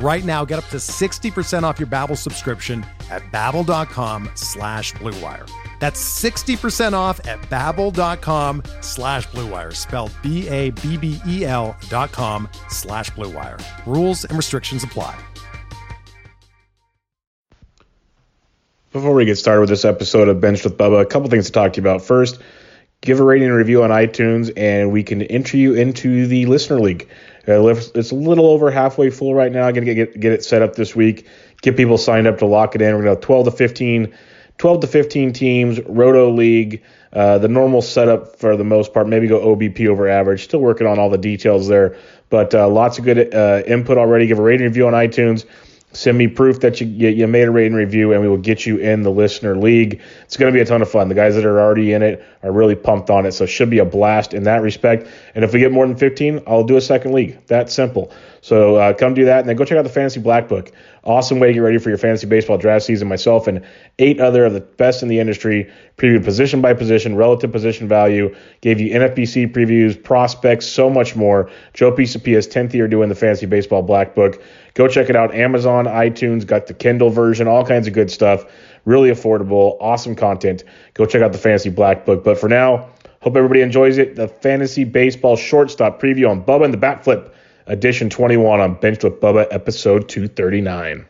Right now, get up to 60% off your Babbel subscription at babbel.com slash bluewire. That's 60% off at babbel.com slash bluewire, spelled B-A-B-B-E-L dot com slash bluewire. Rules and restrictions apply. Before we get started with this episode of Benched with Bubba, a couple things to talk to you about. First, give a rating and review on iTunes, and we can enter you into the Listener League. Uh, it's a little over halfway full right now. I'm going to get, get it set up this week, get people signed up to lock it in. We're going to have 12 to 15, 12 to 15 teams, Roto League, uh, the normal setup for the most part. Maybe go OBP over average. Still working on all the details there, but uh, lots of good uh, input already. Give a rating review on iTunes. Send me proof that you you made a rating review, and we will get you in the listener league. It's going to be a ton of fun. The guys that are already in it are really pumped on it, so it should be a blast in that respect. And if we get more than 15, I'll do a second league. That simple. So uh, come do that, and then go check out the Fantasy Black Book. Awesome way to get ready for your fantasy baseball draft season. Myself and eight other of the best in the industry previewed position by position, relative position value, gave you NFBC previews, prospects, so much more. Joe Pisapia's 10th year doing the Fantasy Baseball Black Book. Go check it out. Amazon, iTunes, got the Kindle version, all kinds of good stuff. Really affordable, awesome content. Go check out the Fantasy Black Book. But for now, hope everybody enjoys it. The Fantasy Baseball Shortstop preview on Bubba and the Bat Flip, edition 21 on Bench with Bubba, episode 239.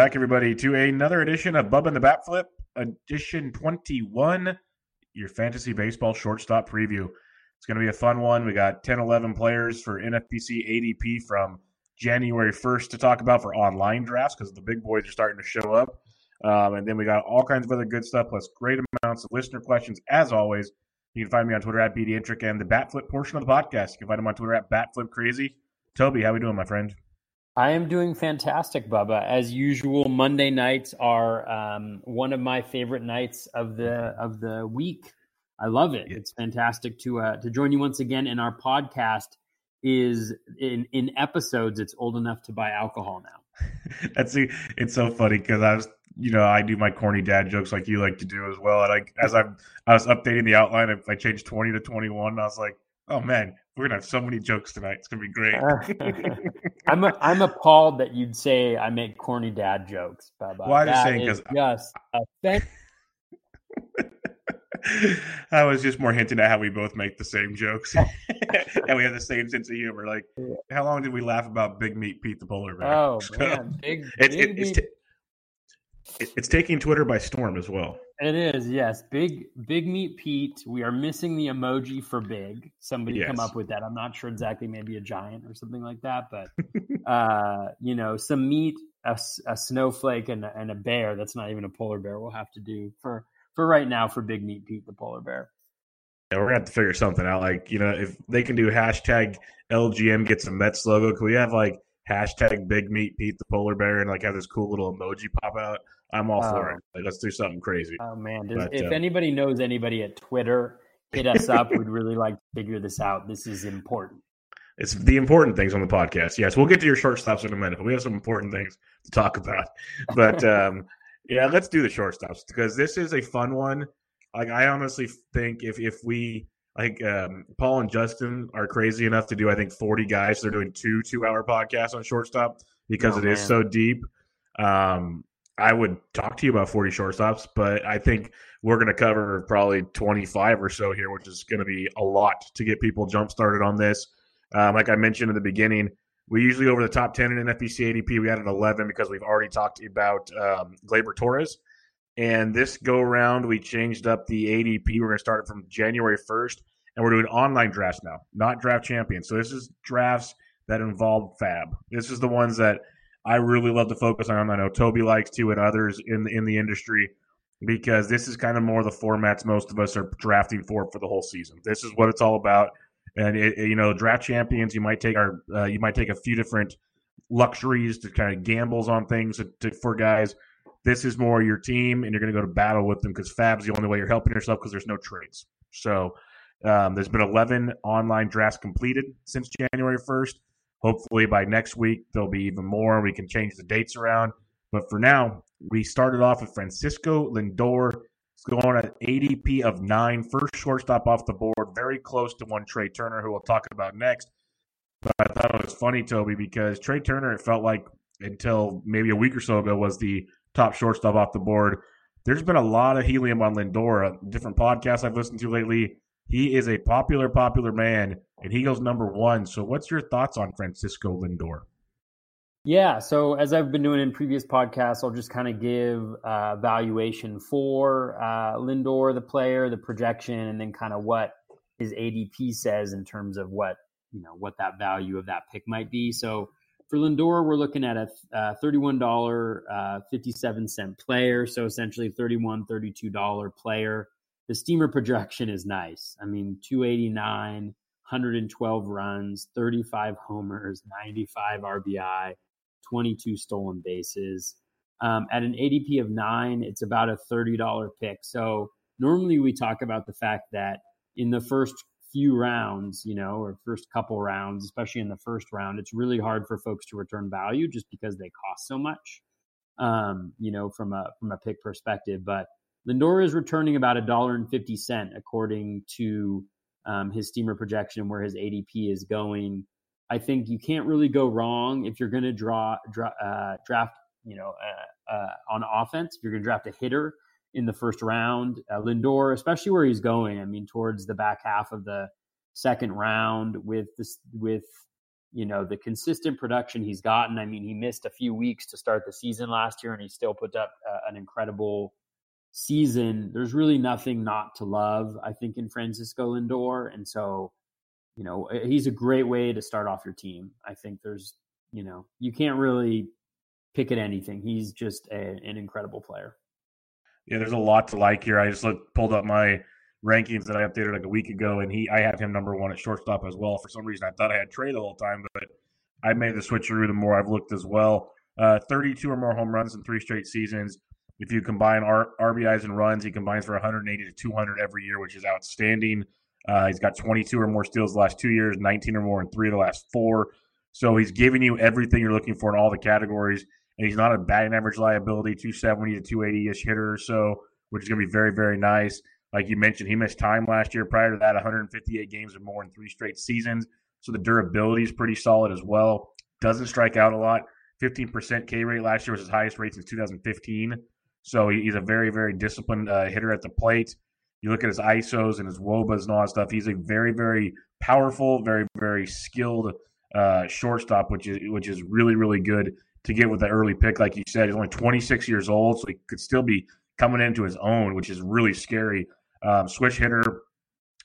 Back, everybody, to another edition of Bub and the Bat Flip, edition 21, your fantasy baseball shortstop preview. It's going to be a fun one. We got 10, 11 players for NFBC ADP from January 1st to talk about for online drafts because the big boys are starting to show up. Um, and then we got all kinds of other good stuff, plus great amounts of listener questions. As always, you can find me on Twitter at BDintric and the Batflip portion of the podcast. You can find him on Twitter at BatFlipCrazy. Toby, how we doing, my friend? I am doing fantastic, Bubba. As usual, Monday nights are um, one of my favorite nights of the of the week. I love it. It's fantastic to uh, to join you once again. And our podcast is in in episodes. It's old enough to buy alcohol now. That's it's so funny because I was you know I do my corny dad jokes like you like to do as well. And I as I'm I was updating the outline, I changed twenty to twenty one. I was like, oh man, we're gonna have so many jokes tonight. It's gonna be great. Uh, I'm a, I'm appalled that you'd say I make corny dad jokes. Bubba. Well, I'm just saying because just. I was just more hinting at how we both make the same jokes and we have the same sense of humor. Like, how long did we laugh about Big Meat Pete the polar bear? Oh man, big, it, big it, it's, t- it's taking Twitter by storm as well. It is, yes. Big Big Meat Pete. We are missing the emoji for big. Somebody yes. come up with that. I'm not sure exactly, maybe a giant or something like that. But uh, you know, some meat, a, a snowflake, and a, and a bear. That's not even a polar bear. We'll have to do for for right now for Big Meat Pete, the polar bear. Yeah, we're gonna have to figure something out. Like, you know, if they can do hashtag LGM gets a Mets logo, can we have like hashtag Big Meat Pete the polar bear and like have this cool little emoji pop out, I'm all for oh. it. Like, let's do something crazy. Oh man, Does, but, if uh, anybody knows anybody at Twitter, hit us up. We'd really like to figure this out. This is important. It's the important things on the podcast. Yes, we'll get to your shortstops in a minute. But we have some important things to talk about. But um, yeah, let's do the shortstops because this is a fun one. Like I honestly think if if we like um, Paul and Justin are crazy enough to do I think 40 guys. They're doing two two hour podcasts on shortstop because oh, it man. is so deep. Um, I would talk to you about 40 shortstops, but I think we're going to cover probably 25 or so here, which is going to be a lot to get people jump started on this. Um, like I mentioned in the beginning, we usually over the top 10 in NFBC ADP. We an 11 because we've already talked about um, Gleyber Torres. And this go around, we changed up the ADP. We're going to start it from January 1st, and we're doing online drafts now, not draft champions. So this is drafts that involve FAAB. This is the ones that I really love to focus on. I know Toby likes to, and others in in the industry, because this is kind of more the formats most of us are drafting for for the whole season. This is what it's all about. And it, you know, draft champions, you might take our, uh, you might take a few different luxuries to kind of gambles on things to, to, for guys this is more your team, and you're going to go to battle with them because FAAB's the only way you're helping yourself because there's no trades. So um, there's been 11 online drafts completed since January 1st. Hopefully by next week there'll be even more. We can change the dates around. But for now, we started off with Francisco Lindor. It's going at ADP of nine, first shortstop off the board, very close to one Trea Turner, who we'll talk about next. But I thought it was funny, Toby, because Trea Turner, it felt like until maybe a week or so ago, was the top shortstop off the board. There's been a lot of helium on Lindor. Uh, different podcasts I've listened to lately. He is a popular, popular man, and he goes number one. So, what's your thoughts on Francisco Lindor? Yeah, so as I've been doing in previous podcasts, I'll just kind of give uh, valuation for uh, Lindor, the player, the projection, and then kind of what his ADP says in terms of what you know what that value of that pick might be. So for Lindor, we're looking at a uh, $31.57 uh, player. So essentially $31, $32 player. The steamer projection is nice. I mean, 289, 112 runs, 35 homers, 95 RBI, 22 stolen bases. Um, at an ADP of nine, it's about a $30 pick. So normally we talk about the fact that in the first few rounds, you know, or first couple rounds, especially in the first round, it's really hard for folks to return value just because they cost so much. Um, you know, from a from a pick perspective. But Lindor is returning about a dollar and fifty cent according to um, his steamer projection where his ADP is going. I think you can't really go wrong if you're going to draw, draw uh, draft, you know, uh, uh, on offense. If you're going to draft a hitter, in the first round. Uh, Lindor, especially where he's going, I mean, towards the back half of the second round with this, with you know the consistent production he's gotten. I mean, he missed a few weeks to start the season last year, and he still put up uh, an incredible season. There's really nothing not to love, I think, in Francisco Lindor, and so you know he's a great way to start off your team. I think there's you know you can't really pick at anything. He's just a, an incredible player. Yeah, there's a lot to like here. I just looked, pulled up my rankings that I updated like a week ago, and he I have him number one at shortstop as well. For some reason, I thought I had Trea the whole time, but I made the switcheroo the more I've looked as well. Uh, 32 or more home runs in three straight seasons. If you combine R- RBIs and runs, he combines for 180 to 200 every year, which is outstanding. Uh, he's got 22 or more steals the last two years, 19 or more in three of the last four. So he's giving you everything you're looking for in all the categories and he's not a batting average liability, 270 to 280 ish hitter or so, which is going to be very, very nice. Like you mentioned, he missed time last year. Prior to that, 158 games or more in three straight seasons. So the durability is pretty solid as well. Doesn't strike out a lot. 15% K rate last year was his highest rate since 2015. So he's a very, very disciplined uh, hitter at the plate. You look at his ISOs and his WOBAs and all that stuff. He's a very, very powerful, very, very skilled uh, shortstop, which is which is really, really good to get with that early pick. Like you said, he's only 26 years old, so he could still be coming into his own, which is really scary. Um, switch hitter.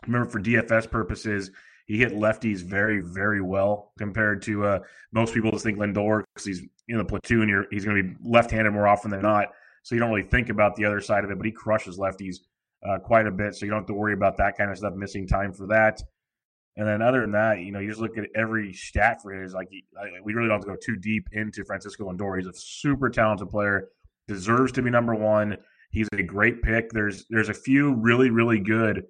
Remember, for DFS purposes, he hit lefties very, very well compared to uh, most people just think Lindor because he's in the platoon. He's going to be left-handed more often than not, so you don't really think about the other side of it. But he crushes lefties uh, quite a bit, so you don't have to worry about that kind of stuff. Missing time for that. And then other than that, you know, you just look at every stat for his. Like, we really don't have to go too deep into Francisco Lindor. He's a super talented player, deserves to be number one. He's a great pick. There's there's a few really really good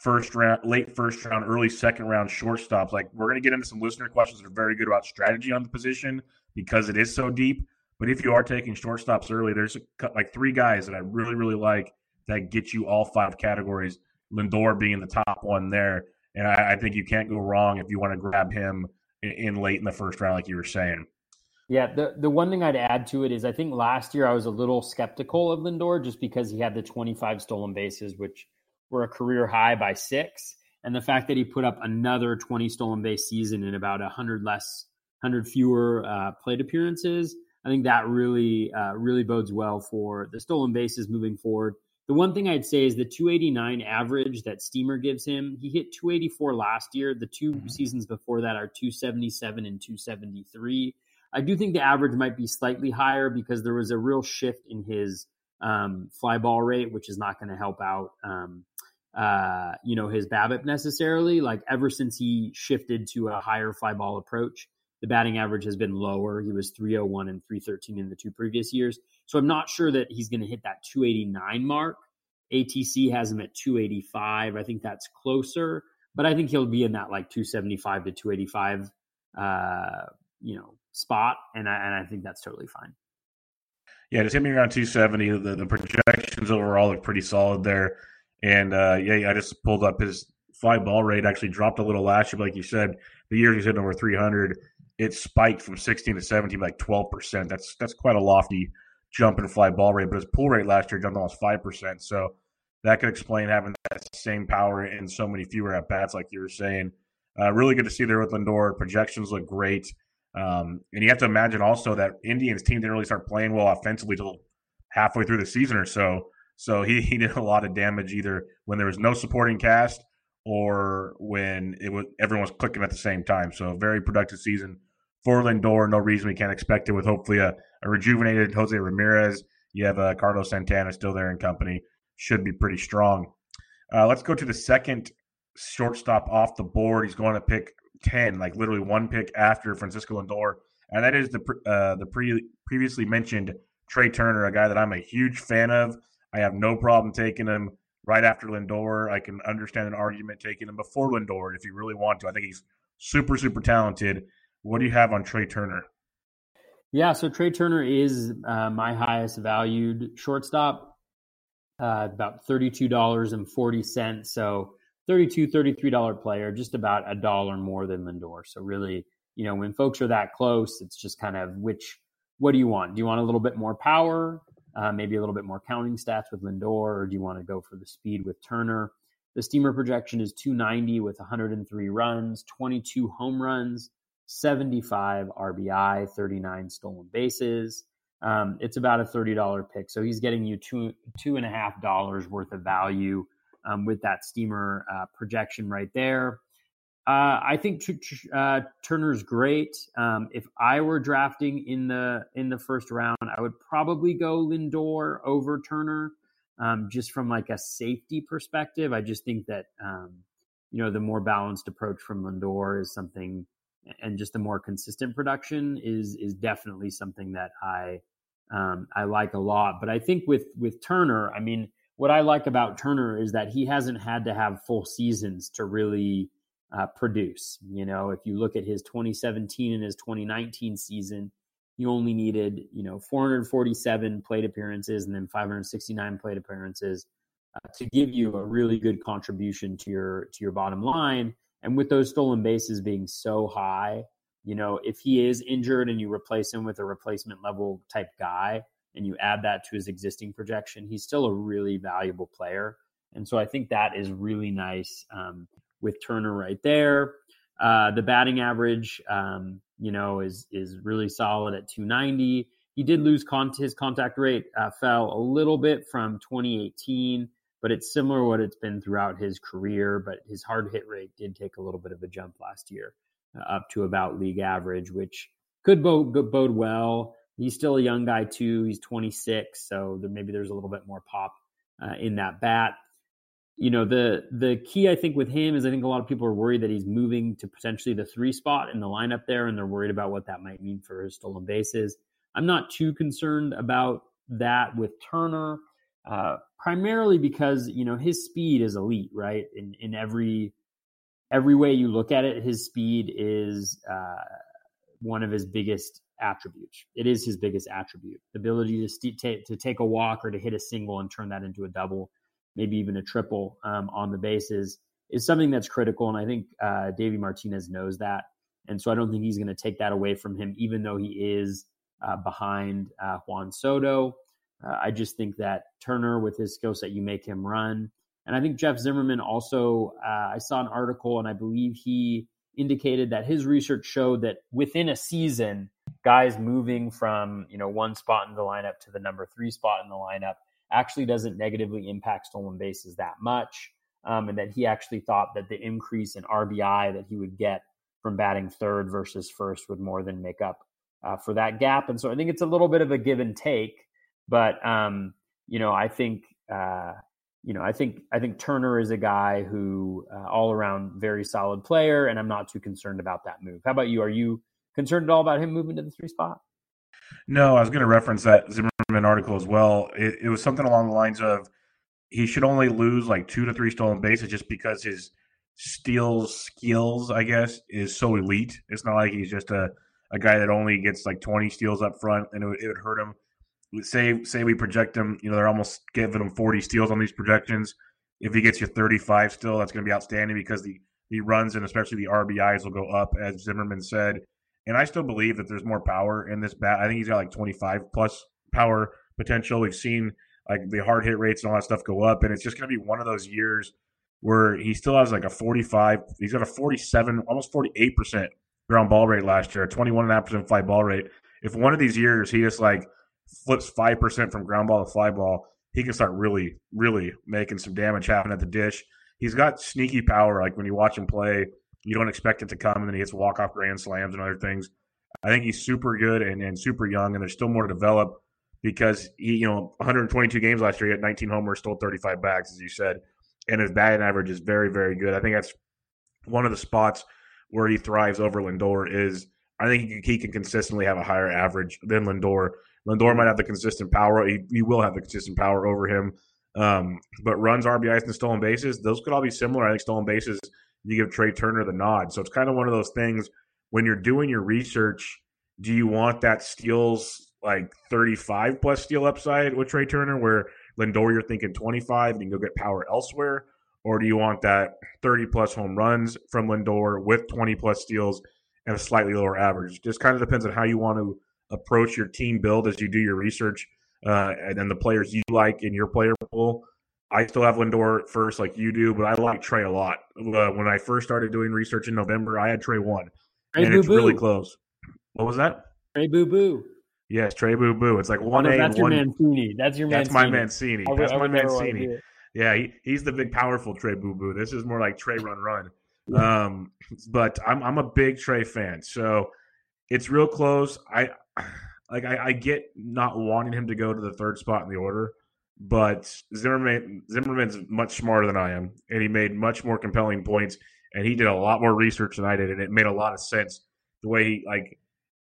first round, late first round, early second round shortstops. Like we're to get into some listener questions that are very good about strategy on the position because it is so deep. But if you are taking shortstops early, there's a, like three guys that I really really like that get you all five categories. Lindor being the top one there. And I, I think you can't go wrong if you want to grab him in, in late in the first round, like you were saying. Yeah, the the one thing I'd add to it is I think last year I was a little skeptical of Lindor just because he had the 25 stolen bases, which were a career high by six, and the fact that he put up another 20 stolen base season in about 100 less, 100 fewer uh, plate appearances. I think that really uh, really bodes well for the stolen bases moving forward. The one thing I'd say is the 289 average that Steamer gives him. He hit 284 last year. The 2 mm-hmm. seasons before that are 277 and 273. I do think the average might be slightly higher because there was a real shift in his um, fly ball rate, which is not going to help out, um, uh, you know, his BABIP necessarily. Like ever since he shifted to a higher fly ball approach, the batting average has been lower. He was 301 and 313 in the two previous years. So I'm not sure that he's going to hit that 289 mark. ATC has him at 285. I think that's closer, but I think he'll be in that like 275 to 285, uh, you know, spot, and I, and I think that's totally fine. Yeah, just hit me around 270. The, the projections overall look pretty solid there. And uh, yeah, I just pulled up his fly ball rate actually dropped a little last year, like you said, the year he's hitting over 300 it spiked from 16 to 17 like 12%. That's that's quite a lofty jump in fly ball rate, but his pull rate last year jumped almost 5%. So that could explain having that same power in so many fewer at bats, like you were saying. Uh, really good to see there with Lindor. Projections look great. Um, and you have to imagine also that Indians team didn't really start playing well offensively till halfway through the season or so. So he, he did a lot of damage either when there was no supporting cast or when it was everyone was clicking at the same time. So very productive season for Lindor. No reason we can't expect it with hopefully a, a rejuvenated Jose Ramirez. You have uh, Carlos Santana still there in company. Should be pretty strong. Uh, let's go to the second shortstop off the board. He's going to pick 10, like literally one pick after Francisco Lindor. And that is the uh, the pre- previously mentioned Trea Turner, a guy that I'm a huge fan of. I have no problem taking him right after Lindor. I can understand an argument taking him before Lindor if you really want to. I think he's super, super talented. What do you have on Trea Turner? Yeah, so Trea Turner is uh, my highest valued shortstop, uh, about $32.40. So $32, $33 player, just about a dollar more than Lindor. So really, you know, when folks are that close, it's just kind of which, what do you want? Do you want a little bit more power? Uh, maybe a little bit more counting stats with Lindor, or do you want to go for the speed with Turner? The steamer projection is 290 with 103 runs, 22 home runs, 75 RBI, 39 stolen bases. Um, it's about a $30 pick. So he's getting you two, two and a half dollars worth of value um, with that steamer uh, projection right there. Uh, I think uh, Turner's great. Um, if I were drafting in the in the first round, I would probably go Lindor over Turner, um, just from like a safety perspective. I just think that um, you know the more balanced approach from Lindor is something, and just the more consistent production is is definitely something that I um, I like a lot. But I think with with Turner, I mean, what I like about Turner is that he hasn't had to have full seasons to really uh, produce. You know, if you look at his 2017 and his 2019 season, he only needed, you know, 447 plate appearances and then 569 plate appearances uh, to give you a really good contribution to your to your bottom line. And with those stolen bases being so high, you know, if he is injured and you replace him with a replacement level type guy and you add that to his existing projection, he's still a really valuable player. And so I think that is really nice. Um, with Turner right there. Uh, the batting average, um, you know, is is really solid at 290. He did lose con- his contact rate uh, fell a little bit from 2018, but it's similar what it's been throughout his career. But his hard hit rate did take a little bit of a jump last year, uh, up to about league average, which could bode, bode well. He's still a young guy too. He's 26, so there, maybe there's a little bit more pop uh, in that bat. You know the the key I think with him is I think a lot of people are worried that he's moving to potentially the three spot in the lineup there, and they're worried about what that might mean for his stolen bases. I'm not too concerned about that with Turner, uh, primarily because you know his speed is elite, right? In in every every way you look at it, his speed is uh, one of his biggest attributes. It is his biggest attribute: the ability to st- to take a walk or to hit a single and turn that into a double maybe even a triple um, on the bases is something that's critical. And I think uh, Davey Martinez knows that. And so I don't think he's going to take that away from him, even though he is uh, behind uh, Juan Soto. Uh, I just think that Turner, with his skill set, you make him run. And I think Jeff Zimmerman also, uh, I saw an article and I believe he indicated that his research showed that within a season, guys moving from you know one spot in the lineup to the number three spot in the lineup actually doesn't negatively impact stolen bases that much. Um, and that he actually thought that the increase in RBI that he would get from batting third versus first would more than make up uh, for that gap. And so I think it's a little bit of a give and take. But um, you know, I think uh, you know, I think I think Turner is a guy who uh, all around very solid player, and I'm not too concerned about that move. How about you? Are you concerned at all about him moving to the three spot? No, I was going to reference that Zimmerman article as well. It, it was something along the lines of he should only lose like two to three stolen bases just because his steals skills, I guess, is so elite. It's not like he's just a, a guy that only gets like 20 steals up front and it would, it would hurt him. Say say we project him, you know, they're almost giving him 40 steals on these projections. If he gets you 35 still, that's going to be outstanding because the, the runs and especially the RBIs will go up, as Zimmerman said. And I still believe that there's more power in this bat. I think he's got like 25 plus power potential. We've seen like the hard hit rates and all that stuff go up, and it's just going to be one of those years where he still has like a 45. He's got a 47, almost 48 percent ground ball rate last year, 21.5 percent fly ball rate. If one of these years he just like flips five percent from ground ball to fly ball, he can start really, really making some damage happen at the dish. He's got sneaky power. Like when you watch him play, you don't expect it to come, and then he hits walk off grand slams and other things. I think he's super good and, and super young, and there's still more to develop because he, you know, 122 games last year, he had 19 homers, stole 35 bags, as you said, and his batting average is very, very good. I think that's one of the spots where he thrives over Lindor. Is I think he, can consistently have a higher average than Lindor. Lindor might have the consistent power. He, he will have the consistent power over him. Um, but runs, RBIs, and stolen bases, those could all be similar. I think stolen bases you give Trea Turner the nod. So it's kind of one of those things when you're doing your research. Do you want that steals like 35 plus steal upside with Trea Turner, where Lindor you're thinking 25 and you can go get power elsewhere, or do you want that 30 plus home runs from Lindor with 20 plus steals and a slightly lower average? Just kind of depends on how you want to approach your team build as you do your research uh, and then the players you like in your player pool. I still have Lindor first, like you do, but I like Trey a lot. Uh, when I first started doing research in November, I had Trey one, Trey and Boo it's really close. What was that? Trey Boo Boo. Yes, Trey Boo Boo. It's like one A. That's one... your Mancini. That's your That's Mancini. my Mancini. That's my Mancini. Yeah, he, he's the big, powerful Trey Boo Boo. This is more like Trey Run Run. Um, but I'm I'm a big Trey fan, so it's real close. I like I, I get not wanting him to go to the third spot in the order but Zimmerman Zimmerman's much smarter than I am, and he made much more compelling points, and he did a lot more research than I did, and it made a lot of sense. The way he like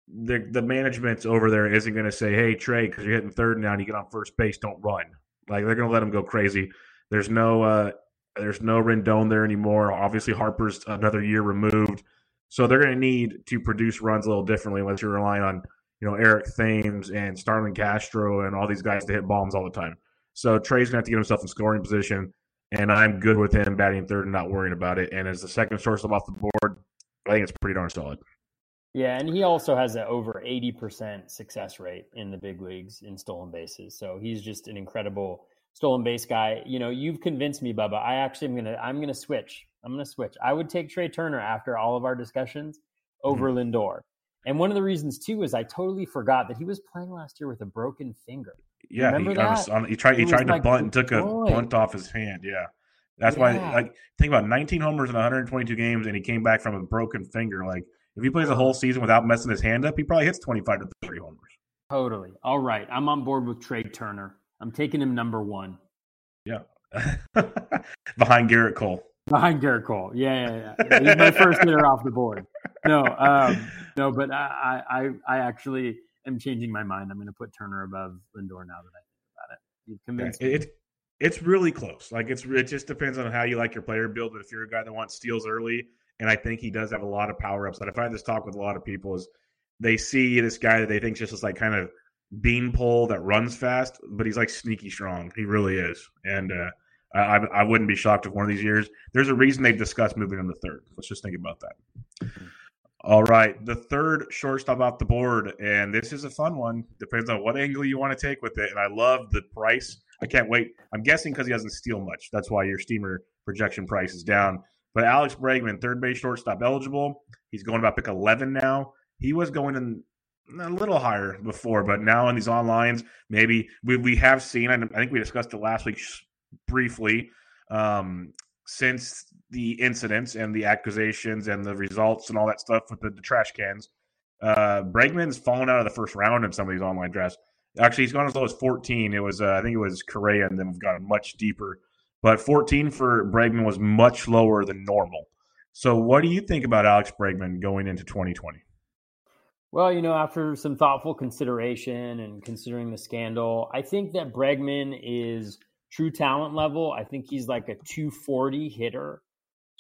the the management over there isn't going to say, "Hey Trey, because you're hitting third now and you get on first base, don't run." Like they're going to let him go crazy. There's no uh, there's no Rendon there anymore. Obviously Harper's another year removed, so they're going to need to produce runs a little differently unless you're relying on you know Eric Thames and Starlin Castro and all these guys to hit bombs all the time. So Trey's gonna have to get himself in scoring position, and I'm good with him batting third and not worrying about it. And as the second source off the board, I think it's pretty darn solid. Yeah, and he also has an over 80% success rate in the big leagues in stolen bases. So he's just an incredible stolen base guy. You know, you've convinced me, Bubba. I actually am gonna I'm gonna switch. I'm gonna switch. I would take Trea Turner after all of our discussions over mm-hmm. Lindor. And one of the reasons too is I totally forgot that he was playing last year with a broken finger. Yeah, he, was, on, he tried. He, tried to bunt and took a bunt off his hand. Yeah, that's yeah. why. Like, think about 19 homers in 122 games, and he came back from a broken finger. Like, if he plays a whole season without messing his hand up, he probably hits 25 to 30 homers. Totally. All right, I'm on board with Trea Turner. I'm taking him number one. Yeah, behind Gerrit Cole. Behind Gerrit Cole, yeah, yeah, yeah. He's my first hitter off the board. No, um, no, but I, I, I actually am changing my mind. I'm going to put Turner above Lindor now that I think about it. You've convinced me. It, it's really close. Like it's it just depends on how you like your player build. But if you're a guy that wants steals early, and I think he does have a lot of power upside. I find this talk with a lot of people is they see this guy that they think just is like kind of beanpole that runs fast, but he's like sneaky strong. He really is, and uh, I, I wouldn't be shocked if one of these years there's a reason they've discussed moving him to third. Let's just think about that. All right, the third shortstop off the board, and this is a fun one. Depends on what angle you want to take with it. And I love the price. I can't wait. I'm guessing because he doesn't steal much. That's why your steamer projection price is down. But Alex Bregman, third base shortstop eligible. He's going about pick 11 now. He was going in a little higher before, but now in these onlines, maybe we, we have seen, I think we discussed it last week briefly, um, since the incidents and the accusations and the results and all that stuff with the, the trash cans. Uh, Bregman's fallen out of the first round in some of these online drafts. Actually, he's gone as low as 14. It was, uh, I think it was Correa, and then we've gone much deeper. But 14 for Bregman was much lower than normal. So, what do you think about Alex Bregman going into 2020? Well, you know, after some thoughtful consideration and considering the scandal, I think that Bregman is true talent level. I think he's like a 240 hitter.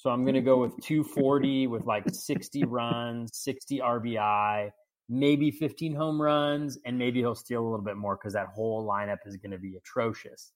So I'm going to go with 240 with like 60 runs, 60 RBI, maybe 15 home runs, and maybe he'll steal a little bit more because that whole lineup is going to be atrocious.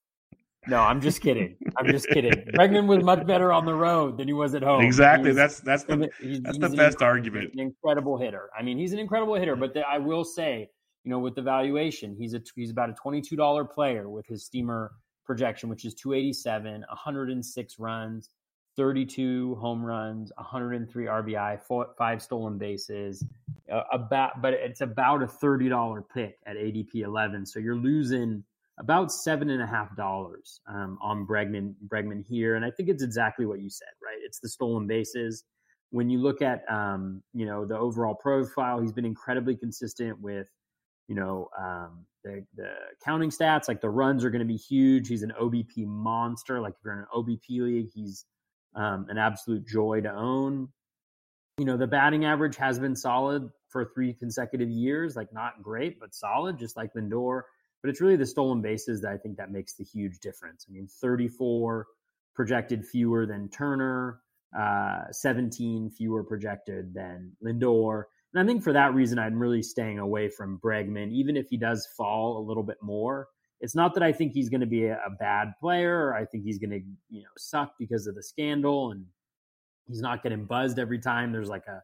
No, I'm just kidding. I'm just kidding. Bregman was much better on the road than he was at home. Exactly. He's, that's that's the he's, that's he's the best argument. An incredible hitter. I mean, he's an incredible hitter. But the, I will say, you know, with the valuation, he's a he's about a twenty two dollar player with his steamer projection, which is two eighty seven, one hundred and six runs, thirty two home runs, one hundred and three RBI, four, five stolen bases. Uh, about, but it's about a thirty dollar pick at ADP eleven. So you're losing about seven and a half dollars um, on Bregman Bregman here, and I think it's exactly what you said, right? It's the stolen bases. When you look at um, you know the overall profile, he's been incredibly consistent with you know um, the the counting stats. Like the runs are going to be huge. He's an OBP monster. Like if you're in an OBP league, he's um, an absolute joy to own. You know the batting average has been solid for three consecutive years. Like not great, but solid, just like Lindor but it's really the stolen bases that I think that makes the huge difference. I mean, 34 projected fewer than Turner, uh, 17 fewer projected than Lindor. And I think for that reason, I'm really staying away from Bregman, even if he does fall a little bit more. It's not that I think he's going to be a, a bad player or I think he's going to, you know, suck because of the scandal and he's not getting buzzed every time there's like a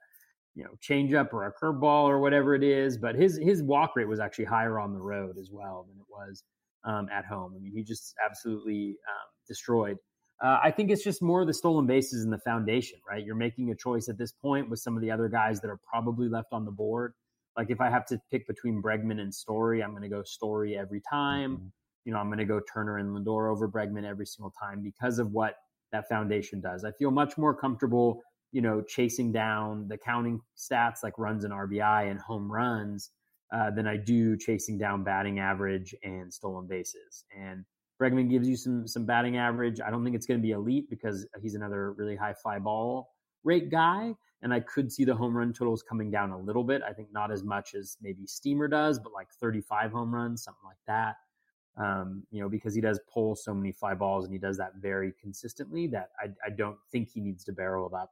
you know changeup or a curveball or whatever it is. But his his walk rate was actually higher on the road as well than it was um, at home. I mean, he just absolutely um, destroyed. Uh, I think it's just more the stolen bases and the foundation, right? You're making a choice at this point with some of the other guys that are probably left on the board. Like if I have to pick between Bregman and Story, I'm going to go Story every time. Mm-hmm. You know, I'm going to go Turner and Lindor over Bregman every single time because of what that foundation does. I feel much more comfortable you know, chasing down the counting stats like runs and RBI and home runs uh, than I do chasing down batting average and stolen bases. And Bregman gives you some some batting average. I don't think it's going to be elite because he's another really high fly ball rate guy. And I could see the home run totals coming down a little bit. I think not as much as maybe Steamer does, but like 35 home runs, something like that. Um, you know, because he does pull so many fly balls and he does that very consistently that I, I don't think he needs to barrel it up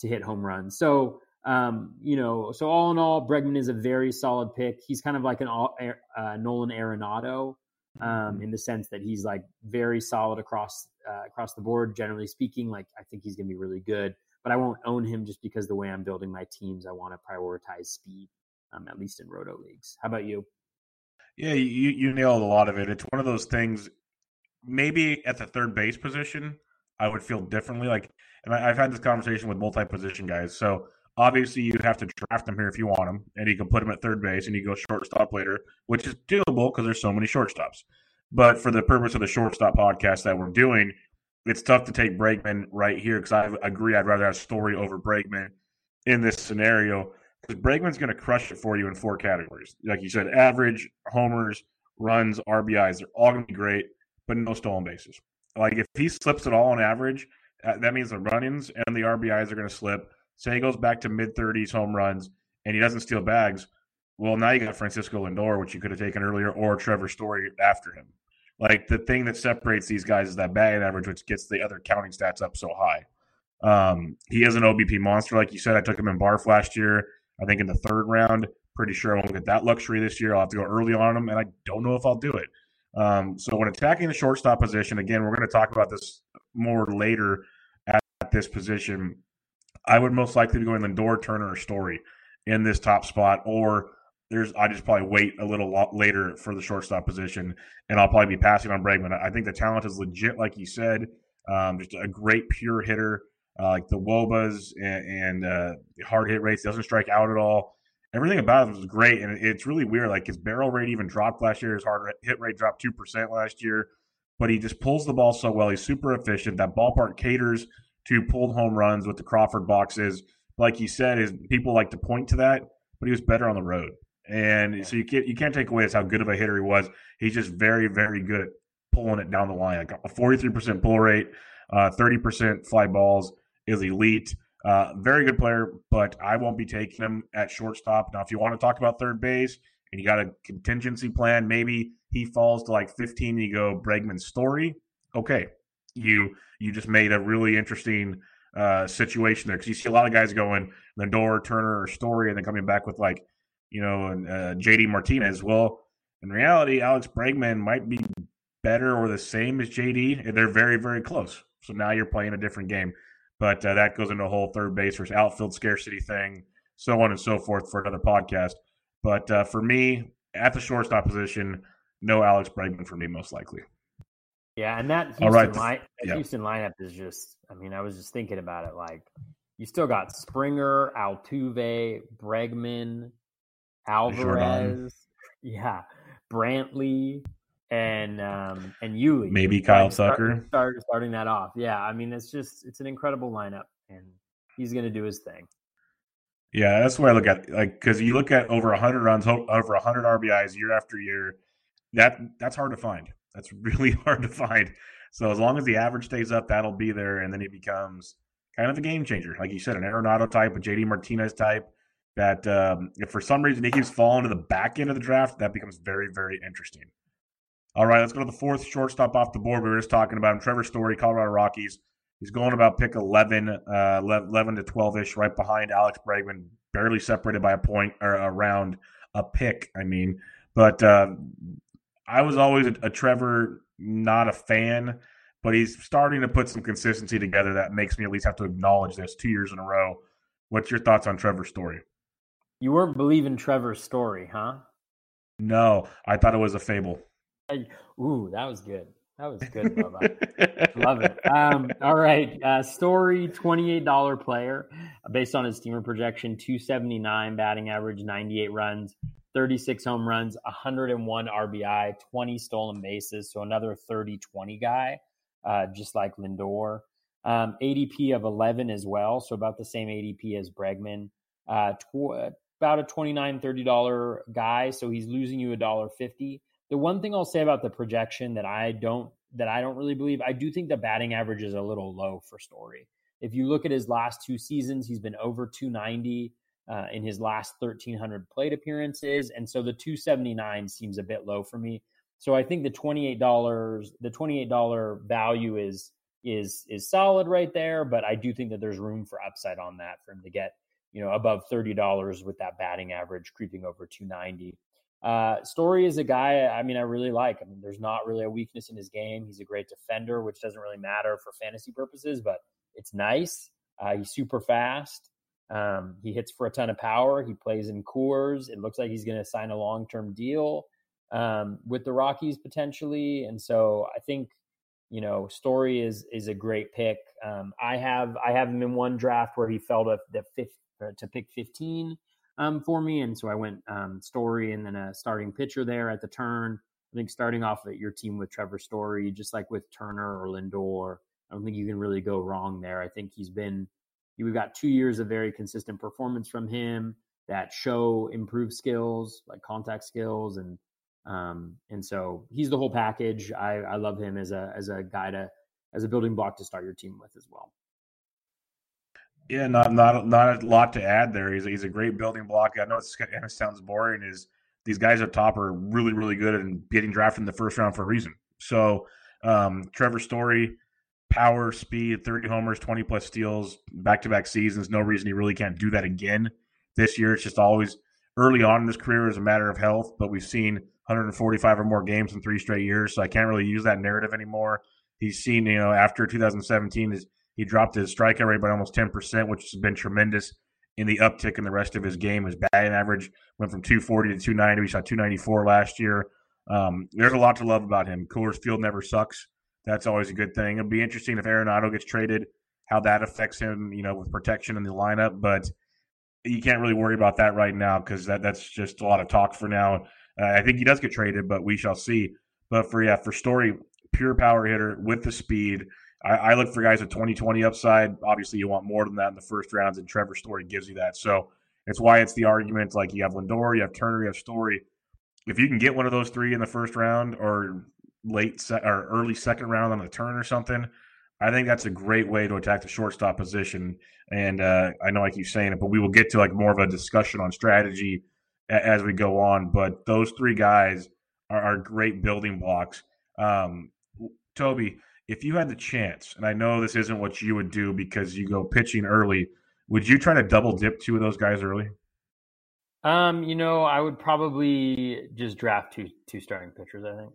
to hit home runs. So, um, you know, so all in all, Bregman is a very solid pick. He's kind of like an uh, Nolan Arenado um, mm-hmm. in the sense that he's like very solid across uh, across the board. Generally speaking, like I think he's going to be really good. But I won't own him just because the way I'm building my teams, I want to prioritize speed, um, at least in roto leagues. How about you? Yeah, you you nailed a lot of it. It's one of those things. Maybe at the third base position, I would feel differently. Like and I, have had this conversation with multi position guys. So obviously you have to draft him here if you want him, and you can put him at third base and you go shortstop later, which is doable because there's so many shortstops. But for the purpose of the shortstop podcast that we're doing, it's tough to take Bregman right here because I agree I'd rather have Story over Bregman in this scenario because Bregman's going to crush it for you in four categories. Like you said, average, homers, runs, RBIs, they're all going to be great, but no stolen bases. Like if he slips at all on average, that means the run-ins and the RBIs are going to slip. Say he goes back to mid 30s home runs and he doesn't steal bags. Well, now you got Francisco Lindor, which you could have taken earlier, or Trevor Story after him. Like the thing that separates these guys is that batting average, which gets the other counting stats up so high. Um, he is an OBP monster, like you said. I took him in Barf last year. I think in the third round. Pretty sure I won't get that luxury this year. I'll have to go early on him, and I don't know if I'll do it. Um, so when attacking the shortstop position, again, we're going to talk about this more later at, at this position. I would most likely be going Lindor, Turner, or Story in this top spot, or there's I just probably wait a little later for the shortstop position, and I'll probably be passing on Bregman. I think the talent is legit, like you said. Um, just a great pure hitter, uh, like the wOBAs and, and uh, hard hit rates. Doesn't strike out at all. Everything about him is great, and it's really weird. Like his barrel rate even dropped last year. His hard hit rate dropped two percent last year, but he just pulls the ball so well. He's super efficient. That ballpark caters to pulled home runs with the Crawford boxes. Like you said, is people like to point to that, but he was better on the road. And so you can't you can't take away as how good of a hitter he was. He's just very very good at pulling it down the line. Like a forty three percent pull rate, uh, thirty uh, percent fly balls is elite. Uh, very good player, but I won't be taking him at shortstop. Now, if you want to talk about third base and you got a contingency plan, maybe he falls to like fifteen. And you go Bregman story. Okay, you you just made a really interesting uh, situation there because you see a lot of guys going Lindor, Turner, or Story, and then coming back with like you know, and uh, JD Martinez. Well, in reality, Alex Bregman might be better or the same as JD. They're very, very close. So now you're playing a different game. But uh, that goes into a whole third base versus outfield scarcity thing, so on and so forth for another podcast. But uh, for me, at the shortstop position, no Alex Bregman for me, most likely. Yeah, and that Houston, right. line, yeah. Houston lineup is just, I mean, I was just thinking about it. Like, you still got Springer, Altuve, Bregman, Alvarez, yeah, Brantley, and um, and Yuli. Maybe Kyle Tucker. Start, start, starting that off. Yeah, I mean it's just it's an incredible lineup, and he's going to do his thing. Yeah, that's what I look at. Like because you look at over hundred runs, over hundred RBIs year after year. That that's hard to find. That's really hard to find. So as long as the average stays up, that'll be there, and then he becomes kind of a game changer, like you said, an Arenado type, a JD Martinez type that um, if for some reason he keeps falling to the back end of the draft, that becomes very, very interesting. All right, let's go to the fourth shortstop off the board. We were just talking about him, Trevor Story, Colorado Rockies. He's going about pick 11, uh, 11 to 12 ish, right behind Alex Bregman, barely separated by a point or around a pick. I mean, but uh, I was always a, a Trevor, not a fan, but he's starting to put some consistency together that makes me at least have to acknowledge this two years in a row. What's your thoughts on Trevor Story? You weren't believing Trevor's story, huh? No, I thought it was a fable. Ooh, that was good. That was good, Bubba. Love it. Um, all right. Uh, story $28 player based on his steamer projection 279 batting average, 98 runs, 36 home runs, 101 RBI, 20 stolen bases. So another 30 20 guy, uh, just like Lindor. Um, ADP of 11 as well. So about the same ADP as Bregman. Uh, tw- about a $29, $30 guy. So he's losing you a dollar fifty. The one thing I'll say about the projection that I don't that I don't really believe, I do think the batting average is a little low for Story. If you look at his last two seasons, he's been over 290 uh, in his last 1,300 plate appearances, and so the 279 seems a bit low for me. So I think the $28 the $28 value is is is solid right there, but I do think that there's room for upside on that for him to get you know, above $30 with that batting average creeping over 290. Uh, Story is a guy I mean I really like. I mean, there's not really a weakness in his game. He's a great defender, which doesn't really matter for fantasy purposes, but it's nice. Uh, he's super fast. Um, he hits for a ton of power. He plays in Coors. It looks like he's going to sign a long term deal um, with the Rockies potentially, and so I think you know Story is is a great pick. Um, I have I have him in one draft where he fell to the fifth to pick 15 um, for me. And so I went um, Story and then a starting pitcher there at the turn. I think starting off at your team with Trevor Story, just like with Turner or Lindor, I don't think you can really go wrong there. I think he's been, we've got two years of very consistent performance from him that show improved skills, like contact skills. And, um, and so he's the whole package. I, I love him as a, as a guy to, as a building block to start your team with as well. Yeah, not not not a lot to add there. He's he's a great building block. I know it sounds boring. Is these guys up top are really really good at getting drafted in the first round for a reason. So um, Trevor Story, power, speed, 30 homers, 20 plus steals, back to back seasons. No reason he really can't do that again this year. It's just always early on in his career as a matter of health, but we've seen 145 or more games in three straight years, so I can't really use that narrative anymore. He's seen, you know, after 2017, his, he dropped his strikeout rate by almost 10%, which has been tremendous in the uptick in the rest of his game. His batting average went from 240 to 290. We saw 294 last year. Um, there's a lot to love about him. Coors Field never sucks. That's always a good thing. It'll be interesting if Arenado gets traded, how that affects him, you know, with protection in the lineup. But you can't really worry about that right now because that, that's just a lot of talk for now. Uh, I think he does get traded, but we shall see. But for yeah, for Story, pure power hitter with the speed. I, I look for guys with 2020 upside. Obviously, you want more than that in the first rounds, and Trevor Story gives you that. So it's why it's the argument. Like you have Lindor, you have Turner, you have Story. If you can get one of those three in the first round or late se- or early second round on the turn or something, I think that's a great way to attack the shortstop position. And uh, I know I keep saying it, but we will get to like more of a discussion on strategy a- as we go on. But those three guys are, are great building blocks. Um, Toby, if you had the chance, and I know this isn't what you would do because you go pitching early, would you try to double dip two of those guys early? Um, you know, I would probably just draft two two starting pitchers. I think.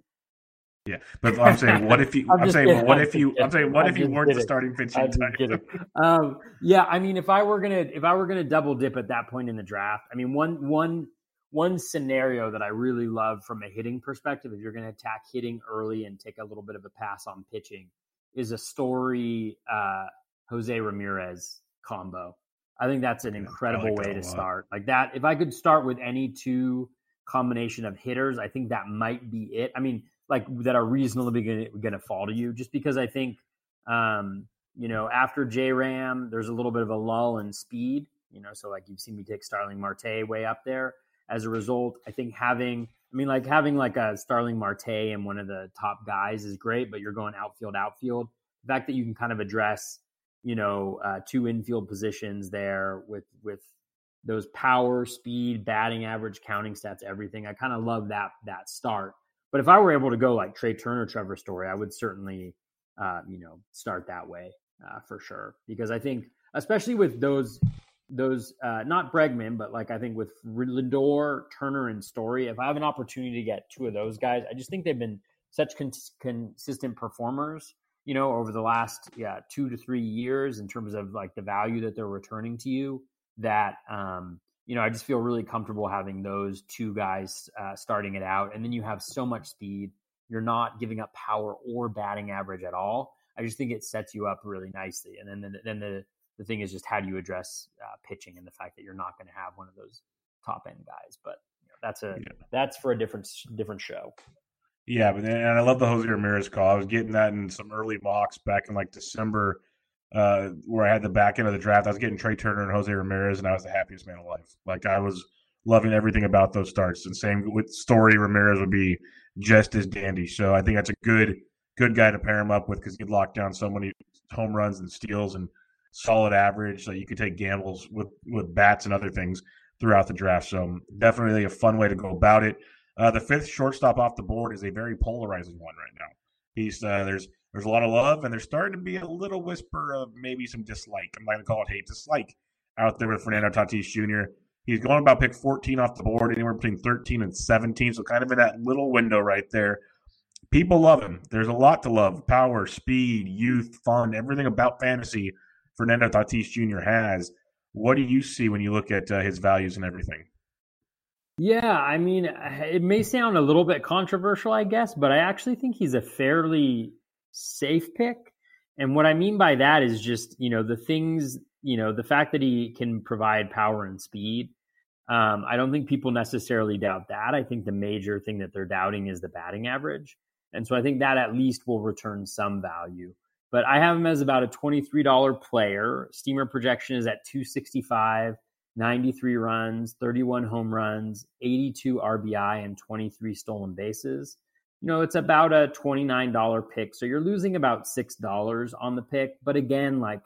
Yeah, but I'm saying, what if you? I'm, I'm saying, what if you? I'm saying, what if you weren't the starting pitching type? um, yeah, I mean, if I were gonna, if I were gonna double dip at that point in the draft, I mean, one one one scenario that I really love from a hitting perspective, if you're going to attack hitting early and take a little bit of a pass on pitching, is a story uh, Jose Ramirez combo. I think that's an incredible like way to start. Like that, if I could start with any two combination of hitters, I think that might be it. I mean, like that are reasonably going to fall to you, just because I think, um, you know, after J Ram, there's a little bit of a lull in speed. You know, so like you've seen me take Starling Marte way up there. As a result, I think having, I mean, like having like a Starling Marte and one of the top guys is great, but you're going outfield, outfield. The fact that you can kind of address, you know, uh, two infield positions there with with those power, speed, batting average, counting stats, everything. I kind of love that that start. But if I were able to go like Trea Turner, Trevor Story, I would certainly, uh, you know, start that way uh, for sure. Because I think, especially with those those uh, not Bregman, but like I think with Lindor, Turner, and Story, if I have an opportunity to get two of those guys, I just think they've been such con- consistent performers, you know, over the last yeah two to three years in terms of like the value that they're returning to you. That um, you know, I just feel really comfortable having those two guys uh, starting it out, and then you have so much speed. You're not giving up power or batting average at all. I just think it sets you up really nicely, and then the, then the the thing is just how do you address uh, pitching and the fact that you're not going to have one of those top end guys. But you know, that's a yeah. that's for a different different show. Yeah, but and I love the Jose Ramirez call. I was getting that in some early mocks back in like December, uh, where I had the back end of the draft. I was getting Trea Turner and Jose Ramirez, and I was the happiest man alive. Like I was loving everything about those starts. And same with Story Ramirez would be just as dandy. So I think that's a good good guy to pair him up with because he'd lock down so many home runs and steals and solid average that you could take gambles with with bats and other things throughout the draft. So definitely a fun way to go about it. Uh, the fifth shortstop off the board is a very polarizing one right now. He's uh, there's there's a lot of love and there's starting to be a little whisper of maybe some dislike. I'm not gonna call it hate, dislike out there with Fernando Tatis Jr. He's going about pick 14 off the board, anywhere between 13 and 17, so kind of in that little window right there. People love him. There's a lot to love: power, speed, youth, fun, everything about fantasy Fernando Tatis Jr. has. What do you see when you look at uh, his values and everything? Yeah, I mean, it may sound a little bit controversial, I guess, but I actually think he's a fairly safe pick. And what I mean by that is just, you know, the things, you know, the fact that he can provide power and speed. Um, I don't think people necessarily doubt that. I think the major thing that they're doubting is the batting average. And so I think that at least will return some value but I have him as about a $23 player. Steamer projection is at 265, 93 runs, 31 home runs, 82 RBI, and 23 stolen bases. you know, it's about a $29 pick. So you're losing about $6 on the pick. But again, like,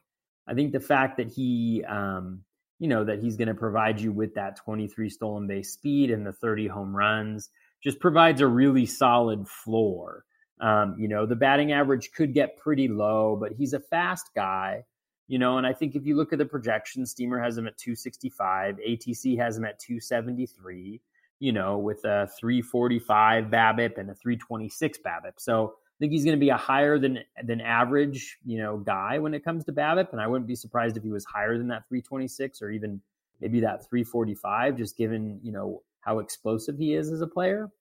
I think the fact that he, um, you know, that he's going to provide you with that 23 stolen base speed and the 30 home runs just provides a really solid floor. Um, you know, the batting average could get pretty low, but he's a fast guy, you know, and I think if you look at the projection, Steamer has him at 265, ATC has him at 273 you know, with a 345 BABIP and a 326 BABIP. So I think he's going to be a higher than than average, you know, guy when it comes to BABIP, and I wouldn't be surprised if he was higher than that 326 or even maybe that 345, just given you know how explosive he is as a player.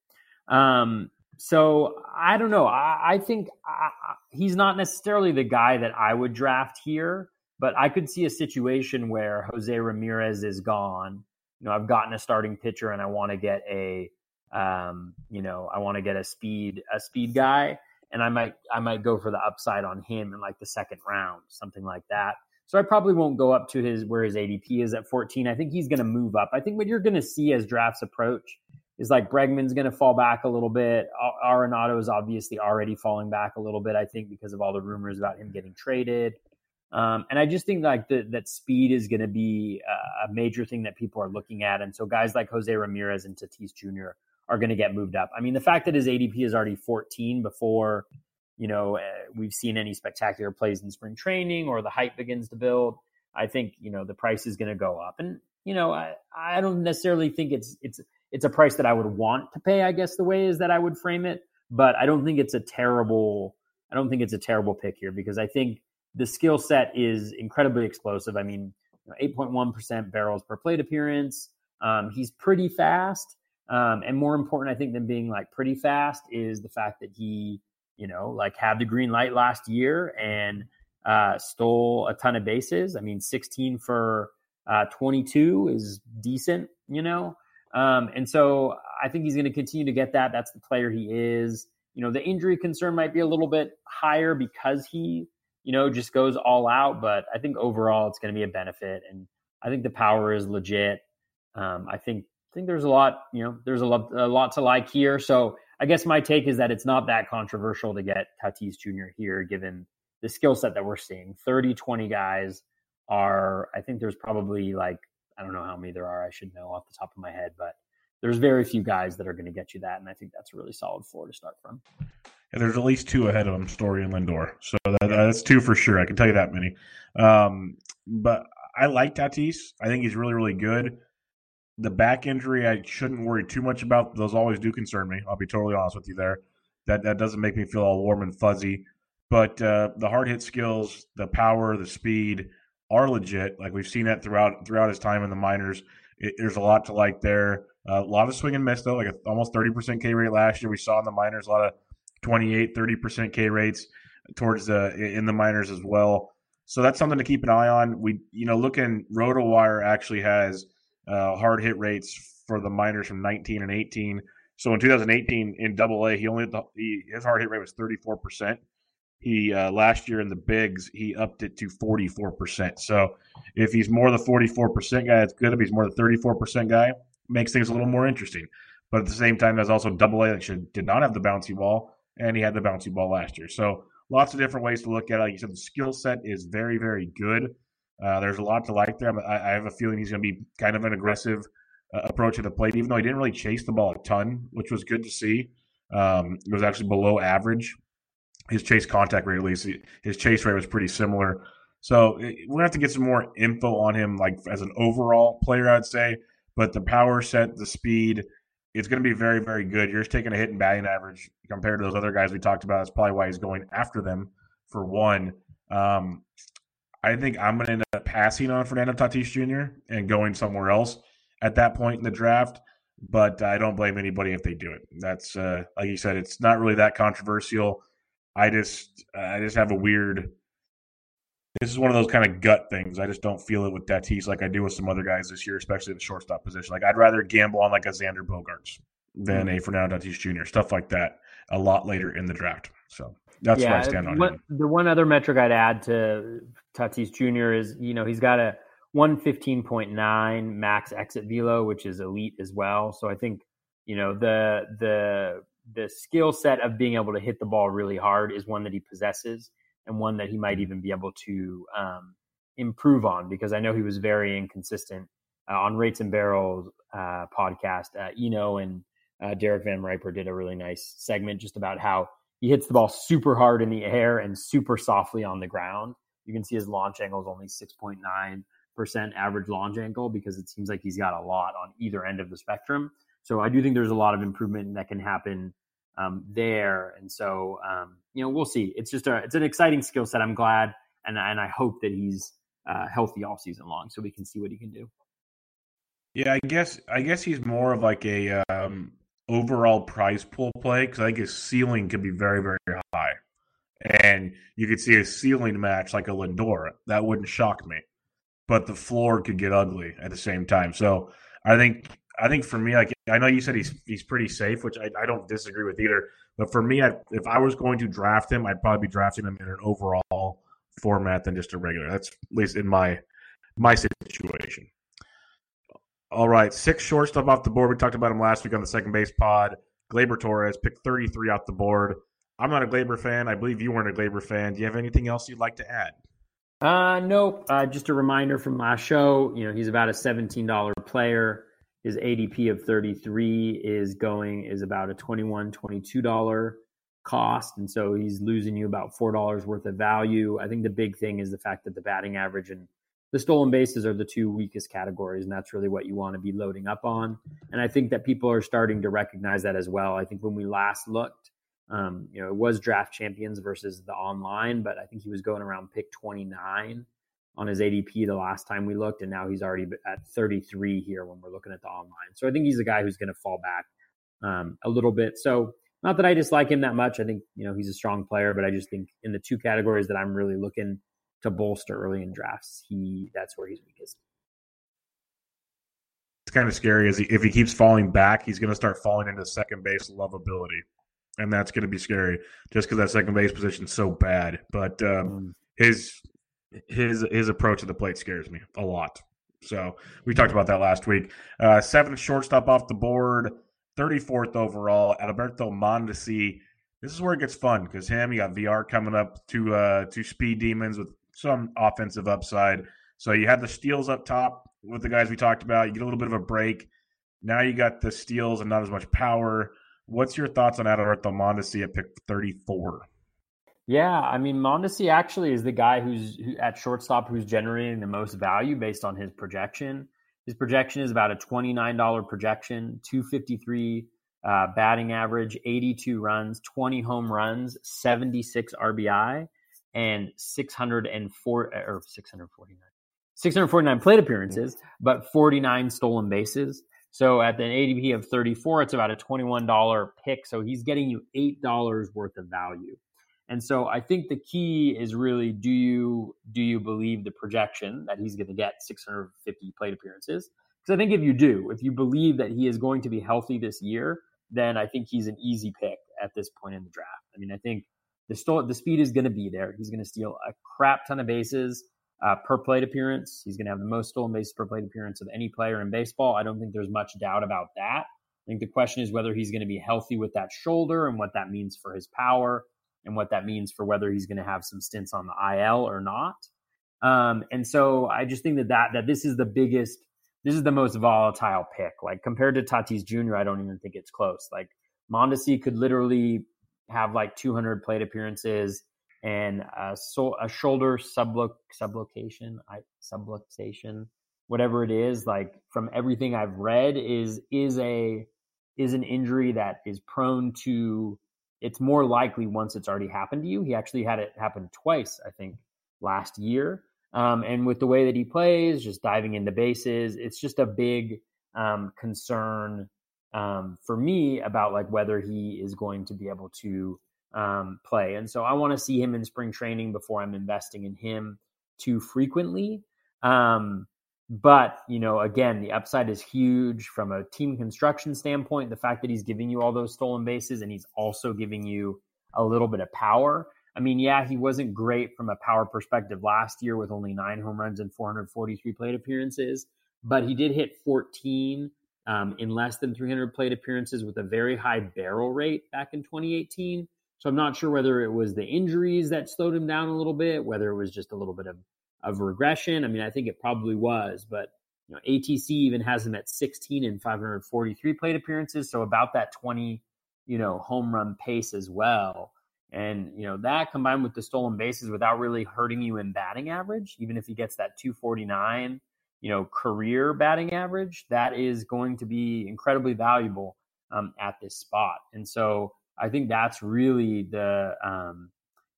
Um, so I don't know. I, I think I, he's not necessarily the guy that I would draft here, but I could see a situation where Jose Ramirez is gone you know, I've gotten a starting pitcher and I want to get a, um, you know, I want to get a speed, a speed guy, and I might, I might go for the upside on him in like the second round, something like that. So I probably won't go up to his where his ADP is at 14. I think he's going to move up. I think what you're going to see as drafts approach is like Bregman's going to fall back a little bit. Arenado is obviously already falling back a little bit. I think because of all the rumors about him getting traded. Um, and I just think like the, that speed is going to be a major thing that people are looking at. And so guys like Jose Ramirez and Tatis Jr. are going to get moved up. I mean, the fact that his ADP is already 14 before, you know, uh, we've seen any spectacular plays in spring training or the hype begins to build, I think, you know, the price is going to go up. And, you know, I, I don't necessarily think it's, it's, it's a price that I would want to pay, I guess the way is that I would frame it. But I don't think it's a terrible, I don't think it's a terrible pick here because I think the skill set is incredibly explosive. I mean, 8.1% barrels per plate appearance. Um, he's pretty fast. Um, and more important, I think, than being like pretty fast is the fact that he, you know, like had the green light last year and uh, stole a ton of bases. I mean, 16 for uh, 22 is decent, you know. Um, and so I think he's going to continue to get that. That's the player he is. You know, the injury concern might be a little bit higher because he you know, just goes all out. But I think overall it's going to be a benefit, and I think the power is legit. Um, I think I think there's a lot, you know, there's a lot, a lot to like here. So I guess my take is that it's not that controversial to get Tatis Jr. here, given the skill set that we're seeing. 30, 20 guys are, I think there's probably like, I don't know how many there are. I should know off the top of my head, but there's very few guys that are going to get you that. And I think that's a really solid floor to start from and there's at least two ahead of him, Story and Lindor. So that, that's two for sure. I can tell you that many. Um, but I like Tatis. I think he's really, really good. The back injury, I shouldn't worry too much about. Those always do concern me. I'll be totally honest with you there. That that doesn't make me feel all warm and fuzzy. But uh, the hard hit skills, the power, the speed are legit. Like we've seen that throughout throughout his time in the minors. It, there's a lot to like there. Uh, a lot of swing and miss though, like a, almost 30% K rate last year. We saw in the minors a lot of 28, 30% K rates towards the in the minors as well. So that's something to keep an eye on. We, you know, looking RotoWire actually has uh, hard hit rates for the minors from 19 and 18. So in 2018 in Double A, he only he, his hard hit rate was 34 percent. He uh, last year in the bigs he upped it to 44 percent. So if he's more the 44 percent guy, that's good. If he's more the 34 percent guy, makes things a little more interesting. But at the same time, there's also Double A that should, did not have the bouncy ball and he had the bouncy ball last year. So lots of different ways to look at it. Like you said, the skill set is very, very good. Uh, there's a lot to like there. I, I have a feeling he's going to be kind of an aggressive uh, approach at the plate, even though he didn't really chase the ball a ton, which was good to see. Um, it was actually below average. His chase contact rate, at least, his chase rate was pretty similar. So we're gonna have to get some more info on him, like as an overall player, I'd say. But the power set, the speed, it's to be very, very good. You're just taking a hit in batting average compared to those other guys we talked about. That's probably why he's going after them for one. Um, I think I'm to end up passing on Fernando Tatis Jr. and going somewhere else at that point in the draft. But I don't blame anybody if they do it. That's uh, like you said, it's not really that controversial. I just, I just have a weird this is one of those kind of gut things. I just don't feel it with Tatis like I do with some other guys this year, especially in the shortstop position. Like I'd rather gamble on like a Xander Bogaerts than mm-hmm. a Fernando Tatis Jr. Stuff like that a lot later in the draft. So that's yeah, where I stand on it. The one other metric I'd add to Tatis Jr. is you know he's got a 115.9 max exit velo, which is elite as well. So I think you know the the the skill set of being able to hit the ball really hard is one that he possesses and one that he might mm-hmm. even be able to um, improve on because I know he was very inconsistent uh, on Rates and Barrels uh, podcast. Uh, Eno and uh, Derek Van Riper did a really nice segment just about how he hits the ball super hard in the air and super softly on the ground. You can see his launch angle is only 6.9% average launch angle because it seems like he's got a lot on either end of the spectrum. So I do think there's a lot of improvement that can happen um, there. And so, um, you know, we'll see. It's just a, it's an exciting skill set. I'm glad. And, and I hope that he's uh, healthy all season long so we can see what he can do. Yeah, I guess, I guess he's more of like a, um, overall prize pool play because I think his ceiling could be very, very high. And you could see a ceiling match like a Lindor. That wouldn't shock me. But the floor could get ugly at the same time. So I think I think for me, like I know you said he's he's pretty safe, which I, I don't disagree with either. But for me, I, if I was going to draft him, I'd probably be drafting him in an overall format than just a regular. That's at least in my my situation. All right, six shortstop off the board. We talked about him last week on the second base pod. Gleyber Torres picked 33 off the board. I'm not a Gleyber fan. I believe you weren't a Gleyber fan. Do you have anything else you'd like to add? Uh, nope. Uh, just a reminder from last show. You know, he's about a $17 player. His ADP of 33 is going is about a 21 $22 cost. And so he's losing you about $4 worth of value. I think the big thing is the fact that the batting average and the stolen bases are the two weakest categories, and that's really what you want to be loading up on. And I think that people are starting to recognize that as well. I think when we last looked, um, you know, it was draft champions versus the online, but I think he was going around pick 29 on his ADP the last time we looked, and now he's already at 33 here when we're looking at the online. So I think he's a guy who's going to fall back um, a little bit. So not that I dislike him that much. I think you know he's a strong player, but I just think in the two categories that I'm really looking to bolster early in drafts, he that's where he's weakest. It's kind of scary as he, if he keeps falling back, he's going to start falling into second base lovability, and that's going to be scary just because that second base position is so bad. But um, mm. his his his approach to the plate scares me a lot. So we talked about that last week. Uh, seventh shortstop off the board, 34th overall, Alberto Mondesi. This is where it gets fun because him, you got Villar coming up to uh, to Speed Demons with some offensive upside. So you have the steals up top with the guys we talked about. You get a little bit of a break. Now you got the steals and not as much power. What's your thoughts on Adalberto Mondesi at pick 34? Yeah, I mean Mondesi actually is the guy who's who, at shortstop who's generating the most value based on his projection. His projection is about a $29 projection, 253 uh, batting average, 82 runs, 20 home runs, 76 RBI and 604 or 649 649 plate appearances, but 49 stolen bases. So at the ADP of 34, it's about a $21 pick. So he's getting you $8 worth of value. And so I think the key is really do you do you believe the projection that he's going to get 650 plate appearances? Because I think if you do, if you believe that he is going to be healthy this year, then I think he's an easy pick at this point in the draft. I mean, I think the, the speed is going to be there. He's going to steal a crap ton of bases uh, per plate appearance. He's going to have the most stolen bases per plate appearance of any player in baseball. I don't think there's much doubt about that. I think the question is whether he's going to be healthy with that shoulder and what that means for his power and what that means for whether he's going to have some stints on the IL or not. Um, and so I just think that, that that this is the biggest, this is the most volatile pick. Like compared to Tatis Jr., I don't even think it's close. Like Mondesi could literally have like 200 plate appearances and a, so, a shoulder subluc subluxation, I, subluxation, whatever it is. Like from everything I've read, is is a is an injury that is prone to. It's more likely once it's already happened to you. He actually had it happen twice, I think, last year. Um, and with the way that he plays, just diving into bases, it's just a big um, concern um, for me about like whether he is going to be able to um, play. And so I want to see him in spring training before I'm investing in him too frequently. Um, but you know, again, the upside is huge from a team construction standpoint. The fact that he's giving you all those stolen bases and he's also giving you a little bit of power. I mean, yeah, he wasn't great from a power perspective last year with only nine home runs and 443 plate appearances, but he did hit 14 um, in less than 300 plate appearances with a very high barrel rate back in 2018. So I'm not sure whether it was the injuries that slowed him down a little bit, whether it was just a little bit of, of regression. I mean, I think it probably was, but you know, ATC even has him at 16 and 543 plate appearances, so about that 20, you know, home run pace as well. And you know that combined with the stolen bases without really hurting you in batting average, even if he gets that 249, you know, career batting average, that is going to be incredibly valuable um, at this spot. And so I think that's really the um,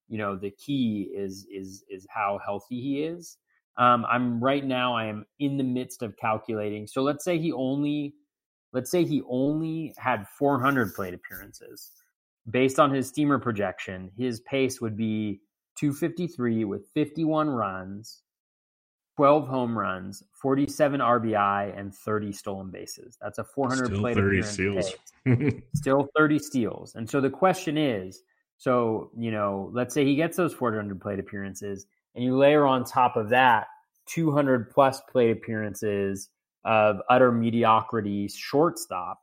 you know the key is is is how healthy he is. Um, I'm right now. I am in the midst of calculating. So let's say he only, let's say he only had 400 plate appearances. Based on his steamer projection, his pace would be 253 with 51 runs, 12 home runs, 47 RBI, and 30 stolen bases. That's a 400 Still plate 30 steals. Still 30 steals. And so the question is, so you know, let's say he gets those 400 plate appearances and you layer on top of that 200 plus plate appearances of utter mediocrity shortstop,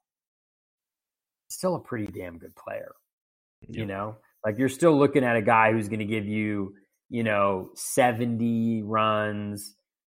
still a pretty damn good player. Yep. You know, like you're still looking at a guy who's going to give you, you know, 70 runs,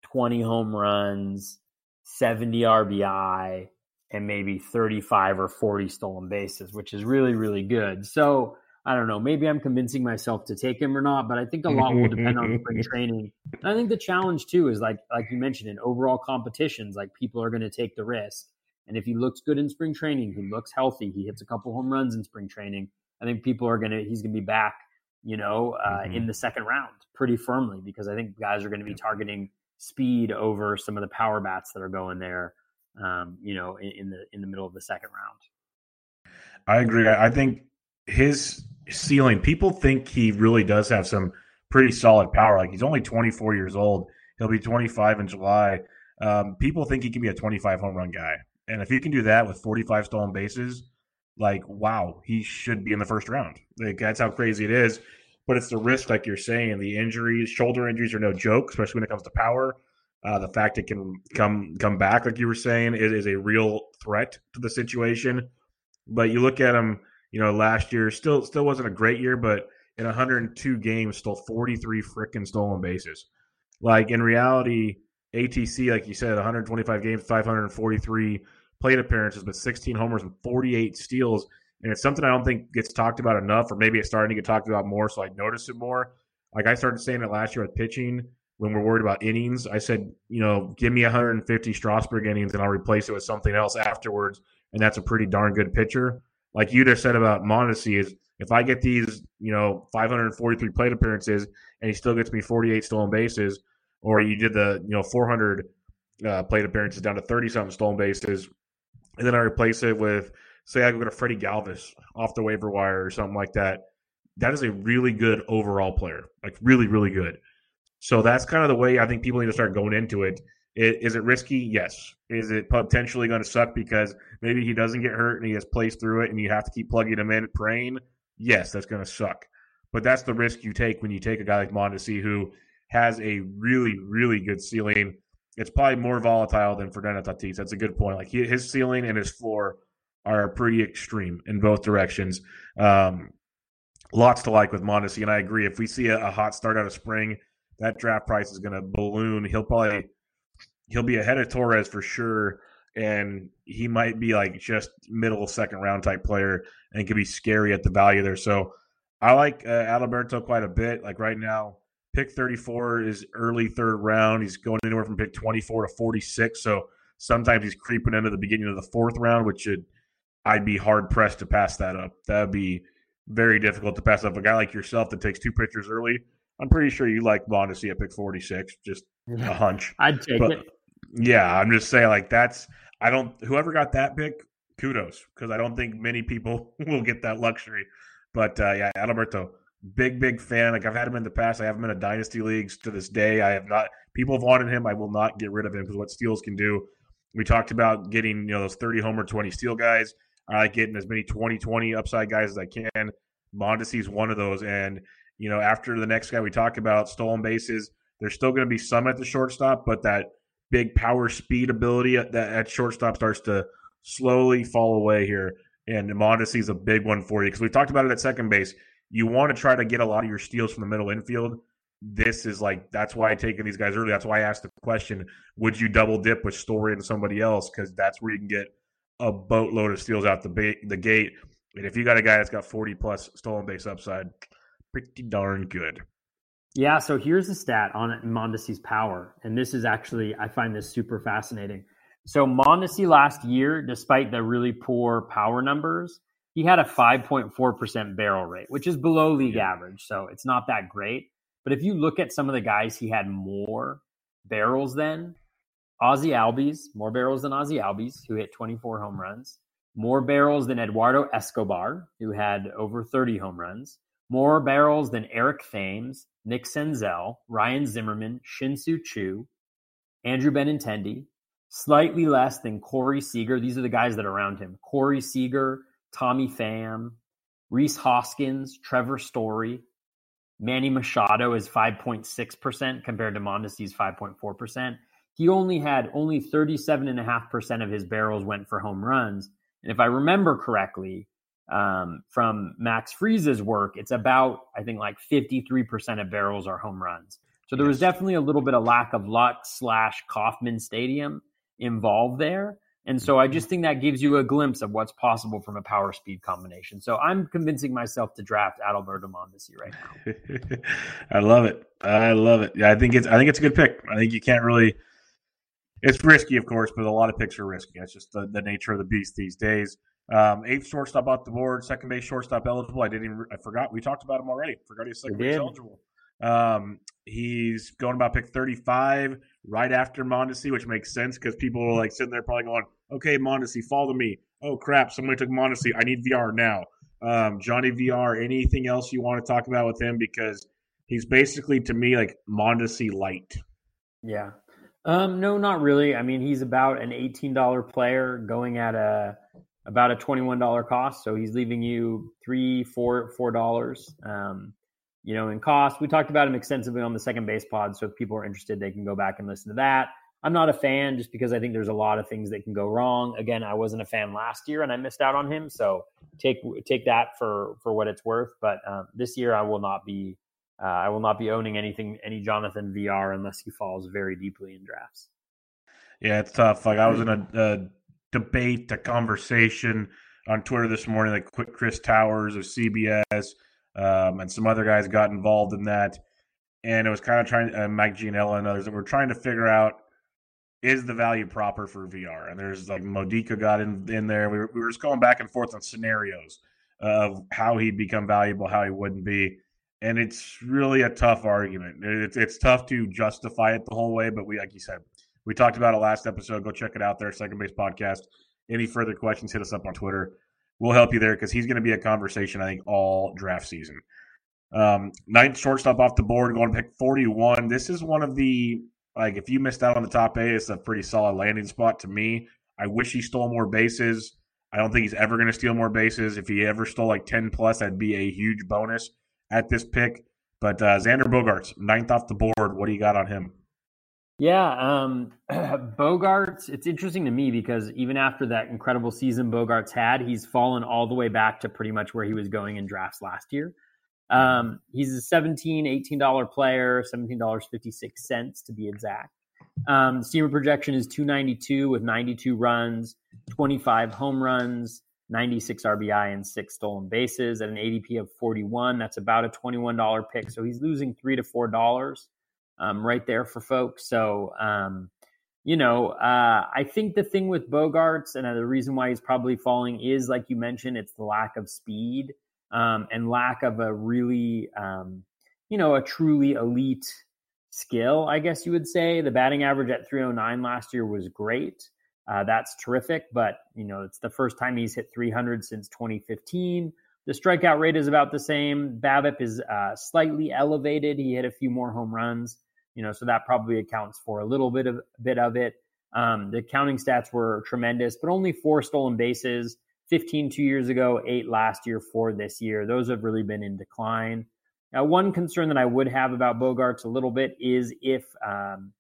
20 home runs, 70 RBI, and maybe 35 or 40 stolen bases, which is really, really good. So, I don't know. Maybe I'm convincing myself to take him or not, but I think a lot will depend on spring training. And I think the challenge too is like like you mentioned in overall competitions, like people are going to take the risk. And if he looks good in spring training, he looks healthy, he hits a couple home runs in spring training. I think people are going to he's going to be back, you know, uh, mm-hmm. in the second round pretty firmly because I think guys are going to be targeting speed over some of the power bats that are going there, um, you know, in, in the in the middle of the second round. I agree. I think his ceiling, people think he really does have some pretty solid power. Like he's only 24 years old. He'll be 25 in July. Um, people think he can be a 25 home run guy. And if he can do that with 45 stolen bases, like, wow, he should be in the first round. Like, that's how crazy it is. But it's the risk, like you're saying, the injuries, shoulder injuries are no joke, especially when it comes to power. Uh, the fact it can come come back, like you were saying, is a real threat to the situation. But you look at him you know, last year still still wasn't a great year, but in 102 games, stole 43 freaking stolen bases. Like in reality, ATC, like you said, 125 games, 543 plate appearances, but 16 homers and 48 steals. And it's something I don't think gets talked about enough, or maybe it's starting to get talked about more, so I notice it more. Like I started saying it last year with pitching when we're worried about innings. I said, you know, give me 150 Strasburg innings and I'll replace it with something else afterwards. And that's a pretty darn good pitcher like you just said about Mondesi, is if I get these, you know, 543 plate appearances and he still gets me 48 stolen bases, or you did the, you know, 400 uh, plate appearances down to 30 something stolen bases, and then I replace it with, say, I go to Freddie Galvis off the waiver wire or something like that. That is a really good overall player, like really, really good. So that's kind of the way I think people need to start going into it is it risky? Yes. Is it potentially going to suck because maybe he doesn't get hurt and he has plays through it and you have to keep plugging him in praying? Yes, that's going to suck. But that's the risk you take when you take a guy like Mondesi who has a really, really good ceiling. It's probably more volatile than Fernando Tatis. That's a good point. Like he, his ceiling and his floor are pretty extreme in both directions. Um, lots to like with Mondesi, and I agree. If we see a, a hot start out of spring, that draft price is going to balloon. He'll probably he'll be ahead of Torres for sure, and he might be like just middle second round type player and could be scary at the value there. So I like uh, Adalberto quite a bit. Like right now, pick 34 is early third round. He's going anywhere from pick 24 to 46. So sometimes he's creeping into the beginning of the fourth round, which should I'd be hard pressed to pass that up. That'd be very difficult to pass up. A guy like yourself that takes two pitchers early, I'm pretty sure you like Mondesi at pick 46. Just a hunch. I'd take but, it. Yeah, I'm just saying like that's I don't whoever got that pick, kudos because I don't think many people will get that luxury. But uh, yeah, Alberto, big big fan. Like I've had him in the past. I have him in a dynasty leagues to this day. I have not. People have wanted him. I will not get rid of him because what steals can do. We talked about getting you know those 30 homer 20 steal guys. I like getting as many 20-20 upside guys as I can. Mondesi's one of those, and you know after the next guy we talk about stolen bases, there's still going to be some at the shortstop, but that big power speed ability uh, at, at shortstop starts to slowly fall away here. And Mondesi is a big one for you because we talked about it at second base. You want to try to get a lot of your steals from the middle infield. This is like that's why I taken these guys early. That's why I asked the question: Would you double dip with Story and somebody else? Because that's where you can get a boatload of steals out the ba- the gate. And if you got a guy that's got 40 plus stolen base upside, pretty darn good. Yeah, so here's the stat on Mondesi's power. And this is actually, I find this super fascinating. So Mondesi last year, despite the really poor power numbers, he had a 5.4% barrel rate, which is below league yeah. average. So it's not that great. But if you look at some of the guys he had more barrels than, Ozzy Albies, more barrels than Ozzy Albies, who hit 24 home runs, more barrels than Eduardo Escobar, who had over 30 home runs, more barrels than Eric Thames, Nick Senzel, Ryan Zimmerman, Shin-Soo Choo, Andrew Benintendi, slightly less than Corey Seager. These are the guys that are around him. Corey Seager, Tommy Pham, Rhys Hoskins, Trevor Story, Manny Machado is 5.6% compared to Mondesi's 5.4%. He only had only 37.5% of his barrels went for home runs. And if I remember correctly, um, from Max Fries's work, it's about, I think, like 53% of barrels are home runs. So there yes. was definitely a little bit of lack of luck slash Kauffman Stadium involved there. And so I just mm-hmm. think that gives you a glimpse of what's possible from a power speed combination. So I'm convincing myself to draft Adalberto Mondesi right now. I love it. I love it. Yeah, I think it's I think it's a good pick. I think you can't really it's risky, of course, but a lot of picks are risky. That's just the, the nature of the beast these days. Um, eighth shortstop off the board, second base shortstop eligible. I didn't even, I forgot. We talked about him already. Forgot he's second base eligible. Um, he's going about pick 35 right after Mondesi, which makes sense because people are like sitting there probably going, okay, Mondesi, follow me. Oh, crap. Somebody took Mondesi. I need Villar now. Um, Johnny Villar, anything else you want to talk about with him? Because he's basically, to me, like Mondesi light. Yeah. Um, no, not really. I mean, he's about an $18 player going at a about a $21 cost. So he's leaving you three, four, four dollars. Um, you know, in cost. We talked about him extensively on the second base pod. So if people are interested, they can go back and listen to that. I'm not a fan just because I think there's a lot of things that can go wrong. Again, I wasn't a fan last year and I missed out on him. So take take that for for what it's worth. But um, this year, I will not be uh, I will not be owning anything any Jonathan Villar unless he falls very deeply in drafts. Yeah, it's tough. Like I was in a, a debate, a conversation on Twitter this morning, like Quick Chris Towers of CBS um, and some other guys got involved in that. And it was kind of trying, uh, Mike Gianella and others, that were trying to figure out is the value proper for Villar? And there's like Modica got in, in there. We were, we were just going back and forth on scenarios of how he'd become valuable, how he wouldn't be. And it's really a tough argument. It's, it's tough to justify it the whole way, but we, like you said, we talked about it last episode. Go check it out there, Second Base Podcast. Any further questions, hit us up on Twitter. We'll help you there because he's going to be a conversation, I think, all draft season. Um, ninth shortstop off the board, going to pick 41. This is one of the, like, if you missed out on the top A, it's a pretty solid landing spot to me. I wish he stole more bases. I don't think he's ever going to steal more bases. If he ever stole like 10 plus, that'd be a huge bonus at this pick. But uh, Xander Bogaerts, ninth off the board. What do you got on him? Yeah, um, Bogaerts. It's interesting to me because even after that incredible season Bogaerts had, he's fallen all the way back to pretty much where he was going in drafts last year. Um, he's a 17 $18 player, $17.56 to be exact. Um, steamer projection is 292 with 92 runs, 25 home runs, 96 RBI, and six stolen bases at an ADP of 41. That's about a $21 pick. So he's losing three to four dollars um, right there for folks. So, um, you know, uh, I think the thing with Bogaerts and the reason why he's probably falling is, like you mentioned, it's the lack of speed um, and lack of a really, um, you know, a truly elite skill, I guess you would say. The batting average at 309 last year was great. Uh, that's terrific, but, you know, it's the first time he's hit 300 since 2015. The strikeout rate is about the same. BABIP is uh, slightly elevated. He hit a few more home runs you know, so that probably accounts for a little bit of bit of it. Um, the counting stats were tremendous, but only four stolen bases, 15 two years ago, eight last year, four this year. Those have really been in decline. Now, one concern that I would have about Bogaerts a little bit is if um,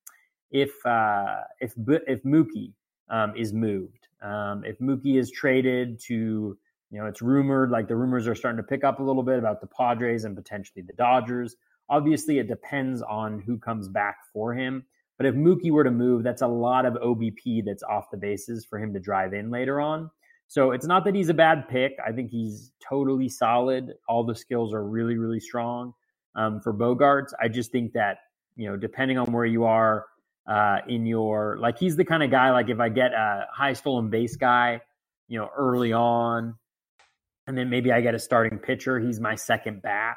if uh, if if Mookie um, is moved, um, if Mookie is traded to you know, it's rumored like the rumors are starting to pick up a little bit about the Padres and potentially the Dodgers. Obviously, it depends on who comes back for him. But if Mookie were to move, that's a lot of OBP that's off the bases for him to drive in later on. So it's not that he's a bad pick. I think he's totally solid. All the skills are really, really strong um, for Bogaerts. I just think that, you know, depending on where you are uh, in your, like, he's the kind of guy, like, if I get a high stolen base guy, you know, early on, and then maybe I get a starting pitcher. He's my second bat,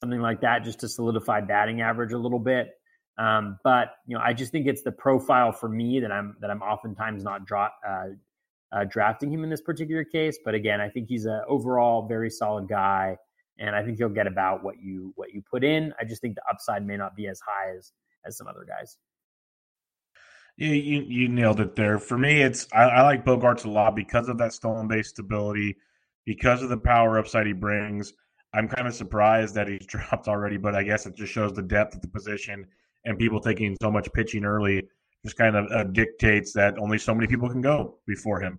something like that, just to solidify batting average a little bit. Um, but you know, I just think it's the profile for me that I'm that I'm oftentimes not draw, uh, uh, drafting him in this particular case. But again, I think he's an overall very solid guy, and I think he'll get about what you what you put in. I just think the upside may not be as high as as some other guys. Yeah, you, you nailed it there. For me, it's I, I like Bogaerts a lot because of that stolen base stability because of the power upside he brings. I'm kind of surprised that he's dropped already, but I guess it just shows the depth of the position and people taking so much pitching early just kind of uh, dictates that only so many people can go before him.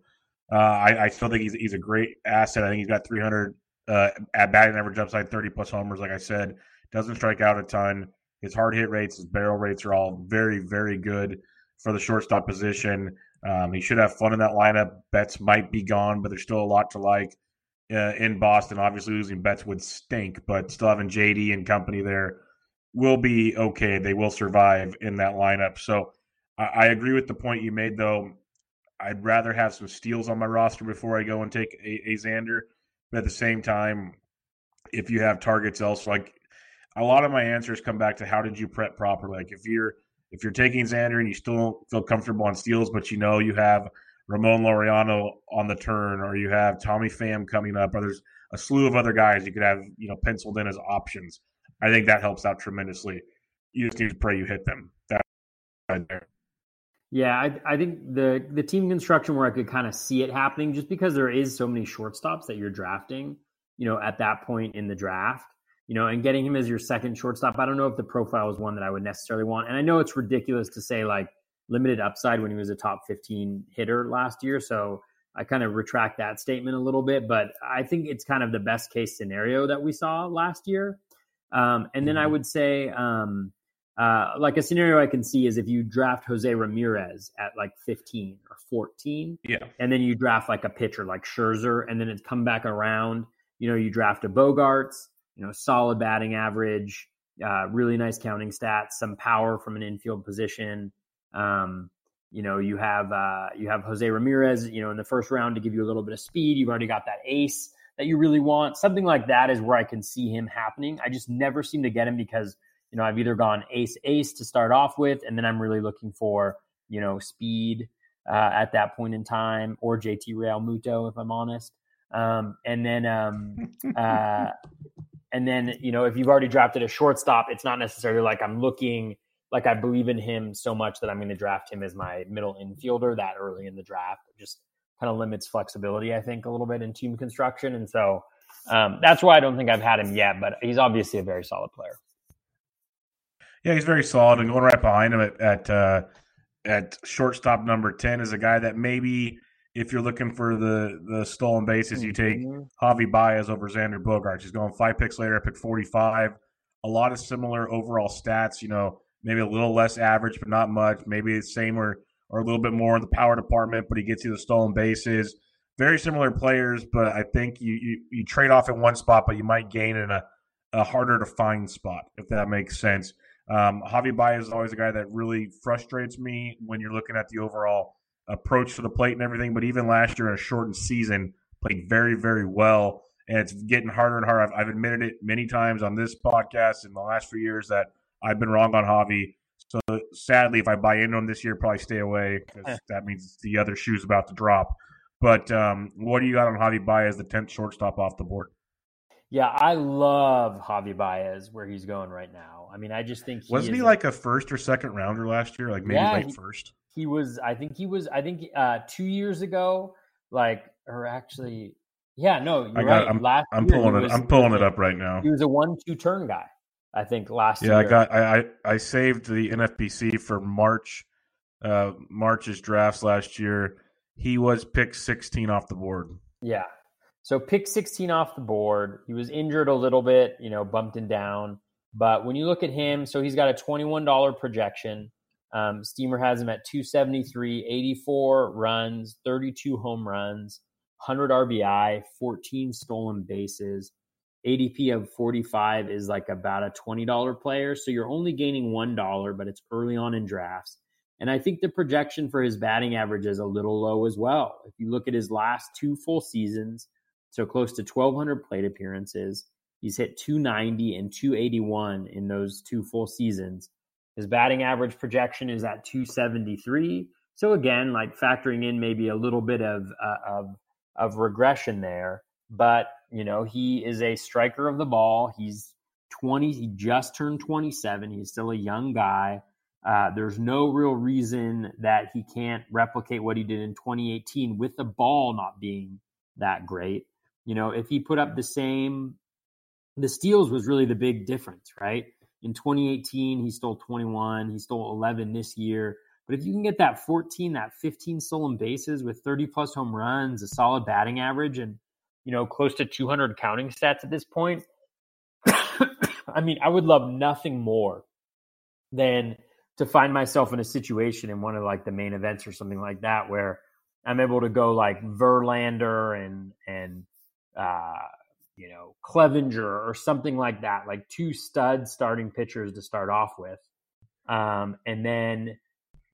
Uh, I, I, still think he's, he's a great asset. I think he's got 300 uh, at batting average upside, 30 plus homers. Like I said, doesn't strike out a ton. His hard hit rates, his barrel rates are all very, very good for the shortstop position. Um, he should have fun in that lineup. Betts might be gone, but there's still a lot to like uh, in Boston. Obviously, losing Betts would stink, but still having JD and company there will be okay. They will survive in that lineup. So I, I agree with the point you made, though. I'd rather have some steals on my roster before I go and take a, a Xander. But at the same time, if you have targets else, like a lot of my answers come back to how did you prep properly? Like if you're if you're taking Xander and you still feel comfortable on steals, but you know you have Ramon Laureano on the turn, or you have Tommy Pham coming up, or there's a slew of other guys you could have, you know, penciled in as options. I think that helps out tremendously. You just need to pray you hit them. That right there. Yeah, I, I think the the team construction where I could kind of see it happening, just because there is so many shortstops that you're drafting, you know, at that point in the draft, you know, and getting him as your second shortstop. I don't know if the profile is one that I would necessarily want, and I know it's ridiculous to say like limited upside when he was a top 15 hitter last year. So I kind of retract that statement a little bit, but I think it's kind of the best case scenario that we saw last year. Um, and then I mm-hmm. would say, um, uh, like a scenario I can see is if you draft Jose Ramirez at like 15 or 14, yeah, and then you draft like a pitcher like Scherzer, and then it's come back around. You know, you draft a Bogaerts, you know, solid batting average, uh, really nice counting stats, some power from an infield position, um, you know, you have uh, you have Jose Ramirez, you know, in the first round to give you a little bit of speed. You've already got that ace that you really want. Something like that is where I can see him happening. I just never seem to get him because you know I've either gone ace ace to start off with, and then I'm really looking for you know speed uh, at that point in time, or JT Realmuto if I'm honest. Um, and then um, uh, and then you know if you've already drafted a shortstop, it's not necessarily like I'm looking like I believe in him so much that I'm going to draft him as my middle infielder that early in the draft. Just kind of limits flexibility, I think, a little bit in team construction, and so um, that's why I don't think I've had him yet. But he's obviously a very solid player. Yeah, he's very solid, and going right behind him at at, uh, at shortstop number ten is a guy that maybe if you're looking for the the stolen bases, you take mm-hmm. Javi Baez over Xander Bogaerts. He's going five picks later, pick 45. A lot of similar overall stats. You know, maybe a little less average, but not much. Maybe the same or or a little bit more in the power department, but he gets you the stolen bases. Very similar players, but I think you you, you trade off in one spot, but you might gain in a, a harder to find spot, if that makes sense. Um, Javi Baez is always a guy that really frustrates me when you're looking at the overall approach to the plate and everything. But even last year in a shortened season, played very, very well. And it's getting harder and harder. I've, I've admitted it many times on this podcast in the last few years that I've been wrong on Javi. So sadly, if I buy into him this year, probably stay away because that means the other shoe's about to drop. But um, what do you got on Javi Baez, the tenth shortstop off the board? Yeah, I love Javi Baez where he's going right now. I mean, I just think he wasn't he like a first or second rounder last year, like maybe yeah, late he, first. He was. I think he was. I think uh, two years ago, like or actually, yeah, no, you're got, right. I'm, last I'm pulling it. Was, I'm pulling it up right now. He was a one-two turn guy. I think last yeah, year. I got I, I, I saved the NFBC for March uh, March's drafts last year, he was picked 16 off the board. Yeah. So pick 16 off the board. He was injured a little bit, you know, bumped him down. But when you look at him, so he's got a $21 projection. Um, Steamer has him at 273, 84 runs, 32 home runs, 100 RBI, 14 stolen bases. ADP of 45 is like about a $20 player. So you're only gaining $1, but it's early on in drafts. And I think the projection for his batting average is a little low as well. If you look at his last two full seasons, so close to 1,200 plate appearances, he's hit 290 and 281 in those two full seasons. His batting average projection is at 273. So again, like factoring in maybe a little bit of uh, of of regression there, but you know he is a striker of the ball. He's 20. He just turned 27. He's still a young guy. Uh, there's no real reason that he can't replicate what he did in 2018 with the ball not being that great. You know, if he put up the same, the steals was really the big difference, right? In 2018, he stole 21. He stole 11 this year. But if you can get that 14, that 15 stolen bases with 30 plus home runs, a solid batting average, and you know close to 200 counting stats at this point, I mean, I would love nothing more than to find myself in a situation in one of like the main events or something like that where I'm able to go like Verlander and and uh, you know, Clevinger or something like that, like two stud starting pitchers to start off with. Um, and then,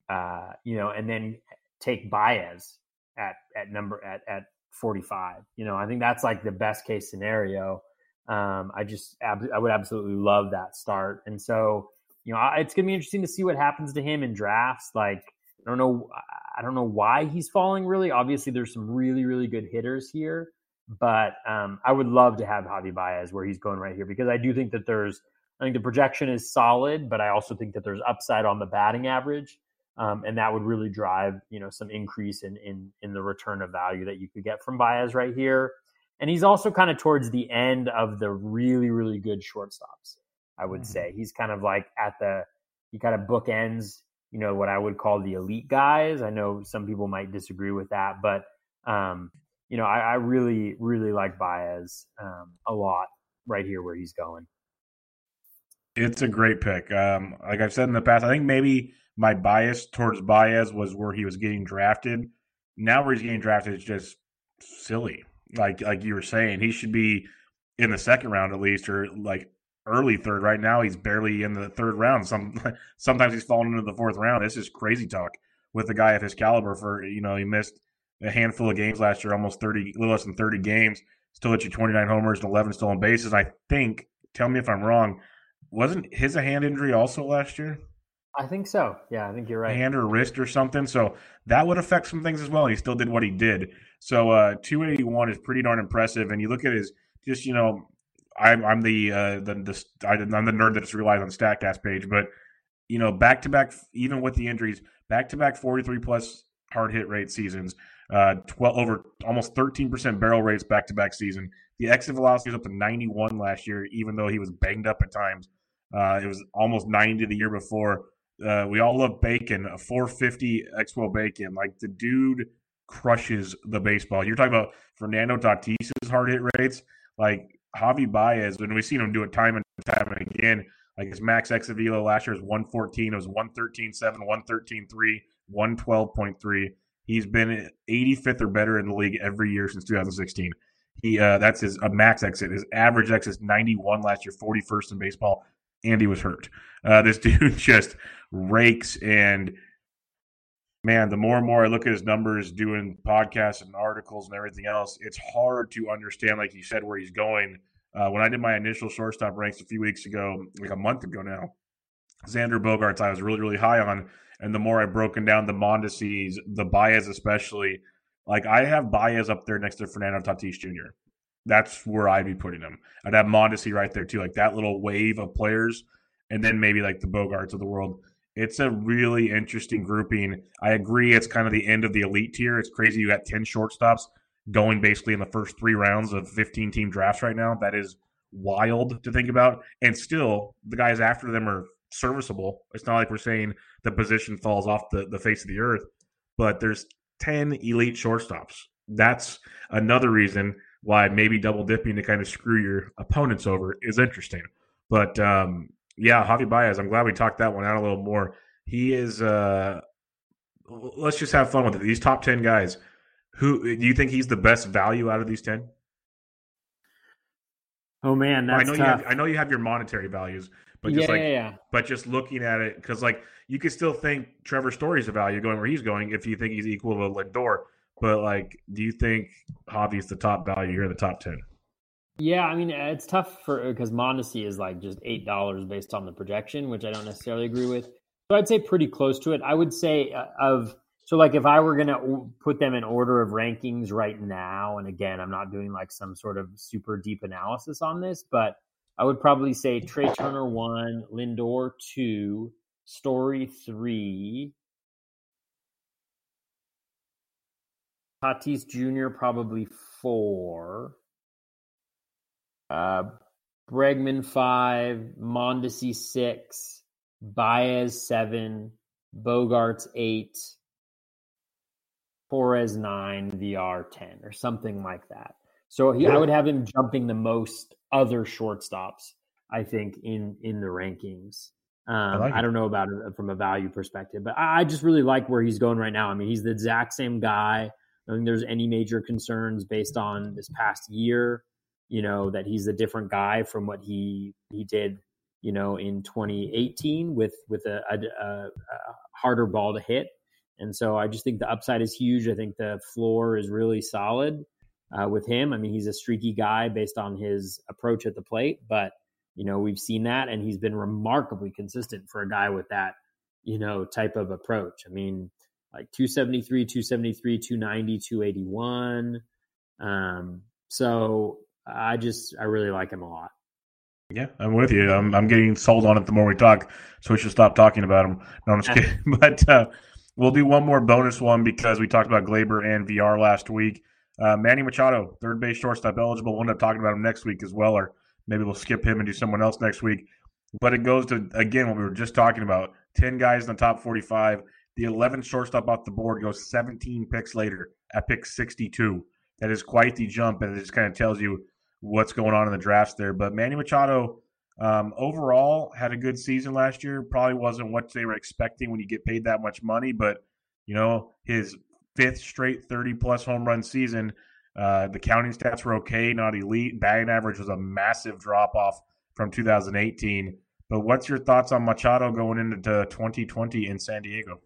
uh, you know, and then take Baez at, at number at, at 45. You know, I think that's like the best case scenario. Um, I just, I would absolutely love that start. And so, you know, it's going to be interesting to see what happens to him in drafts. Like, I don't know, I don't know why he's falling really. Obviously, there's some really, really good hitters here. But um, I would love to have Javi Baez where he's going right here because I do think that there's, I think the projection is solid, but I also think that there's upside on the batting average. Um, and that would really drive, you know, some increase in, in in the return of value that you could get from Baez right here. And he's also kind of towards the end of the really, really good shortstops. I would mm-hmm. say he's kind of like at the he kind of bookends, you know, what I would call the elite guys. I know some people might disagree with that, but um, you know, I, I really, really like Baez um, a lot right here where he's going. It's a great pick. Um, like I've said in the past, I think maybe my bias towards Baez was where he was getting drafted. Now where he's getting drafted is just silly. Like like you were saying, he should be in the second round at least, or like early third. Right now, he's barely in the third round. Some sometimes he's falling into the fourth round. This is crazy talk with a guy of his caliber. For you know, he missed a handful of games last year, almost 30, a little less than 30 games, still hit you 29 homers and 11 stolen bases. I think, tell me if I'm wrong, wasn't his a hand injury also last year? I think so. Yeah, I think you're right. Hand or wrist or something. So that would affect some things as well. He still did what he did. So uh, 281 is pretty darn impressive. And you look at his, just, you know, I'm, I'm the, uh, the, the, I'm the nerd that just relies on StatCast page, but, you know, back to back, even with the injuries, back to back 43 plus hard hit rate seasons. Uh, 12 over almost 13% barrel rates back to back season. The exit velocity was up to 91 last year, even though he was banged up at times. Uh, it was almost 90 the year before. Uh, we all love Bacon, a 450 Expo Bacon. Like the dude crushes the baseball. You're talking about Fernando Tatis's hard hit rates. Like Javi Baez, and we've seen him do it time and time and again. Like his max exit velo last year was 114. It was 113.7, 113.3, 112.3. He's been 85th or better in the league every year since 2016. He uh, that's his a max exit. His average exit is 91 last year, 41st in baseball, and he was hurt. Uh, this dude just rakes and man, the more and more I look at his numbers, doing podcasts and articles and everything else, it's hard to understand, like you said, where he's going. Uh, when I did my initial shortstop ranks a few weeks ago, like a month ago now, Xander Bogaerts I was really really high on and the more I've broken down the Mondesi's, the Baez especially, like I have Baez up there next to Fernando Tatis Jr. That's where I'd be putting him. I'd have Mondesi right there too, like that little wave of players, and then maybe like the Bogaerts of the world. It's a really interesting grouping. I agree. It's kind of the end of the elite tier. It's crazy. You got ten shortstops going basically in the first three rounds of 15 team drafts right now. That is wild to think about. And still, the guys after them are serviceable. It's not like we're saying the position falls off the, the face of the earth, but there's 10 elite shortstops. That's another reason why maybe double dipping to kind of screw your opponents over is interesting. But um, yeah, Javi Baez, I'm glad we talked that one out a little more. He is, uh, let's just have fun with it. These top 10 guys, who do you think he's the best value out of these 10? Oh man, I know tough. you have, I know you have your monetary values, but just yeah, like yeah, yeah. but just looking at it because like you could still think Trevor Story's a value going where he's going if you think he's equal to Lindor. But like, do you think Javi's the top value here in the top ten? Yeah, I mean it's tough for because Mondesi is like just eight dollars based on the projection, which I don't necessarily agree with. So I'd say pretty close to it. I would say uh, of so like if I were gonna put them in order of rankings right now, and again, I'm not doing like some sort of super deep analysis on this, but I would probably say Trea Turner one, Lindor two, Story three, Tatis Jr. probably four. Uh, Bregman five, Mondesi six, Baez seven, Bogaerts eight, Torres nine, Villar ten, or something like that. So he, I would have him jumping the most other shortstops. I think in in the rankings. Um, I, like I, don't know about it from a value perspective, but I, I just really like where he's going right now. I mean, he's the exact same guy. I think there's any major concerns based on this past year you know that he's a different guy from what he he did you know in 2018 with with a, a, a, harder ball to hit. And so i just think the upside is huge. I think the floor is really solid uh, with him. I mean he's a streaky guy based on his approach at the plate but you know we've seen that and he's been remarkably consistent for a guy with that you know type of approach. I mean like 273 273 290 281 um so I just I really like him a lot. Yeah, I'm with you. I'm I'm getting sold on it the more we talk, so we should stop talking about him. No, I'm just kidding. but uh, we'll do one more bonus one because we talked about Gleyber and Villar last week. Uh, Manny Machado, third base shortstop eligible. We'll end up talking about him next week as well, or maybe we'll skip him and do someone else next week. But it goes to again what we were just talking about: ten guys in the top 45. The 11th shortstop off the board goes 17 picks later at pick 62. That is quite the jump, and it just kind of tells you what's going on in the drafts there. But Manny Machado um, overall had a good season last year. Probably wasn't what they were expecting when you get paid that much money, but you know his fifth straight 30 plus home run season. Uh, the counting stats were okay, not elite. Batting average was a massive drop off from 2018. But what's your thoughts on Machado going into 2020 in San Diego?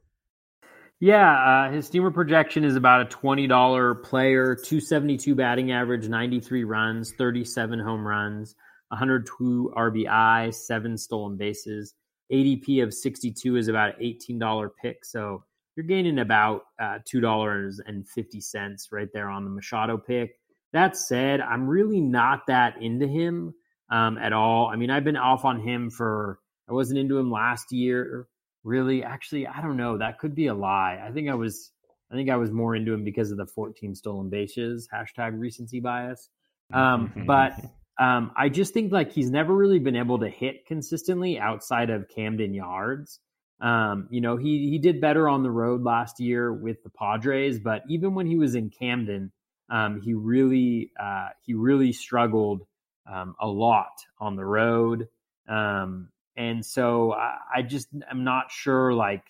Yeah, uh, his steamer projection is about a twenty dollar player, two seventy two batting average, ninety three runs, thirty seven home runs, one hundred two RBI, seven stolen bases. ADP of sixty two is about an eighteen dollar pick, so you're gaining about uh, two dollars and fifty cents right there on the Machado pick. That said, I'm really not that into him um, at all. I mean, I've been off on him for I wasn't into him last year really actually i don't know that could be a lie. I think i was i think i was more into him because of the 14 stolen bases hashtag recency bias. Um, but um, i just think like he's never really been able to hit consistently outside of camden yards. Um, you know he he did better on the road last year with the padres but even when he was in camden um, he really uh, he really struggled um, a lot on the road. Um, and so I, just I just am not sure. Like,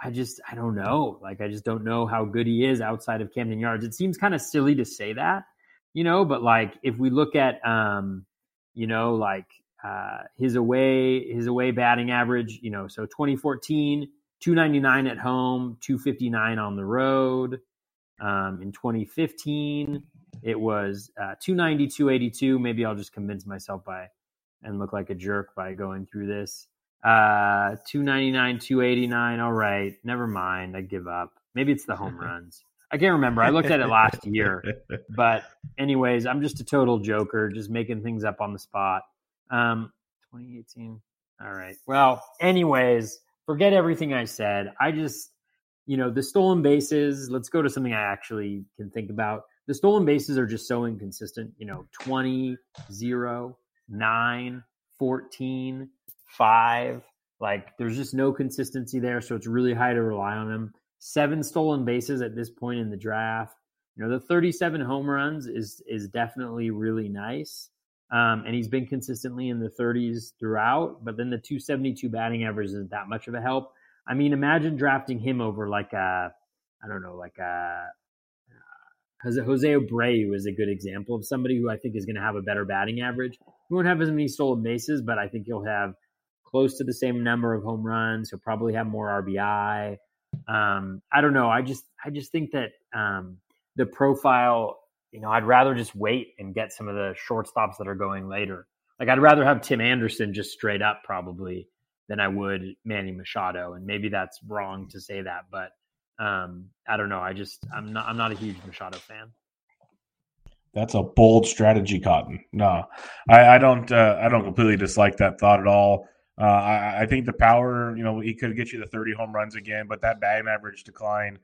I just I don't know. Like, I just don't know how good he is outside of Camden Yards. It seems kind of silly to say that, you know. But like, if we look at, um, you know, like uh, his away his away batting average, you know, so 2014, 299 at home, 259 on the road. Um, in 2015, it was uh, 290, 282. Maybe I'll just convince myself by and look like a jerk by going through this. Uh, 299, 289. All right. Never mind. I give up. Maybe it's the home runs. I can't remember. I looked at it last year. But, anyways, I'm just a total joker, just making things up on the spot. Um, 2018. All right. Well, anyways, forget everything I said. I just, you know, the stolen bases, let's go to something I actually can think about. The stolen bases are just so inconsistent, you know, 20, 0, 9, 14, 5, Like there's just no consistency there, so it's really high to rely on him. Seven stolen bases at this point in the draft. You know, the 37 home runs is is definitely really nice. Um, and he's been consistently in the 30s throughout, but then the 272 batting average isn't that much of a help. I mean, imagine drafting him over like a, I don't know, like a Jose, Jose Abreu is a good example of somebody who I think is going to have a better batting average. He won't have as many stolen bases, but I think he'll have close to the same number of home runs. He'll probably have more RBI. Um, I don't know. I just I just think that um, the profile. You know, I'd rather just wait and get some of the shortstops that are going later. Like I'd rather have Tim Anderson just straight up probably than I would Manny Machado. And maybe that's wrong to say that, but um, I don't know. I just I'm not I'm not a huge Machado fan. That's a bold strategy, Cotton. No, I, I don't. Uh, I don't completely dislike that thought at all. Uh, I, I, think the power, you know, he could get you the 30 home runs again, but that batting average decline,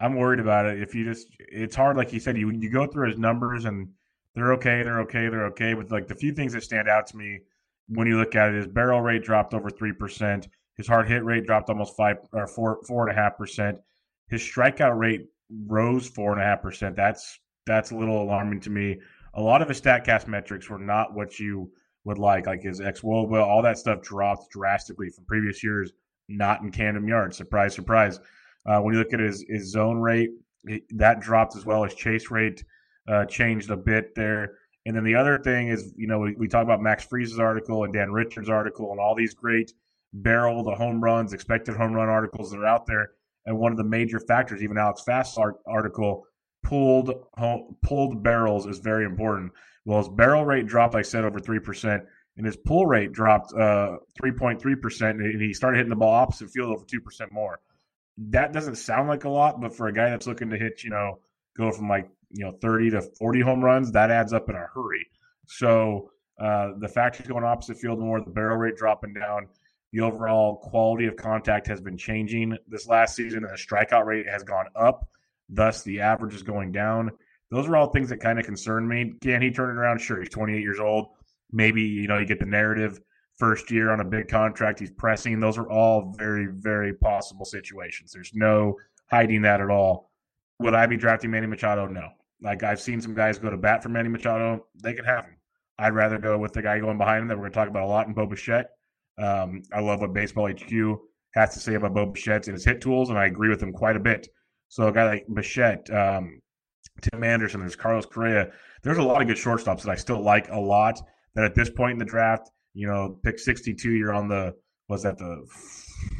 I'm worried about it. If you just, it's hard, like you said, you you go through his numbers and they're okay, they're okay, they're okay. But like the few things that stand out to me when you look at it, his barrel rate dropped over three percent, his hard hit rate dropped almost five or four four and a half percent. His strikeout rate rose four and a half percent. That's that's a little alarming to me. A lot of his Statcast metrics were not what you would like, like his xwOBA, all that stuff dropped drastically from previous years. Not in Camden Yards. Surprise, surprise. Uh, when you look at his his zone rate, that dropped as well. His chase rate uh, changed a bit there. And then the other thing is, you know, we, we talk about Max Fries's article and Dan Richards' article and all these great barrel, the home runs, expected home run articles that are out there and one of the major factors, even Alex Fast's article, pulled pulled barrels is very important. Well, his barrel rate dropped, like I said, over three percent, and his pull rate dropped uh, three point three percent, and he started hitting the ball opposite field over two percent more. That doesn't sound like a lot, but for a guy that's looking to hit, you know, go from like you know thirty to forty home runs, that adds up in a hurry. So uh, the fact he's going opposite field more, the barrel rate dropping down, the overall quality of contact has been changing this last season, and the strikeout rate has gone up. Thus, the average is going down. Those are all things that kind of concern me. Can he turn it around? Sure, he's 28 years old. Maybe you know you get the narrative first year on a big contract. He's pressing. Those are all very, very possible situations. There's no hiding that at all. Would I be drafting Manny Machado? No. Like I've seen some guys go to bat for Manny Machado. They can have him. I'd rather go with the guy going behind him that we're going to talk about a lot in Bo Bichette. Um, I love what Baseball HQ has to say about Bo Bichette and his hit tools, and I agree with him quite a bit. So a guy like Bichette, um, Tim Anderson, there's Carlos Correa. There's a lot of good shortstops that I still like a lot. That at this point in the draft, you know, pick 62, you're on the was that the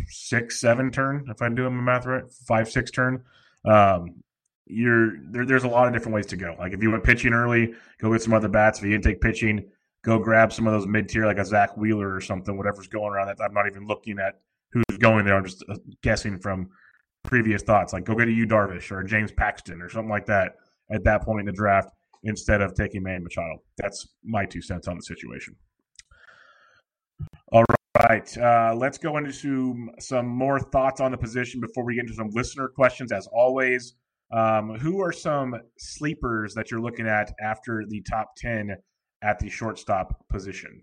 six seven turn if I'm doing my math right, five six turn. Um, you're there, there's a lot of different ways to go. Like if you went pitching early, go get some other bats. If you didn't take pitching, go grab some of those mid tier, like a Zack Wheeler or something, whatever's going around. That I'm not even looking at who's going there. I'm just uh, guessing from previous thoughts. Like go get a Yu Darvish or James Paxton or something like that at that point in the draft instead of taking Manny Machado. That's my two cents on the situation. All right, uh, let's go into some, some more thoughts on the position before we get into some listener questions. As always, um, who are some sleepers that you're looking at after the top ten at the shortstop position?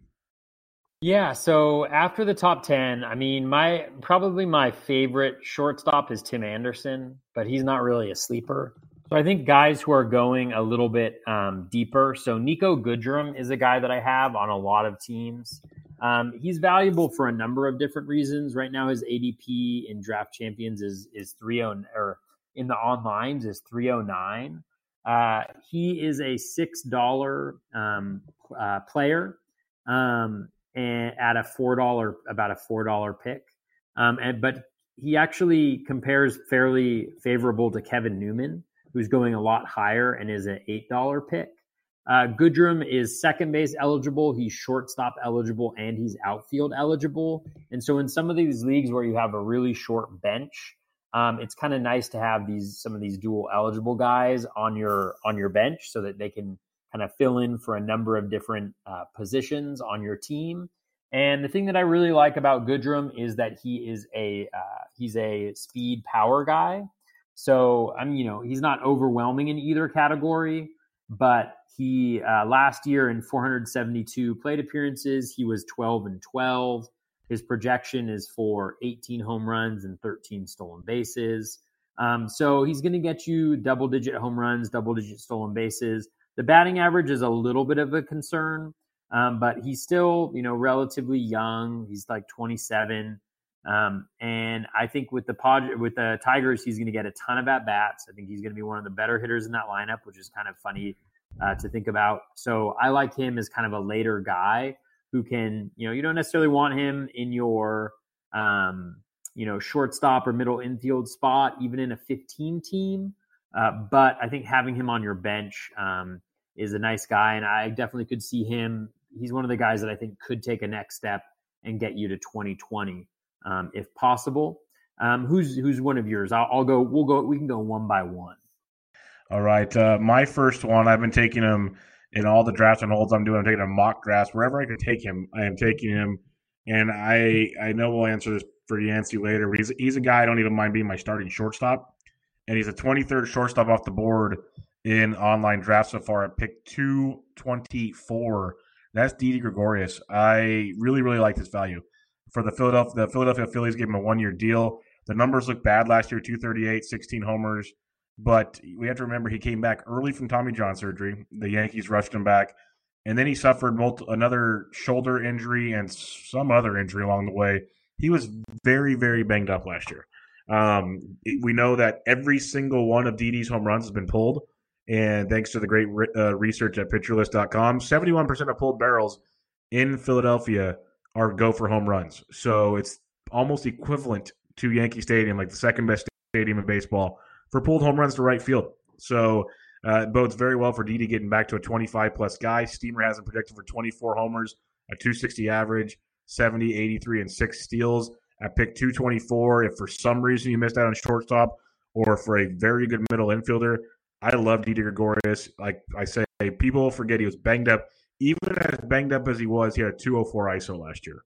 Yeah, so after the top 10, I mean, my probably my favorite shortstop is Tim Anderson, but he's not really a sleeper. So I think guys who are going a little bit um, deeper. So Niko Goodrum is a guy that I have on a lot of teams. Um, he's valuable for a number of different reasons. Right now, his ADP in Draft Champions is is three oh or in the onlines is three oh nine. Uh, he is a six dollar um, uh, player um, and at a four dollar about a four dollar pick. Um, and but he actually compares fairly favorable to Kevin Newman, who's going a lot higher and is an eight dollar pick. Uh, Goodrum is second base eligible. He's shortstop eligible and he's outfield eligible. And so in some of these leagues where you have a really short bench, um, it's kind of nice to have these some of these dual eligible guys on your on your bench so that they can kind of fill in for a number of different uh, positions on your team. And the thing that I really like about Goodrum is that he is a uh, he's a speed power guy. So I'm you know he's not overwhelming in either category, but he uh, last year in 472 plate appearances he was 12 and 12. His projection is for 18 home runs and 13 stolen bases. Um, so he's going to get you double digit home runs, double digit stolen bases. The batting average is a little bit of a concern, um, but he's still, you know, relatively young. He's like 27. Um, and I think with the Pod- with the Tigers, he's going to get a ton of at bats. I think he's going to be one of the better hitters in that lineup, which is kind of funny uh, to think about. So I like him as kind of a later guy who can, you know, you don't necessarily want him in your, um, you know, shortstop or middle infield spot, even in a 15 team. Uh, but I think having him on your bench um, is a nice guy, and I definitely could see him. He's one of the guys that I think could take a next step and get you to 2020 um, if possible. Um, who's who's one of yours? I'll, I'll, go. We'll go. We can go one by one. All right. Uh, my first one. I've been taking him in all the drafts and holds I'm doing. I'm taking a mock draft wherever I can take him. I am taking him, and I I know we'll answer this for Yancey later. But he's he's a guy I don't even mind being my starting shortstop, and he's a 23rd shortstop off the board in online draft so far at pick 224. That's Didi Gregorius. I really really like this value for the Philadelphia. The Philadelphia Phillies gave him a one year deal. The numbers look bad last year 238, 16 homers. But we have to remember he came back early from Tommy John surgery. The Yankees rushed him back. And then he suffered multi- another shoulder injury and some other injury along the way. He was very, very banged up last year. Um, we know that every single one of Didi's home runs has been pulled. And thanks to the great re- uh, research at pitcherlist.com, 71% of pulled barrels in Philadelphia – are go for home runs. So it's almost equivalent to Yankee Stadium, like the second best stadium in baseball, for pulled home runs to right field. So uh, it bodes very well for Didi getting back to a 25 plus guy. Steamer has him projected for 24 homers, a 260 average, 70, 83, and six steals at pick 224. If for some reason you missed out on shortstop or for a very good middle infielder, I love Didi Gregorius. Like I say, people forget he was banged up even as banged up as he was, he had a 204 ISO last year.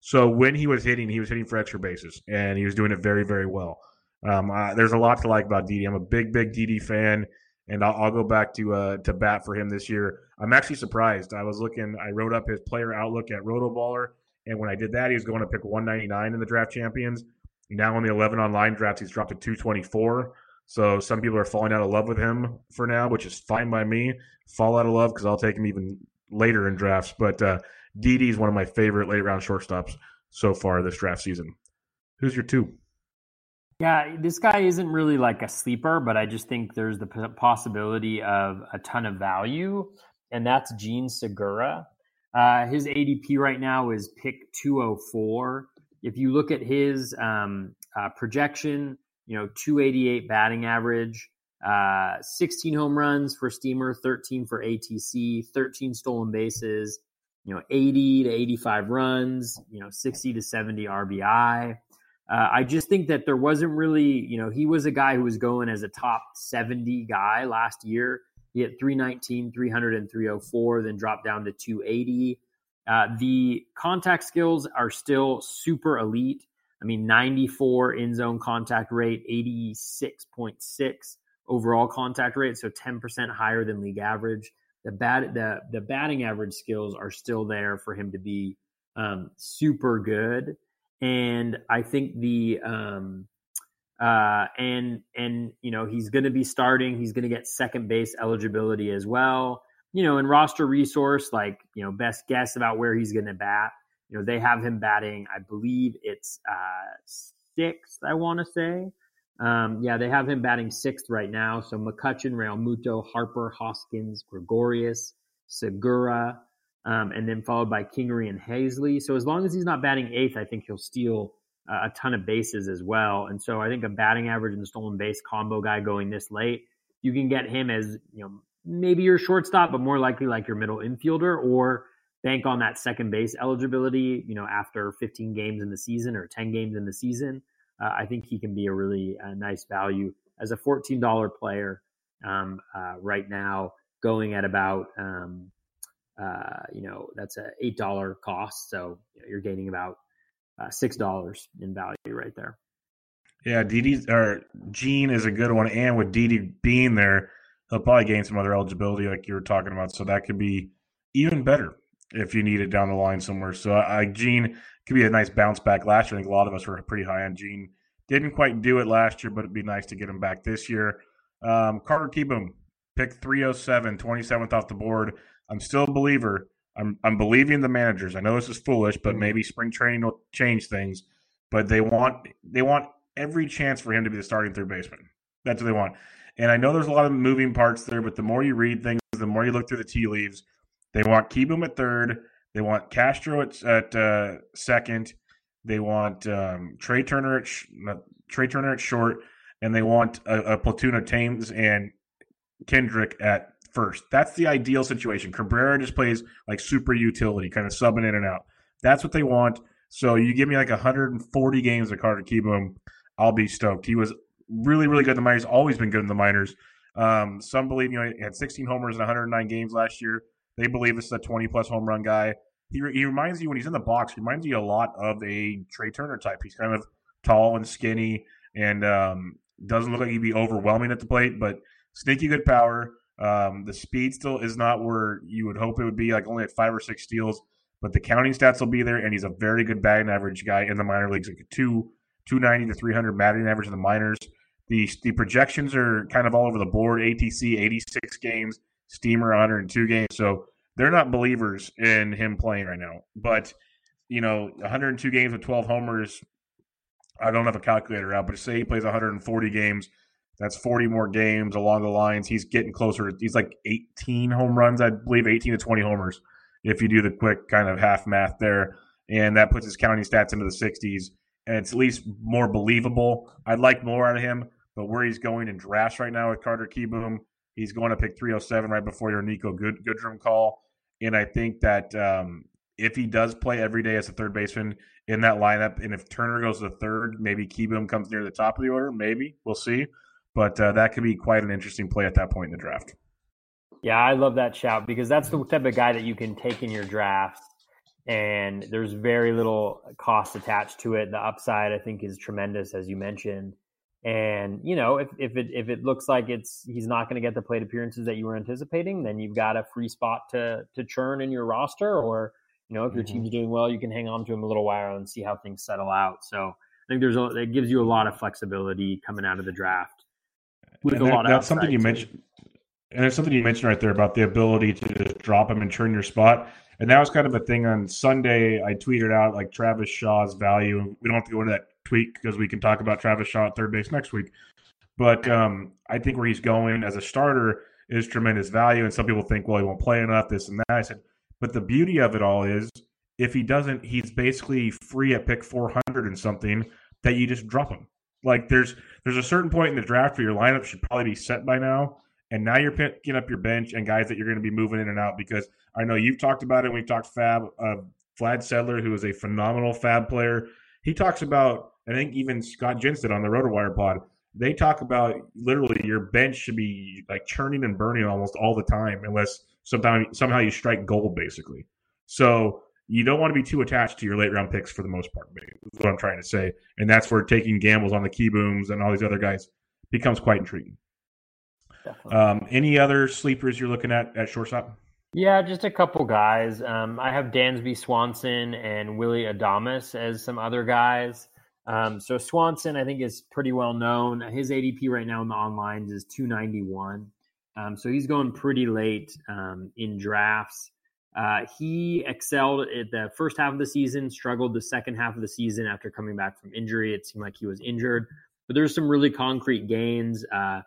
So when he was hitting, he was hitting for extra bases, and he was doing it very, very well. Um, there's a lot to like about Didi. I'm a big, big Didi fan, and I'll, I'll go back to uh, to bat for him this year. I'm actually surprised. I was looking, I wrote up his player outlook at Rotoballer, and when I did that, he was going to pick 199 in the draft champions. Now in the 11 online drafts, he's dropped to 224. So some people are falling out of love with him for now, which is fine by me. Fall out of love because I'll take him even later in drafts. But uh, Didi is one of my favorite late round shortstops so far this draft season. Who's your two? Yeah, this guy isn't really like a sleeper, but I just think there's the possibility of a ton of value, and that's Jean Segura. Uh, his ADP right now is pick 204. If you look at his um, uh, projection, you know, 288 batting average, uh, 16 home runs for Steamer, 13 for ATC, 13 stolen bases, you know, 80 to 85 runs, you know, 60 to 70 RBI. Uh, I just think that there wasn't really, you know, he was a guy who was going as a top 70 guy last year. He hit 319, 300, and 304, then dropped down to 280. Uh, the contact skills are still super elite. I mean, 94 in zone contact rate, 86.6 overall contact rate, so 10% higher than league average. The bat the the batting average skills are still there for him to be um, super good, and I think the um, uh, and and you know he's going to be starting. He's going to get second base eligibility as well. You know, in roster resource, like you know, best guess about where he's going to bat. You know, they have him batting. I believe it's uh, sixth. I want to say. Um, yeah, they have him batting sixth right now. So McCutchen, Realmuto, Harper, Hoskins, Gregorius, Segura, um, and then followed by Kingery and Haseley. So as long as he's not batting eighth, I think he'll steal a ton of bases as well. And so I think a batting average and stolen base combo guy going this late, you can get him as you know maybe your shortstop, but more likely like your middle infielder or bank on that second base eligibility. You know, after 15 games in the season or 10 games in the season uh, I think he can be a really uh, nice value as a $14 player um, uh, right now, going at about, um, uh, you know, that's a $8 cost. So you know, you're gaining about uh, $6 in value right there. Yeah, Didi or Jean is a good one. And with Didi being there, he'll probably gain some other eligibility like you were talking about. So that could be even better. if you need it down the line somewhere. So uh, Jean could be a nice bounce back last year. I think a lot of us were pretty high on Jean. Didn't quite do it last year, but it'd be nice to get him back this year. Um, Carter Kieboom, pick 307, 27th off the board. I'm still a believer. I'm I'm believing the managers. I know this is foolish, but mm-hmm. maybe spring training will change things. But they want they want every chance for him to be the starting third baseman. That's what they want. And I know there's a lot of moving parts there, but the more you read things, the more you look through the tea leaves. They want Kieboom at third. They want Castro at, at uh, second. They want um, Trea Turner at sh- Trea Turner at short, and they want a, a platoon of Thames and Kendrick at first. That's the ideal situation. Cabrera just plays like super utility, kind of subbing in and out. That's what they want. So you give me like 140 games of Carter Kieboom, I'll be stoked. He was really, really good in the minors. Always been good in the minors. Um, some believe you know he had 16 homers in 109 games last year. They believe this is a 20 plus home run guy. He, he reminds you when he's in the box. He reminds you a lot of a Trea Turner type. He's kind of tall and skinny, and um, doesn't look like he'd be overwhelming at the plate, but sneaky good power. Um, the speed still is not where you would hope it would be, like only at five or six steals, but the counting stats will be there, and he's a very good batting average guy in the minor leagues, like two 290 to 300 batting average in the minors. The the projections are kind of all over the board. ATC 86 games, Steamer 102 games. So they're not believers in him playing right now. But you know, 102 games with 12 homers. I don't have a calculator out, but say he plays 140 games, that's 40 more games along the lines. He's getting closer. He's like 18 home runs, I believe, 18 to 20 homers if you do the quick kind of half math there. And that puts his counting stats into the 60s and it's at least more believable. I'd like more out of him, but where he's going in drafts right now with Carter Kieboom, he's going to pick 307 right before your Niko Good- Goodrum call. And I think that um, if he does play every day as a third baseman in that lineup, and if Turner goes to third, maybe Kieboom comes near the top of the order. Maybe we'll see, but uh, that could be quite an interesting play at that point in the draft. Yeah, I love that shout because that's the type of guy that you can take in your drafts and there's very little cost attached to it. The upside, I think, is tremendous, as you mentioned. And you know, if if it if it looks like it's he's not going to get the plate appearances that you were anticipating, then you've got a free spot to to churn in your roster. Or you know, if your mm-hmm. team's doing well, you can hang on to him a little while and see how things settle out. So I think there's a it gives you a lot of flexibility coming out of the draft. With and a that, lot of that's something you too. mentioned, and there's something you mentioned right there about the ability to just drop him and turn your spot. And that was kind of a thing on Sunday. I tweeted out like Travis Shaw's value. We don't have to go into that tweet because we can talk about Travis Shaw at third base next week. But um, I think where he's going as a starter is tremendous value. And some people think, well, he won't play enough, this and that. I said, but the beauty of it all is if he doesn't, he's basically free at pick 400 and something that you just drop him. Like there's there's a certain point in the draft where your lineup should probably be set by now and now you're picking up your bench and guys that you're going to be moving in and out because I know you've talked about it. We've talked FAAB, uh, Vlad Sedler, who is a phenomenal FAAB player. He talks about, I think even Scott Jensen on the RotoWire pod, they talk about literally your bench should be like churning and burning almost all the time unless sometimes somehow you strike gold basically. So you don't want to be too attached to your late round picks for the most part. Is what I'm trying to say, and that's where taking gambles on the Kiebooms and all these other guys becomes quite intriguing. Um, any other sleepers you're looking at at shortstop? Yeah, just a couple guys. Um, I have Dansby Swanson and Willy Adames as some other guys. Um, so Swanson, I think, is pretty well known. His ADP right now in the online is 291. Um, so he's going pretty late um, in drafts. Uh, he excelled at the first half of the season, struggled the second half of the season after coming back from injury. It seemed like he was injured, but there's some really concrete gains. Uh,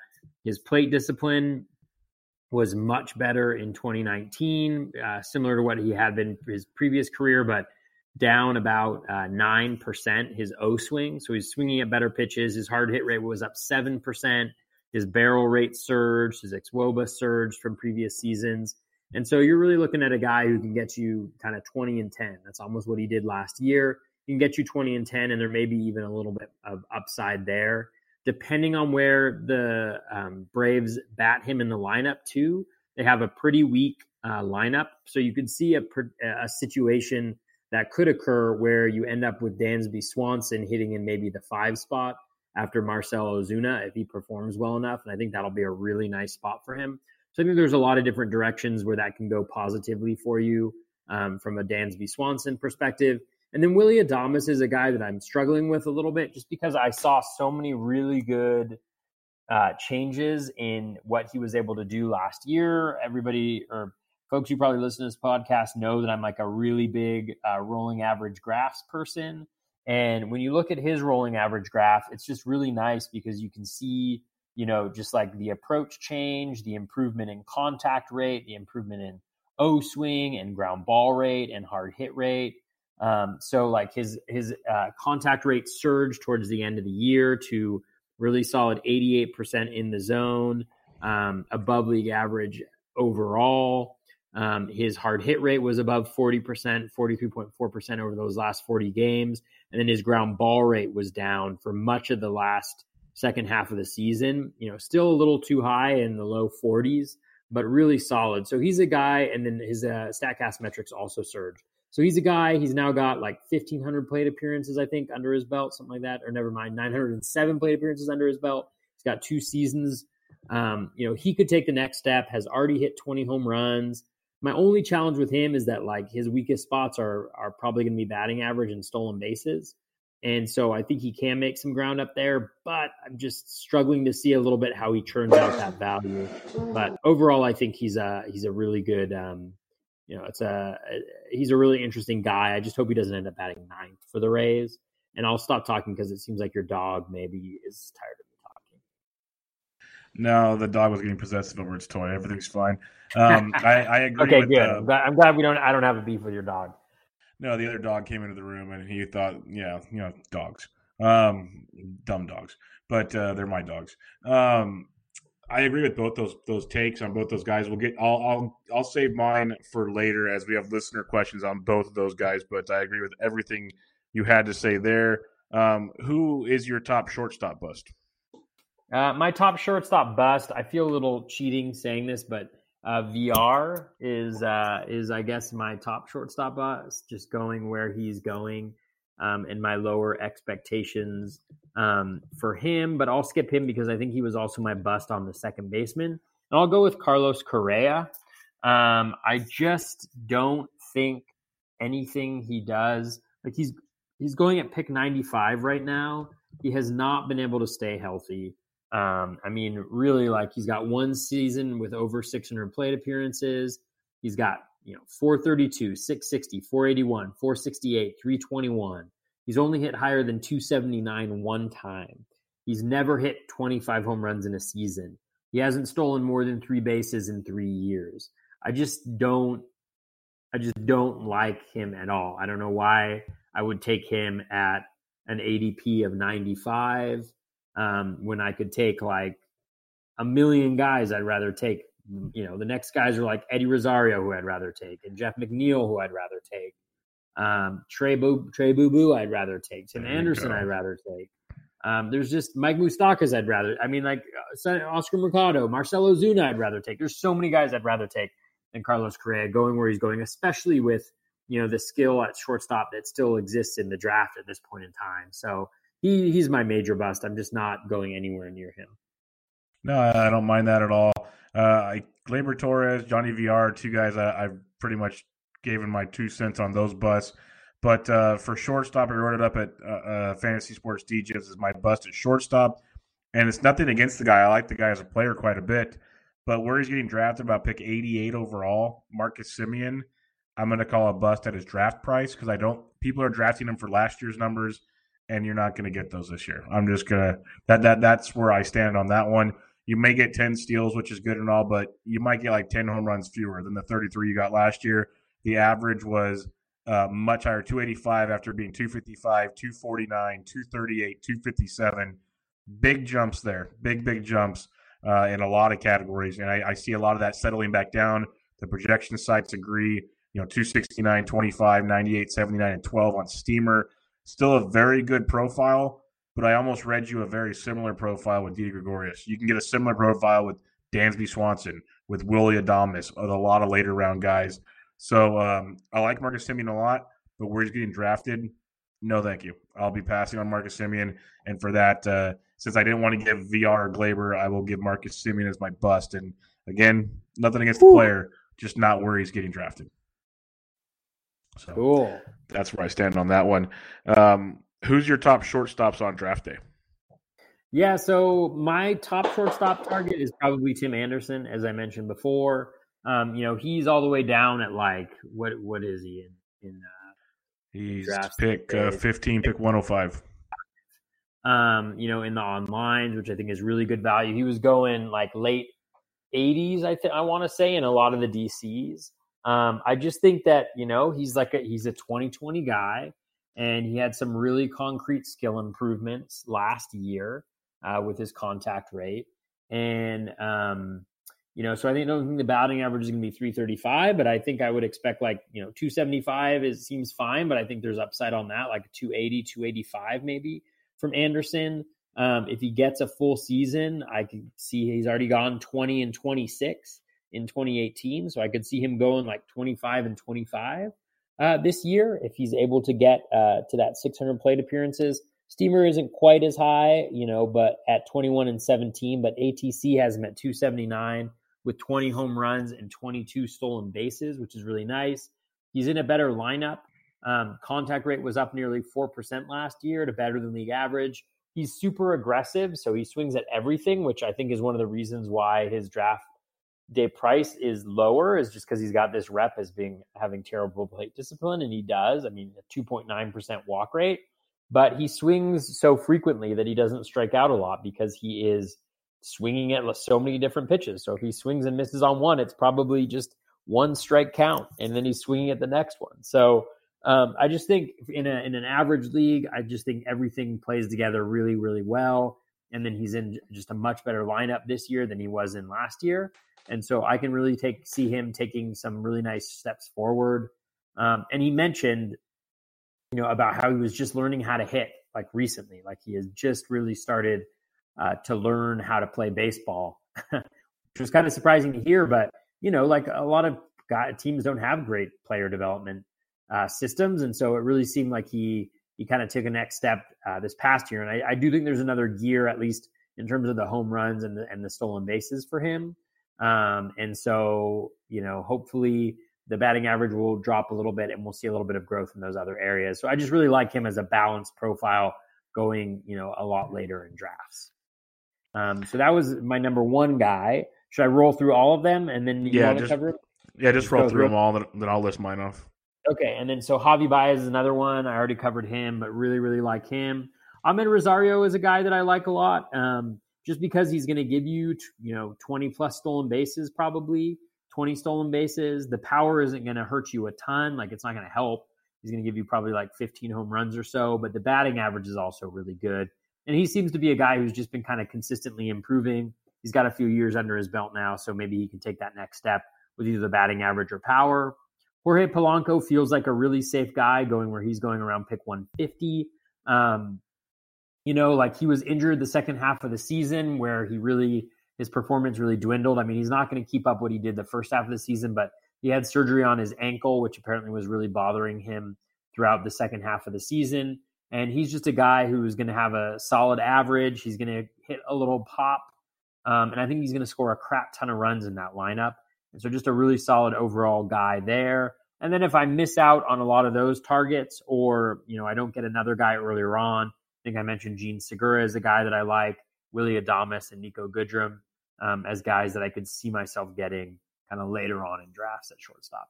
his plate discipline was much better in 2019, uh, similar to what he had been his previous career, but down about uh, 9% his O swing. So he's swinging at better pitches. His hard hit rate was up 7%. His barrel rate surged. His xwOBA surged from previous seasons. And so you're really looking at a guy who can get you kind of 20 and 10. That's almost what he did last year. He can get you 20 and 10, and there may be even a little bit of upside there depending on where the um, Braves bat him in the lineup, too, they have a pretty weak uh, lineup. So you could see a, a situation that could occur where you end up with Dansby Swanson hitting in maybe the five spot after Marcell Ozuna if he performs well enough. And I think that'll be a really nice spot for him. So I think there's a lot of different directions where that can go positively for you. um, from a Dansby Swanson perspective. And then Willy Adames is a guy that I'm struggling with a little bit just because I saw so many really good uh, changes in what he was able to do last year. Everybody or folks who probably listen to this podcast know that I'm like a really big uh, rolling average graphs person. And when you look at his rolling average graph, it's just really nice because you can see, you know, just like the approach change, the improvement in contact rate, the improvement in O swing and ground ball rate and hard hit rate. Um, so like his his uh, contact rate surged towards the end of the year to really solid 88% in the zone, um, above league average overall. Um, his hard hit rate was above 40%, 43.4% over those last 40 games. And then his ground ball rate was down for much of the last second half of the season. You know, still a little too high in the low 40s, but really solid. So he's a guy, and then his uh, StatCast metrics also surged. So he's a guy. He's now got like 1,500 plate appearances, I think, under his belt, something like that. Or never mind, 907 plate appearances under his belt. He's got two seasons. Um, you know, he could take the next step. Has already hit 20 home runs. My only challenge with him is that like his weakest spots are are probably going to be batting average and stolen bases. And so I think he can make some ground up there, but I'm just struggling to see a little bit how he churns out that value. But overall, I think he's a he's a really good um, you know, it's a he's a really interesting guy. I just hope he doesn't end up batting ninth for the Rays. And I'll stop talking because it seems like your dog maybe is tired of me talking. No, the dog was getting possessive over its toy. Everything's fine. Um, I, I, agree. okay, with, good. Uh, I'm glad we don't. I don't have a beef with your dog. No, the other dog came into the room and he thought, yeah, you know, dogs, um, dumb dogs, but uh, they're my dogs. Um, I agree with both those those takes on both those guys. We'll get. I'll I'll I'll save mine for later as we have listener questions on both of those guys. But I agree with everything you had to say there. Um, who is your top shortstop bust? Uh, my top shortstop bust. I feel a little cheating saying this, but uh, Villar is uh, is I guess my top shortstop bust. Just going where he's going um, and my lower expectations um, for him, but I'll skip him because I think he was also my bust on the second baseman. And I'll go with Carlos Correa. Um, I just don't think anything he does, like he's he's going at pick 95 right now. He has not been able to stay healthy. Um, I mean, really, like he's got one season with over 600 plate appearances. He's got you know 432, 660, 481, 468, 321. He's only hit higher than 279 one time. He's never hit 25 home runs in a season. He hasn't stolen more than 3 bases in 3 years. I just don't I just don't like him at all. I don't know why I would take him at an ADP of 95 um, when I could take like a million guys I'd rather take you know, the next guys are like Eddie Rosario, who I'd rather take, and Jeff McNeil, who I'd rather take. Um, Trey Boo Trey Boo Boo, I'd rather take. Tim Anderson, I'd rather take. Um, there's just Mike Moustakas, I'd rather. I mean, like uh, Oscar Mercado, Marcell Ozuna, I'd rather take. There's so many guys I'd rather take than Carlos Correa going where he's going, especially with you know the skill at shortstop that still exists in the draft at this point in time. So he he's my major bust. I'm just not going anywhere near him. No, I don't mind that at all. Uh, Gleyber Torres, Johnny Villar, two guys I, I pretty much gave him my two cents on those busts. But uh, for shortstop, I wrote it up at uh, uh, Fantasy Sports DJs as my bust at shortstop. And it's nothing against the guy. I like the guy as a player quite a bit. But where he's getting drafted about pick 88 overall, Marcus Semien, I'm going to call a bust at his draft price because I don't, people are drafting him for last year's numbers and you're not going to get those this year. I'm just going to, that, that, that's where I stand on that one. You may get 10 steals, which is good and all, but you might get like 10 home runs fewer than the 33 you got last year. The average was uh, much higher 285 after being 255, 249, 238, 257. Big jumps there, big, big jumps uh, in a lot of categories. And I, I, see a lot of that settling back down. The projection sites agree, you know, 269, 25, 98, 79, and 12 on Steamer. Still a very good profile, but I almost read you a very similar profile with Didi Gregorius. You can get a similar profile with Dansby Swanson, with Willy Adames, with a lot of later round guys. So um, I like Marcus Semien a lot, but where he's getting drafted, no, thank you. I'll be passing on Marcus Semien, and for that, uh, since I didn't want to give Villar or Gleyber, I will give Marcus Semien as my bust. And again, nothing against the player, just not where he's getting drafted. So cool. That's where I stand on that one. Um, who's your top shortstops on draft day? Yeah, so my top shortstop target is probably Tim Anderson, as I mentioned before. Um, you know, he's all the way down at like what what is he in in uh He's pick uh, 15, pick 105. Um, you know, in the online, which I think is really good value. He was going like late 80s, I think I want to say, in a lot of the DCs. Um, I just think that you know he's like a, he's a 2020 guy, and he had some really concrete skill improvements last year uh, with his contact rate, and um, you know, so I think I don't think the batting average is going to be 335, but I think I would expect like you know 275 is seems fine, but I think there's upside on that, like 280, 285 maybe from Anderson. Um, if he gets a full season, I can see he's already gone 20 and 26 in 2018. So I could see him going like 25 and 25 uh, this year if he's able to get uh, to that 600 plate appearances. Steamer isn't quite as high, you know, but at 21 and 17. But ATC has him at 279 with 20 home runs and 22 stolen bases, which is really nice. He's in a better lineup. Um, contact rate was up nearly 4% last year to better than league average. He's super aggressive, so he swings at everything, which I think is one of the reasons why his draft day price is lower is just because he's got this rep as being having terrible plate discipline, and he does. I mean, a 2.9% walk rate, but he swings so frequently that he doesn't strike out a lot because he is swinging at so many different pitches. So if he swings and misses on one, it's probably just one strike count, and then he's swinging at the next one. So um, I just think in a in an average league, I just think everything plays together really, really well. And then he's in just a much better lineup this year than he was in last year. And so I can really take see him taking some really nice steps forward. Um, and he mentioned, you know, about how he was just learning how to hit like recently, like he has just really started uh, to learn how to play baseball, which was kind of surprising to hear. But you know, like a lot of guy, teams don't have great player development uh, systems, and so it really seemed like he he kind of took a next step uh, this past year. And I, I, do think there's another gear, at least in terms of the home runs and the and the stolen bases for him. Um, and so you know, hopefully the batting average will drop a little bit, and we'll see a little bit of growth in those other areas. So I just really like him as a balanced profile going, you know, a lot later in drafts. Um, so that was my number one guy. Should I roll through all of them and then you yeah, want just, to cover it? Yeah, just roll through them all, then I'll list mine off. Okay, and then so Javi Baez is another one. I already covered him, but really, really like him. Amed Rosario is a guy that I like a lot, um, just because he's going to give you, you know, twenty plus stolen bases, probably twenty stolen bases. The power isn't going to hurt you a ton; like it's not going to help. He's going to give you probably like fifteen home runs or so, but the batting average is also really good. And he seems to be a guy who's just been kind of consistently improving. He's got a few years under his belt now, so maybe he can take that next step with either the batting average or power. Jorge Polanco feels like a really safe guy going where he's going around pick 150. Um, you know, like he was injured the second half of the season where he really, his performance really dwindled. I mean, he's not going to keep up what he did the first half of the season, but he had surgery on his ankle, which apparently was really bothering him throughout the second half of the season. And he's just a guy who's going to have a solid average. He's going to hit a little pop. Um, and I think he's going to score a crap ton of runs in that lineup. And so just a really solid overall guy there. And then if I miss out on a lot of those targets or, you know, I don't get another guy earlier on, I think I mentioned Jean Segura as a guy that I like, Willy Adames and Niko Goodrum um, as guys that I could see myself getting kind of later on in drafts at shortstop.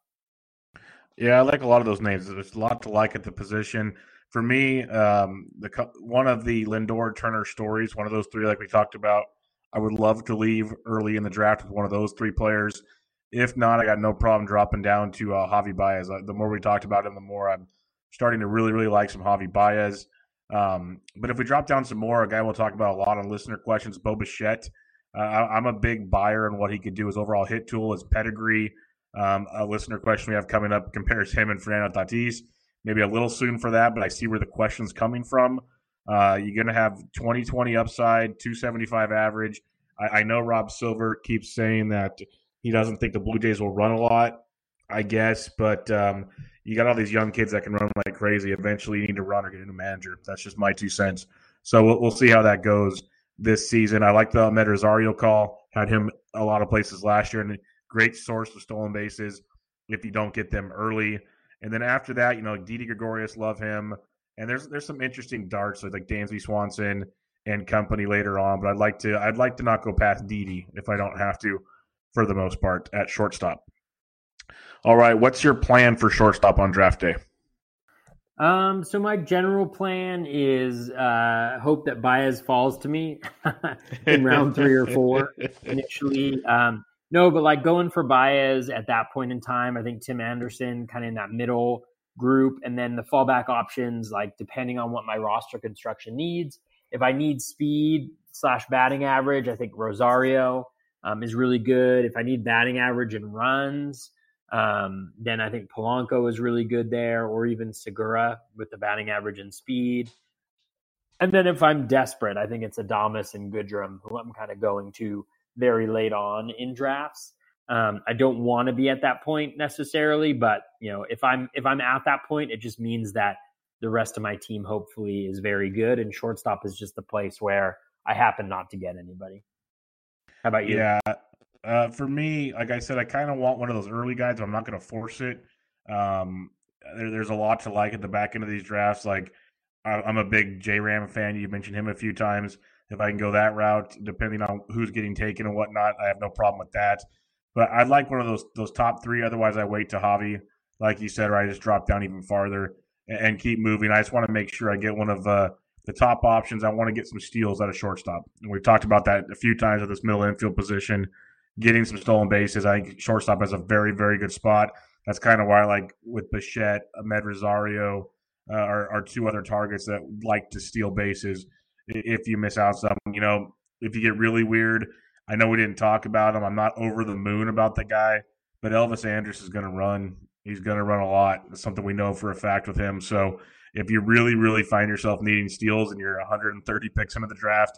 Yeah, I like a lot of those names. There's a lot to like at the position. For me, um, the one of the Lindor Turner stories, one of those three, like we talked about, I would love to leave early in the draft with one of those three players. If not, I got no problem dropping down to uh, Javi Baez. Uh, the more we talked about him, the more I'm starting to really, really like some Javi Baez. Um, but if we drop down some more, a guy we'll talk about a lot on listener questions, Bo Bichette. Uh, I, am a big buyer in what he could do. His overall hit tool, his pedigree. Um, a listener question we have coming up compares him and Fernando Tatis. Maybe a little soon for that, but I see where the question's coming from. Uh, you're going to have 2020 upside, 275 average. I, I know Rob Silver keeps saying that he doesn't think the Blue Jays will run a lot, I guess, but um, you got all these young kids that can run like crazy. Eventually, you need to run or get into manager. That's just my two cents. So we'll, we'll see how that goes this season. I like the Amed Rosario call. Had him a lot of places last year, and great source of stolen bases if you don't get them early. And then after that, you know, Didi Gregorius, love him. And there's there's some interesting darts like Dansby Swanson and company later on. But I'd like to I'd like to not go past Didi if I don't have to, for the most part at shortstop. All right, what's your plan for shortstop on draft day? Um, so my general plan is uh, hope that Baez falls to me in round three or four initially. Um, no, but like going for Baez at that point in time, I think Tim Anderson kind of in that middle group, and then the fallback options, like depending on what my roster construction needs. If I need speed slash batting average, I think Rosario um, is really good. If I need batting average and runs, um, then I think Polanco is really good there, or even Segura with the batting average and speed. And then if I'm desperate, I think it's Adames and Goodrum who I'm kind of going to very late on in drafts. Um, I don't want to be at that point necessarily, but you know, if I'm if I'm at that point, it just means that the rest of my team hopefully is very good, and shortstop is just the place where I happen not to get anybody. How about you? Yeah, uh, for me, like I said, I kind of want one of those early guys. But I'm not going to force it. Um, there, there's a lot to like at the back end of these drafts. Like I, am a big J Ram fan. You mentioned him a few times. If I can go that route, depending on who's getting taken and whatnot, I have no problem with that. But I'd like one of those those top three. Otherwise, I wait to Javi, like you said, or I just drop down even farther and, and keep moving. I just want to make sure I get one of uh, the top options. I want to get some steals at a shortstop. And we've talked about that a few times at this middle infield position getting some stolen bases. I think shortstop has a very, very good spot. That's kind of why, like with Bichette, Amed Rosario, uh, are, are two other targets that like to steal bases. If you miss out some, you know, if you get really weird, I know we didn't talk about him. I'm not over the moon about the guy, but Elvis Andrus is going to run. He's going to run a lot. It's something we know for a fact with him. So if you really, really find yourself needing steals and you're 130 picks into the draft,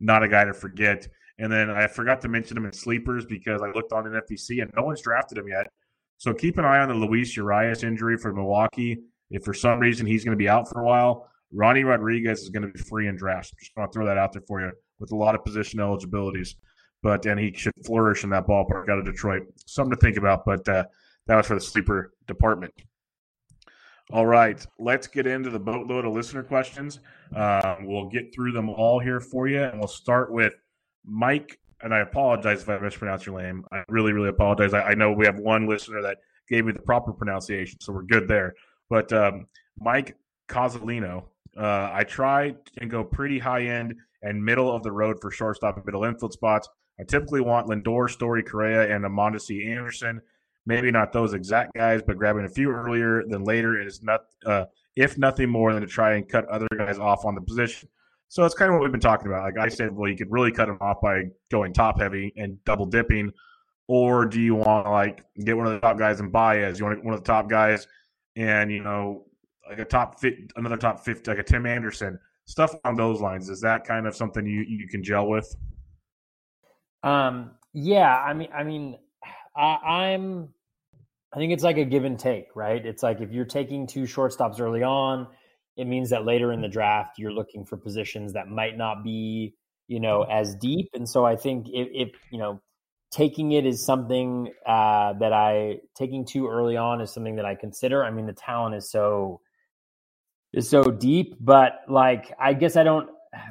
not a guy to forget. And then I forgot to mention him in sleepers because I looked on NFBC and no one's drafted him yet. So keep an eye on the Luis Urias injury for Milwaukee. If for some reason he's going to be out for a while, Ronny Rodriguez is going to be free in drafts. Just want to throw that out there for you with a lot of position eligibilities. But and he should flourish in that ballpark out of Detroit. Something to think about. But uh, that was for the sleeper department. All right, let's get into the boatload of listener questions. Um, we'll get through them all here for you, and we'll start with Mike, and I apologize if I mispronounce your name. I really, really apologize. I, I know we have one listener that gave me the proper pronunciation, so we're good there. But um, Mike Cozzolino, uh, I try and go pretty high end and middle of the road for shortstop and middle infield spots. I typically want Lindor, Story, Correa, and Mondesi Anderson. Maybe not those exact guys, but grabbing a few earlier than later is not, uh, if nothing more than to try and cut other guys off on the position. So it's kind of what we've been talking about. Like I said, well, you could really cut them off by going top heavy and double dipping, or do you want to like get one of the top guys and Baez? You want one of the top guys and you know like a top fit, another top fifty, like a Tim Anderson, stuff along those lines. Is that kind of something you you can gel with? Um. Yeah. I mean. I mean. I, I'm. I think it's like a give and take, right? It's like if you're taking two shortstops early on it means that later in the draft you're looking for positions that might not be you know as deep. And so i think if, if you know taking it is something uh, that i taking too early on is something that i consider. I mean the talent is so is so deep but like i guess i don't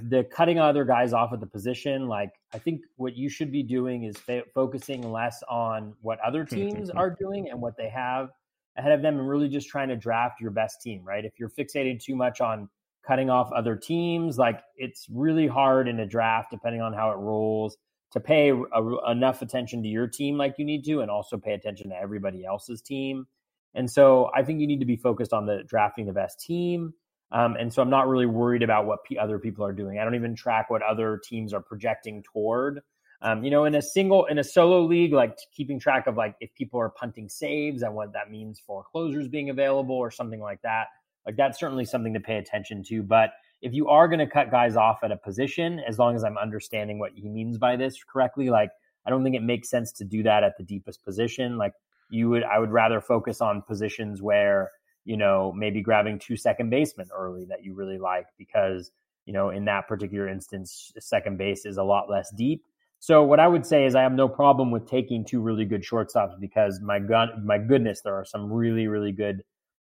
the cutting other guys off of the position like i think what you should be doing is fa- focusing less on what other hmm, hmm, hmm. teams are doing and what they have ahead of them and really just trying to draft your best team, right? If you're fixated too much on cutting off other teams, like it's really hard in a draft, depending on how it rolls, to pay a, enough attention to your team like you need to, and also pay attention to everybody else's team. And so I think you need to be focused on the drafting the best team. Um, and so I'm not really worried about what p- other people are doing. I don't even track what other teams are projecting toward. Um, you know, in a single, in a solo league, like keeping track of like if people are punting saves and what that means for closers being available or something like that. Like that's certainly something to pay attention to. But if you are going to cut guys off at a position, as long as I'm understanding what he means by this correctly, like I don't think it makes sense to do that at the deepest position. Like you would, I would rather focus on positions where you know maybe grabbing two second basemen early that you really like because you know in that particular instance, second base is a lot less deep so what I would say is I have no problem with taking two really good shortstops because my gun, my goodness, there are some really really good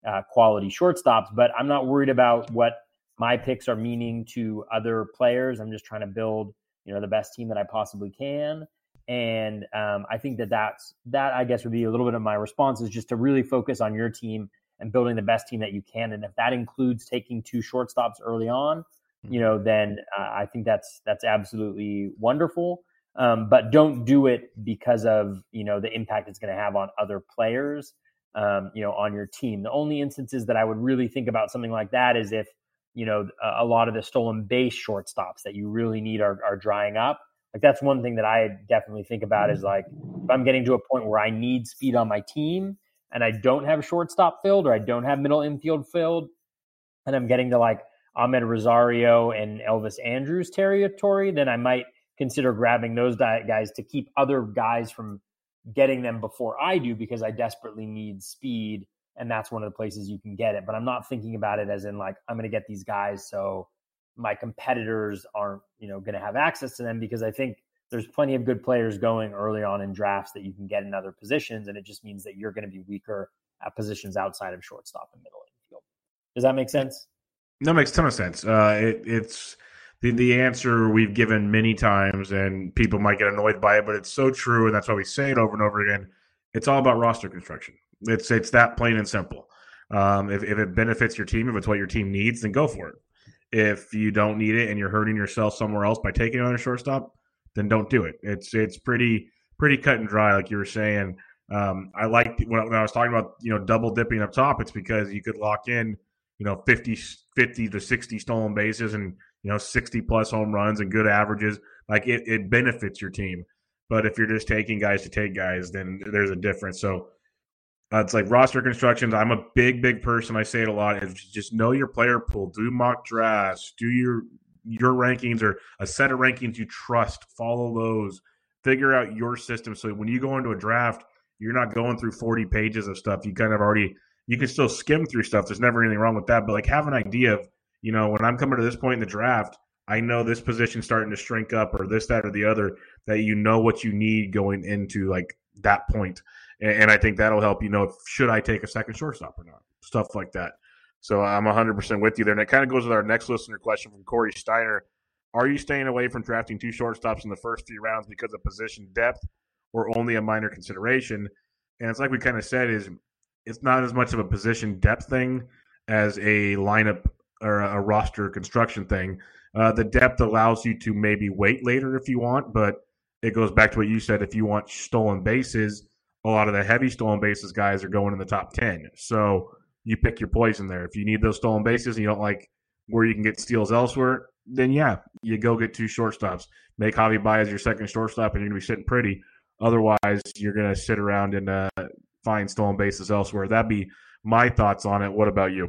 uh, quality shortstops. But I'm not worried about what my picks are meaning to other players. I'm just trying to build, you know, the best team that I possibly can. And um, I think that that's that. I guess would be a little bit of my response is just to really focus on your team and building the best team that you can. And if that includes taking two shortstops early on, you know, then uh, I think that's that's absolutely wonderful. Um, but don't do it because of you know the impact it's going to have on other players, um, you know, on your team. The only instances that I would really think about something like that is if you know a, a lot of the stolen base shortstops that you really need are, are drying up. Like that's one thing that I definitely think about is like if I'm getting to a point where I need speed on my team and I don't have shortstop filled or I don't have middle infield filled, and I'm getting to like Amed Rosario and Elvis Andrus territory, then I might consider grabbing those guys to keep other guys from getting them before I do because I desperately need speed. And that's one of the places you can get it. But I'm not thinking about it as in like, I'm going to get these guys so my competitors aren't, you know, going to have access to them because I think there's plenty of good players going early on in drafts that you can get in other positions. And it just means that you're going to be weaker at positions outside of shortstop and middle infield. Does that make sense? That makes ton of sense. Uh, it, it's the, the answer we've given many times, and people might get annoyed by it, but it's so true, and that's why we say it over and over again. It's all about roster construction. It's it's that plain and simple. Um, if, if it benefits your team, if it's what your team needs, then go for it. If you don't need it and you're hurting yourself somewhere else by taking on a shortstop, then don't do it. It's it's pretty pretty cut and dry, like you were saying. Um, I like when, when I was talking about you know double dipping up top. It's because you could lock in you know 50, 50 to 60 stolen bases and you know 60 plus home runs and good averages. Like it, it benefits your team. But if you're just taking guys to take guys then there's a difference. So uh, it's like roster constructions. I'm a big big person. I say it a lot. Is just know your player pool. Do mock drafts. Do your your rankings or a set of rankings you trust follow those figure out your system so when you go into a draft you're not going through 40 pages of stuff you kind of already you can still skim through stuff. There's never anything wrong with that. But like have an idea of, you know, when I'm coming to this point in the draft, I know this position starting to shrink up or this, that, or the other, that you know what you need going into like that point. And, I think that'll help you know if, should I take a second shortstop or not, stuff like that. So I'm 100% with you there. And it kind of goes with our next listener question from Corey Steiner. Are you staying away from drafting two shortstops in the first few rounds because of position depth or only a minor consideration? And it's like we kind of said is it's not as much of a position depth thing as a lineup or a roster construction thing. Uh, the depth allows you to maybe wait later if you want, but it goes back to what you said. If you want stolen bases, a lot of the heavy stolen bases guys are going in the top 10. So you pick your poison there. If you need those stolen bases and you don't like where you can get steals elsewhere, then yeah, you go get two shortstops. Make Javi Baez your second shortstop and you're to be sitting pretty. Otherwise, you're to sit around and uh, find stolen bases elsewhere. That'd be my thoughts on it. What about you?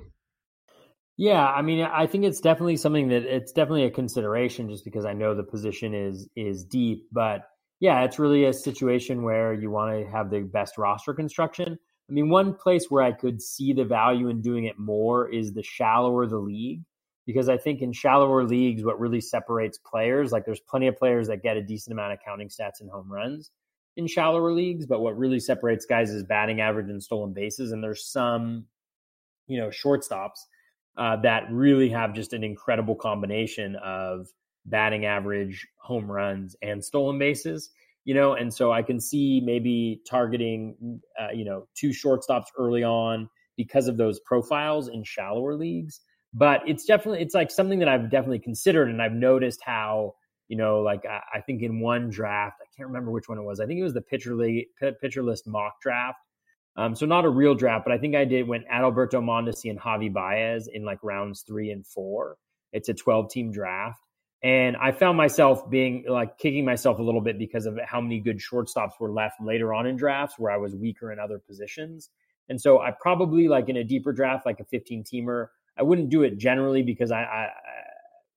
Yeah, I mean, I think it's definitely something that it's definitely a consideration, just because I know the position is is deep. But yeah, it's really a situation where you want to have the best roster construction. I mean, one place where I could see the value in doing it more is the shallower the league, because I think in shallower leagues, what really separates players, like there's plenty of players that get a decent amount of counting stats and home runs in shallower leagues, but what really separates guys is batting average and stolen bases. And there's some, you know, shortstops uh, that really have just an incredible combination of batting average, home runs, and stolen bases. You know, and so I can see maybe targeting, uh, you know, two shortstops early on because of those profiles in shallower leagues. But it's definitely it's like something that I've definitely considered, and I've noticed how you know, like I, I, think in one draft, I can't remember which one it was. I think it was the pitcher league, pitcher list mock draft. Um, so not a real draft, but I think I did went Adalberto Mondesi and Javi Baez in like rounds three and four. It's a 12 team draft. And I found myself being like kicking myself a little bit because of how many good shortstops were left later on in drafts where I was weaker in other positions. And so I probably like in a deeper draft, like a 15 teamer, I wouldn't do it generally because I, I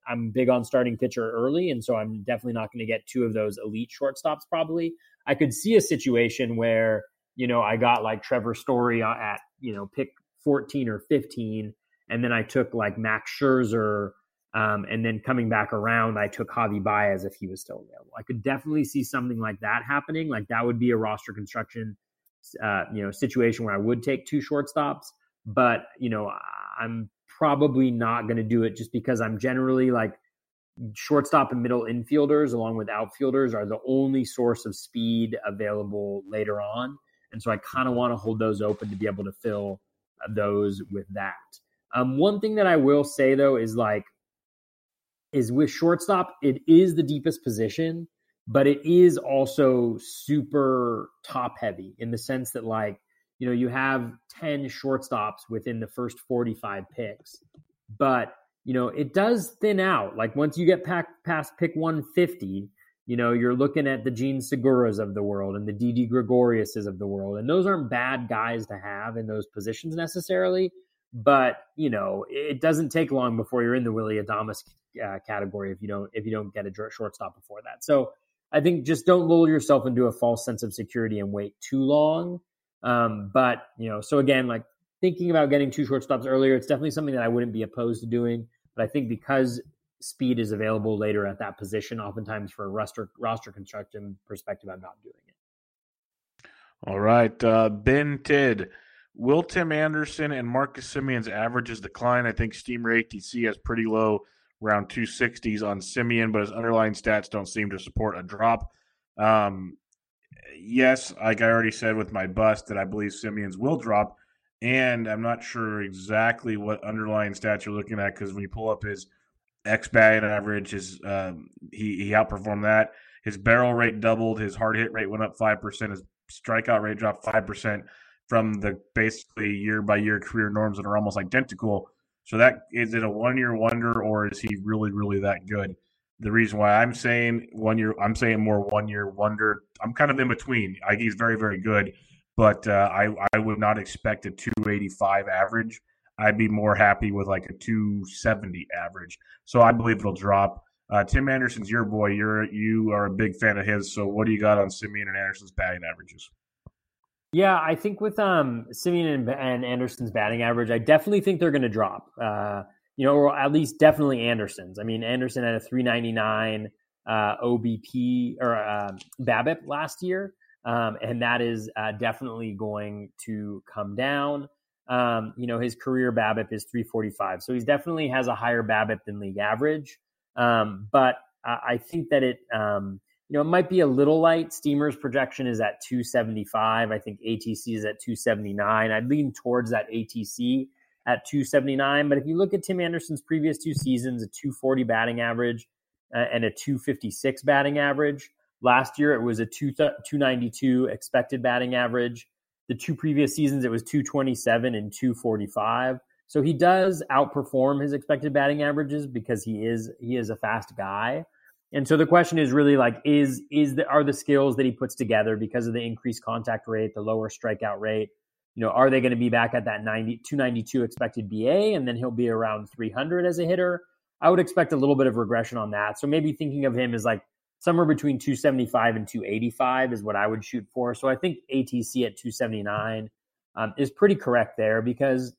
I'm big on starting pitcher early, and so I'm definitely not going to get two of those elite shortstops. Probably, I could see a situation where you know I got like Trevor Story at you know pick 14 or 15, and then I took like Max Scherzer, um, and then coming back around, I took Javi Baez if he was still available. I could definitely see something like that happening. Like that would be a roster construction, uh, you know, situation where I would take two shortstops. but you know, I'm probably not going to do it just because I'm generally like shortstop and middle infielders along with outfielders are the only source of speed available later on. And so I kind of want to hold those open to be able to fill uh, those with that. Um, one thing that I will say though is like, is with shortstop, it is the deepest position, but it is also super top heavy in the sense that like, you know, you have 10 shortstops within the first 45 picks, but you know, it does thin out. Like once you get past pick 150, you know, you're looking at the Jean Seguras of the world and the Didi Gregoriuses of the world. And those aren't bad guys to have in those positions necessarily. But, you know, it doesn't take long before you're in the Willy Adames uh, category if you don't if you don't get a shortstop before that. So I think just don't lull yourself into a false sense of security and wait too long. Um, but, you know, so again, like thinking about getting two shortstops earlier, it's definitely something that I wouldn't be opposed to doing. But I think because speed is available later at that position, oftentimes for a roster roster construction perspective, I'm not doing it. All right, uh, Ben Tid. Will Tim Anderson and Marcus Semien's averages decline? I think Steamer ATC has pretty low, around 260s on Simeon, but his underlying stats don't seem to support a drop. Um, yes, like I already said with my bust, that I believe Semien's will drop and I'm not sure exactly what underlying stats you're looking at because when you pull up his X batting average, his um, he he outperformed that. His barrel rate doubled. His hard hit rate went up five percent. His strikeout rate dropped five percent from the basically year by year career norms that are almost identical. So that is it a one year wonder or is he really really that good? The reason why I'm saying one year, I'm saying more one year wonder. I'm kind of in between. I, he's very very good but uh, I I would not expect a 285 average. I'd be more happy with like a 270 average. So I believe it'll drop. Uh, Tim Anderson's your boy. You're you are a big fan of his. So what do you got on Semien and Anderson's batting averages? Yeah, I think with um Semien and, and Anderson's batting average, I definitely think they're going to drop. Uh, you know, or at least definitely Anderson's. I mean, Anderson had a 399 uh, OBP or uh, BABIP last year um, and that is uh, definitely going to come down. Um, you know, his career BABIP is 345, so he definitely has a higher BABIP than league average. Um, but I think that it, um, you know, it might be a little light. Steamer's projection is at 275. I think ATC is at 279. I'd lean towards that ATC at 279. But if you look at Tim Anderson's previous two seasons, a 240 batting average uh, and a 256 batting average. Last year, it was a two, 292 expected batting average. The two previous seasons, it was 227 and 245. So he does outperform his expected batting averages because he is he is a fast guy. And so the question is really like is is the are the skills that he puts together because of the increased contact rate, the lower strikeout rate, you know, are they going to be back at that 90 292 expected BA and then he'll be around 300 as a hitter? I would expect a little bit of regression on that. So maybe thinking of him as like somewhere between 275 and 285 is what I would shoot for. So I think ATC at 279 um, is pretty correct there because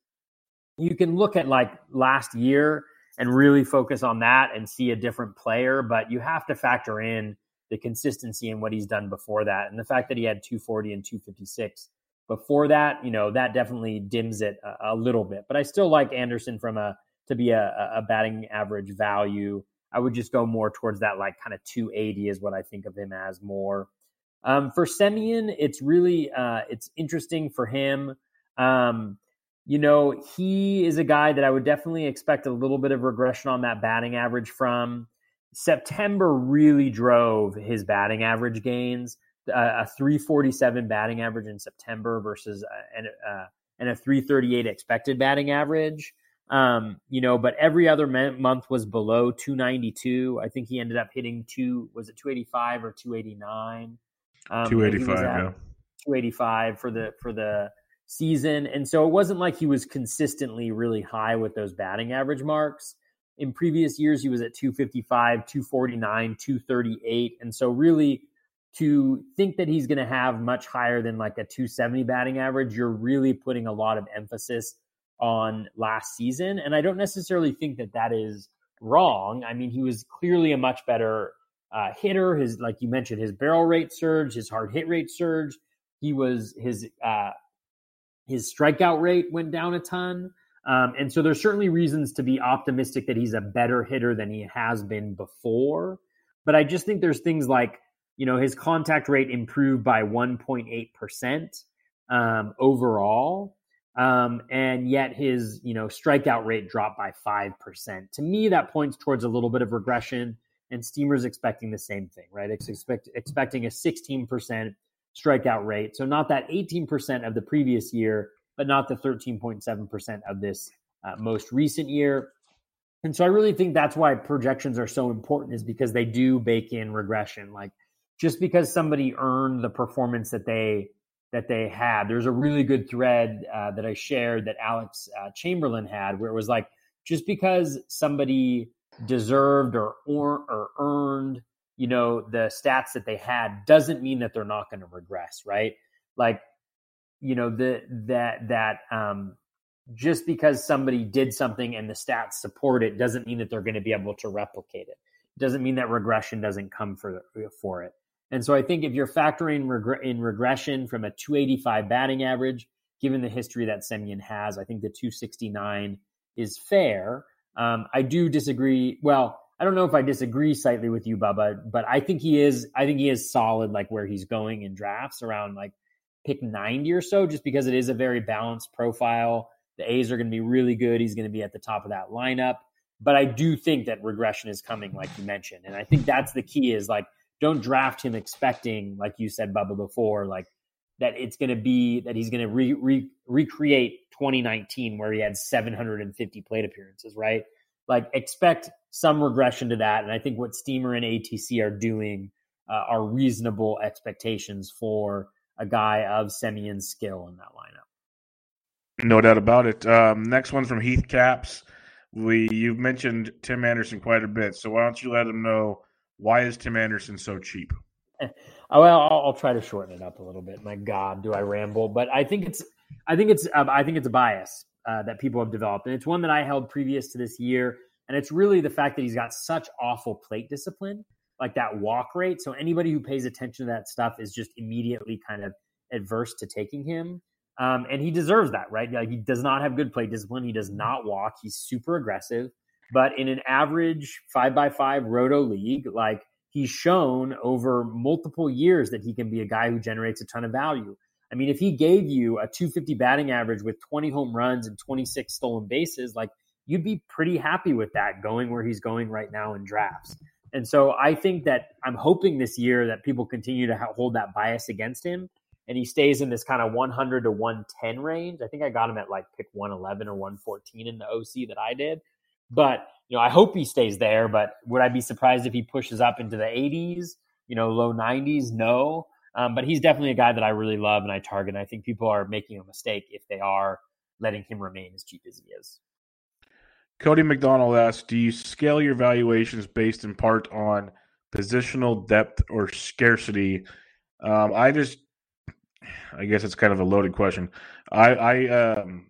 you can look at like last year and really focus on that and see a different player, but you have to factor in the consistency in what he's done before that. And the fact that he had 240 and 256 before that, you know, that definitely dims it a, a little bit. But I still like Anderson from a to be a, a batting average value I would just go more towards that like kind of 280 is what I think of him as more. Um, for Semien, it's really uh, it's interesting for him. Um, you know, he is a guy that I would definitely expect a little bit of regression on that batting average from. September really drove his batting average gains. Uh, a 347 batting average in September versus uh, and, uh, and a 338 expected batting average. Um, you know, but every other month was below 292. I think he ended up hitting two, was it 285 or 289? Um, 285, yeah. 285 for the for the season, and so it wasn't like he was consistently really high with those batting average marks. In previous years, he was at 255, 249, 238, and so really to think that he's going to have much higher than like a 270 batting average, you're really putting a lot of emphasis on last season. And I don't necessarily think that that is wrong. I mean, he was clearly a much better uh, hitter. His, like you mentioned, his barrel rate surge, his hard hit rate surge. He was his uh, His strikeout rate went down a ton. Um, and so there's certainly reasons to be optimistic that he's a better hitter than he has been before. But I just think there's things like, you know, his contact rate improved by 1.8% um, overall. Um, and yet his, you know, strikeout rate dropped by 5%. To me, that points towards a little bit of regression. And Steamer's expecting the same thing, right? It's Expect, expecting a 16% strikeout rate. So not that 18% of the previous year, but not the 13.7% of this uh, most recent year. And so I really think that's why projections are so important is because they do bake in regression. Like just because somebody earned the performance that they that they had, there's a really good thread uh, that I shared that Alex uh, Chamberlain had where it was like just because somebody deserved or or, or earned you know the stats that they had doesn't mean that they're not going to regress right like you know the that that um just because somebody did something and the stats support it doesn't mean that they're going to be able to replicate it. It doesn't mean that regression doesn't come for for it. And so I think if you're factoring reg- in regression from a 285 batting average, given the history that Semien has, I think the 269 is fair. Um, I do disagree. Well, I don't know if I disagree slightly with you, Bubba, but I think he is. I think he is solid, like where he's going in drafts around like pick 90 or so, just because it is a very balanced profile. The A's are going to be really good. He's going to be at the top of that lineup. But I do think that regression is coming, like you mentioned. And I think that's the key is like, don't draft him expecting, like you said, Bubba, before, like that it's going to be that he's going to re, re, recreate 2019 where he had 750 plate appearances, right? Like expect some regression to that. And I think what Steamer and ATC are doing uh, are reasonable expectations for a guy of Semien's skill in that lineup. No doubt about it. Um, next one from Heath Caps. We you've mentioned Tim Anderson quite a bit, so why don't you let him know why is Tim Anderson so cheap? Well, I'll, I'll, try to shorten it up a little bit. My God, do I ramble? But I think it's, I think it's, uh, I think it's a bias uh, that people have developed, and it's one that I held previous to this year, and it's really the fact that he's got such awful plate discipline, like that walk rate. So anybody who pays attention to that stuff is just immediately kind of adverse to taking him. Um, and he deserves that, right? Like he does not have good plate discipline. He does not walk. He's super aggressive. But in an average five by five roto league, like he's shown over multiple years that he can be a guy who generates a ton of value. I mean, if he gave you a 250 batting average with 20 home runs and 26 stolen bases, like you'd be pretty happy with that going where he's going right now in drafts. And so I think that I'm hoping this year that people continue to hold that bias against him and he stays in this kind of 100 to 110 range. I think I got him at like pick 111 or 114 in the OC that I did. But, you know, I hope he stays there, but would I be surprised if he pushes up into the 80s, you know, low 90s? No. Um, but he's definitely a guy that I really love and I target. And I think people are making a mistake if they are letting him remain as cheap as he is. Cody McDonald asks, do you scale your valuations based in part on positional depth or scarcity? Um, I just I guess it's kind of a loaded question. I I um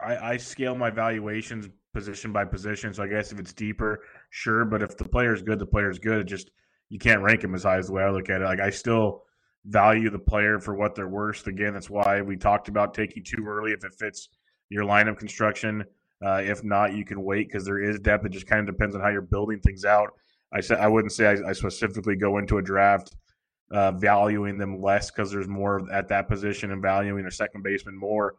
I, I scale my valuations position by position. So I guess if it's deeper, sure. But if the player is good, the player is good. It just you can't rank them as high as the way I look at it. Like I still value the player for what they're worth. Again, that's why we talked about taking too early if it fits your lineup construction. Uh, if not, you can wait because there is depth. It just kind of depends on how you're building things out. I said I wouldn't say I, I specifically go into a draft uh, valuing them less because there's more at that position and valuing a second baseman more.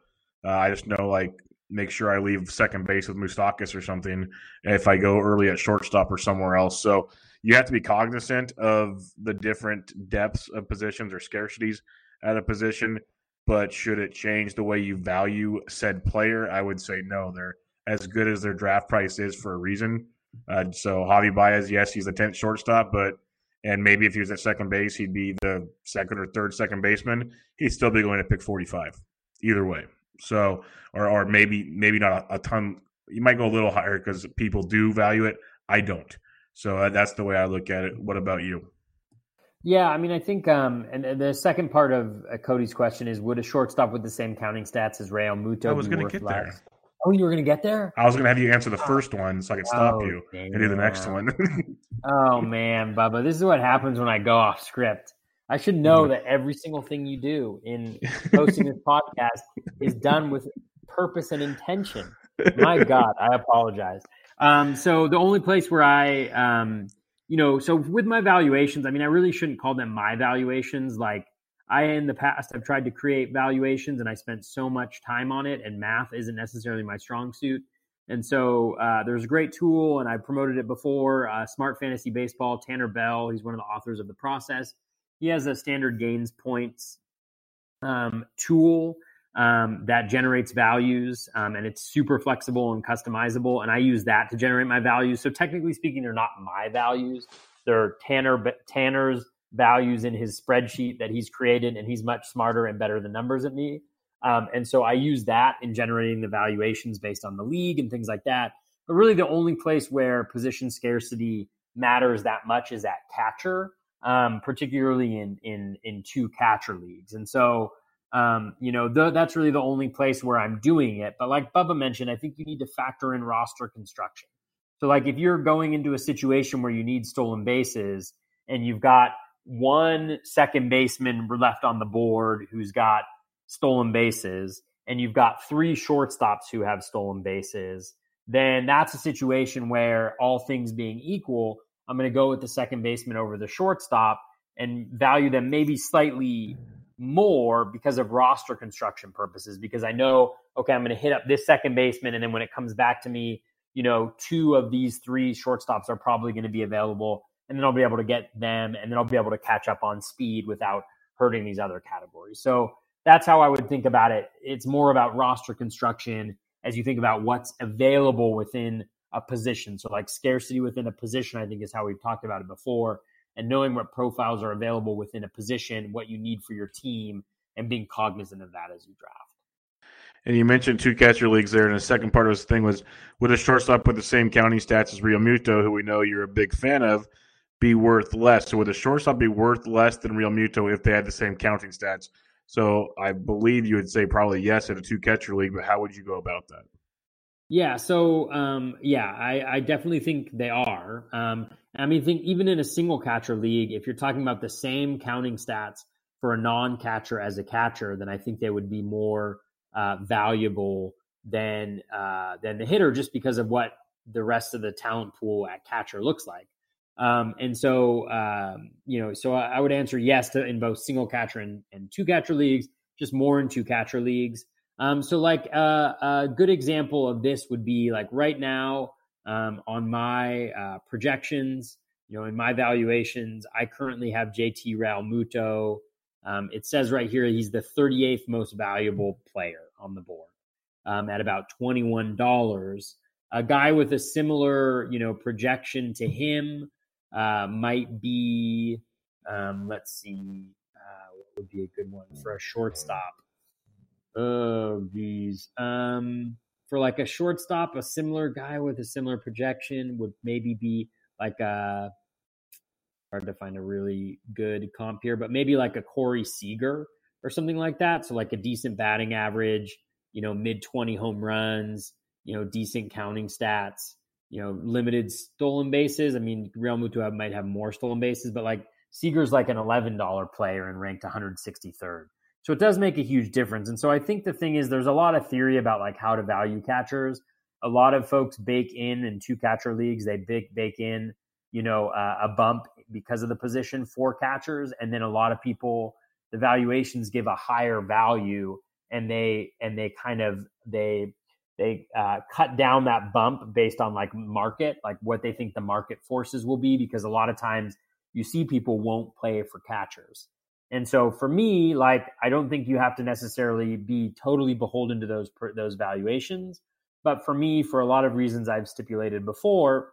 Uh, I just know like make sure I leave second base with Moustakas or something if I go early at shortstop or somewhere else. So you have to be cognizant of the different depths of positions or scarcities at a position. But should it change the way you value said player? I would say no. They're as good as their draft price is for a reason. Uh, so Javi Baez, yes, he's the tenth shortstop, but and maybe if he was at second base, he'd be the second or third second baseman. He'd still be going to pick 45 either way. So, or, or maybe, maybe not a, a ton. You might go a little higher because people do value it. I don't. So uh, that's the way I look at it. What about you? Yeah, I mean, I think, um, and, and the second part of uh, Cody's question is: Would a shortstop with the same counting stats as Realmuto? I was going to get less? there. Oh, you were going to get there? I was going to have you answer the first one so I could stop oh, you damn. and do the next one. oh, man, Bubba. This is what happens when I go off script. I should know that every single thing you do in hosting this podcast is done with purpose and intention. My God, I apologize. Um, so the only place where I, um, you know, so with my valuations, I mean, I really shouldn't call them my valuations. Like I, in the past, I've tried to create valuations and I spent so much time on it, and math isn't necessarily my strong suit. And so uh, there's a great tool, and I promoted it before. Uh, Smart Fantasy Baseball, Tanner Bell, he's one of the authors of the process. He has a standard gains points um, tool um, that generates values, um, and it's super flexible and customizable. And I use that to generate my values. So technically speaking, they're not my values; they're Tanner Tanner's values in his spreadsheet that he's created, and he's much smarter and better than numbers at me. Um, and so I use that in generating the valuations based on the league and things like that. But really, the only place where position scarcity matters that much is at catcher, um, particularly in in in two catcher leagues. And so, um, you know, the, that's really the only place where I'm doing it. But like Bubba mentioned, I think you need to factor in roster construction. So, like, if you're going into a situation where you need stolen bases and you've got one second baseman left on the board who's got stolen bases and you've got three shortstops who have stolen bases, then that's a situation where all things being equal, I'm going to go with the second baseman over the shortstop and value them maybe slightly more because of roster construction purposes. Because I know, okay, I'm going to hit up this second baseman, and then when it comes back to me, you know, two of these three shortstops are probably going to be available, and then I'll be able to get them, and then I'll be able to catch up on speed without hurting these other categories. So that's how I would think about it. It's more about roster construction as you think about what's available within a position. So, like scarcity within a position, I think is how we've talked about it before, and knowing what profiles are available within a position, what you need for your team, and being cognizant of that as you draft. And you mentioned two catcher leagues there, and the second part of this thing was would a shortstop with the same counting stats as Realmuto, who we know you're a big fan of, be worth less? So would a shortstop be worth less than Realmuto if they had the same counting stats? So I believe you would say probably yes at a two catcher league, but how would you go about that? Yeah, so um, yeah, I, I, definitely think they are. Um, I mean, think even in a single catcher league, if you're talking about the same counting stats for a non-catcher as a catcher, then I think they would be more uh, valuable than uh, than the hitter, just because of what the rest of the talent pool at catcher looks like. Um, and so, um, you know, so I, I, would answer yes to in both single catcher and, and two catcher leagues, just more in two catcher leagues. Um, so, like uh, a good example of this would be like right now um, on my uh, projections, you know, in my valuations, I currently have JT Realmuto. Um, it says right here he's the 38th most valuable player on the board um, at about $21. A guy with a similar, you know, projection to him uh, might be, um, let's see, uh, what would be a good one for a shortstop? Oh, geez. Um, for like a shortstop, a similar guy with a similar projection would maybe be like a hard to find a really good comp here, but maybe like a Corey Seager or something like that. So like a decent batting average, you know, mid twenty home runs, you know, decent counting stats you know, limited stolen bases. I mean, Real Realmuto might have more stolen bases, but like Seager's like an $11 player and ranked 163rd. So it does make a huge difference. And so I think the thing is there's a lot of theory about like how to value catchers. A lot of folks bake in in two catcher leagues, they bake, bake in, you know, uh, a bump because of the position for catchers. And then a lot of people, the valuations give a higher value and they, and they kind of, they, they uh, cut down that bump based on like market, like what they think the market forces will be, because a lot of times you see people won't play for catchers. And so for me, like I don't think you have to necessarily be totally beholden to those those valuations. But for me, for a lot of reasons I've stipulated before,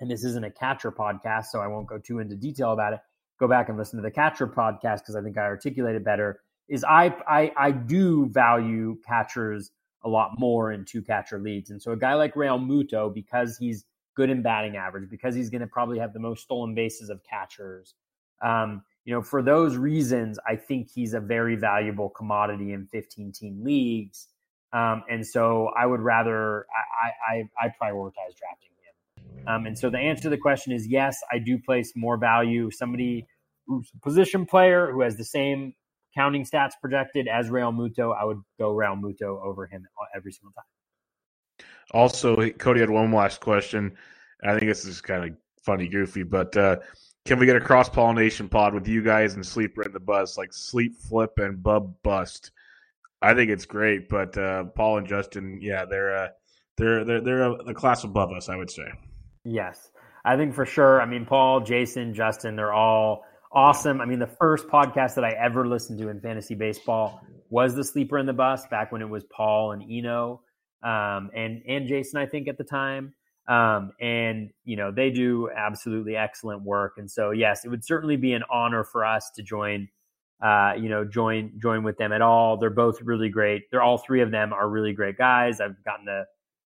and this isn't a catcher podcast, so I won't go too into detail about it. Go back and listen to the catcher podcast because I think I articulated better. Is I I, I do value catchers a lot more in two catcher leads. And so a guy like Realmuto because he's good in batting average, because he's going to probably have the most stolen bases of catchers, um, you know, for those reasons, I think he's a very valuable commodity in 15 team leagues. Um, and so I would rather, I, I, I prioritize drafting him. Um, and so the answer to the question is yes, I do place more value. Somebody who's a position player who has the same counting stats projected as Realmuto, I would go Realmuto over him every single time. Also, Cody had one last question. I think this is kind of funny, goofy, but uh, can we get a cross pollination pod with you guys and Sleeper and the Bust, like Sleep Flip and Bub Bust? I think it's great, but uh, Paul and Justin, yeah, they're uh, they're they're they're a, a class above us, I would say. Yes, I think for sure. I mean, Paul, Jason, Justin, they're all awesome. I mean, the first podcast that I ever listened to in fantasy baseball was the Sleeper and the Bust back when it was Paul and Eno um, and and Jason, I think at the time. Um, and you know they do absolutely excellent work, and so yes, it would certainly be an honor for us to join. Uh, you know, join join with them at all. They're both really great. They're all three of them are really great guys. I've gotten the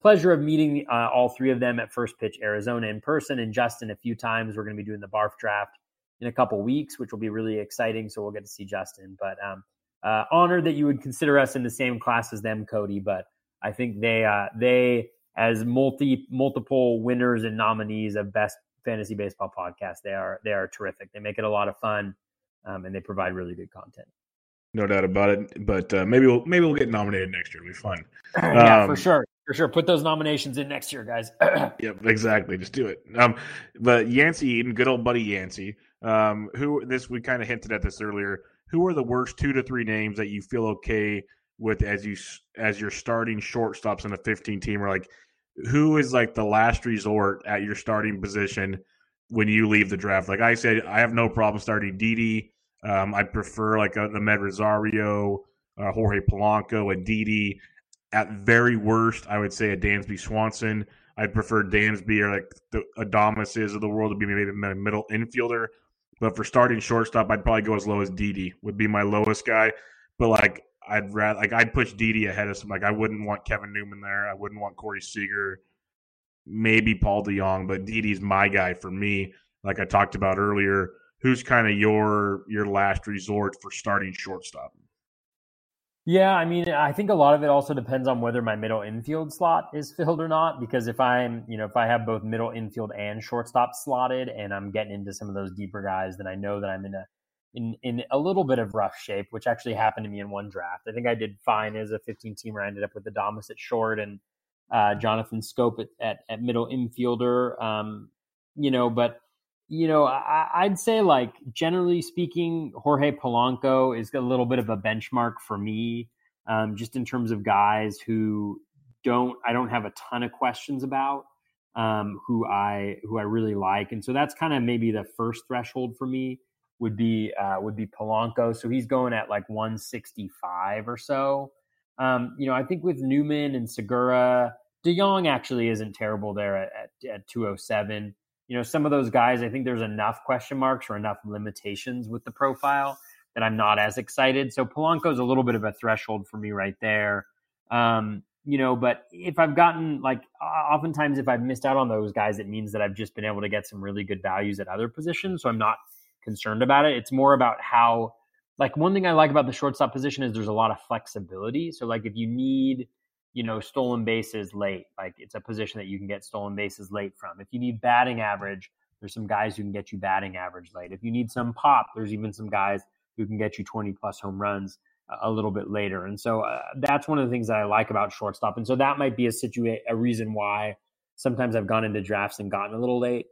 pleasure of meeting uh, all three of them at First Pitch Arizona in person, and Justin a few times. We're going to be doing the Barf Draft in a couple weeks, which will be really exciting. So we'll get to see Justin. But um, uh, honored that you would consider us in the same class as them, Cody. But I think they uh, they as multi multiple winners and nominees of best fantasy baseball podcast. They are they are terrific. They make it a lot of fun, um, and they provide really good content. No doubt about it. But uh, maybe we'll maybe we'll get nominated next year. It'll be fun. yeah, um, for sure. For sure. Put those nominations in next year, guys. yep, exactly. Just do it. Um, but Yancey Eden, good old buddy Yancey, um, who this we kind of hinted at this earlier. Who are the worst two to three names that you feel okay with as you as your starting shortstops in a 15 team or like who is like the last resort at your starting position when you leave the draft like i said i have no problem starting Didi. Um, i prefer like a, Amed Rosario uh, jorge polanco and Didi. at very worst i would say a dansby swanson i'd prefer dansby or like the Adames of the world to be maybe a middle infielder but for starting shortstop i'd probably go as low as Didi would be my lowest guy but like I'd rather like I'd push Didi ahead of some like I wouldn't want Kevin Newman there. I wouldn't want Corey Seager, maybe Paul DeJong, but Didi's my guy for me. Like I talked about earlier, who's kind of your your last resort for starting shortstop? Yeah, I mean, I think a lot of it also depends on whether my middle infield slot is filled or not. Because if I'm, you know, if I have both middle infield and shortstop slotted, and I'm getting into some of those deeper guys, then I know that I'm in a in in a little bit of rough shape, which actually happened to me in one draft. I think I did fine as a 15 teamer. I ended up with Adames at short and uh, Jonathan Schoop at, at, at middle infielder. Um, you know, but you know, I, would say like generally speaking, Jorge Polanco is a little bit of a benchmark for me, um, just in terms of guys who don't I don't have a ton of questions about. Um, who I who I really like, and so that's kind of maybe the first threshold for me would be uh, would be Polanco. So he's going at like 165 or so. Um, you know, I think with Newman and Segura, DeJong actually isn't terrible there at, at, at 207. You know, some of those guys, I think there's enough question marks or enough limitations with the profile that I'm not as excited. So Polanco's a little bit of a threshold for me right there. Um, you know, but if I've gotten like oftentimes if I've missed out on those guys, it means that I've just been able to get some really good values at other positions. So I'm not concerned about it. It's more about how, like, one thing I like about the shortstop position is there's a lot of flexibility. So, like, if you need, you know, stolen bases late, like, it's a position that you can get stolen bases late from. If you need batting average, there's some guys who can get you batting average late. If you need some pop, there's even some guys who can get you 20 plus home runs a little bit later. And so uh, that's one of the things that I like about shortstop. And so that might be a situa- a reason why sometimes I've gone into drafts and gotten a little late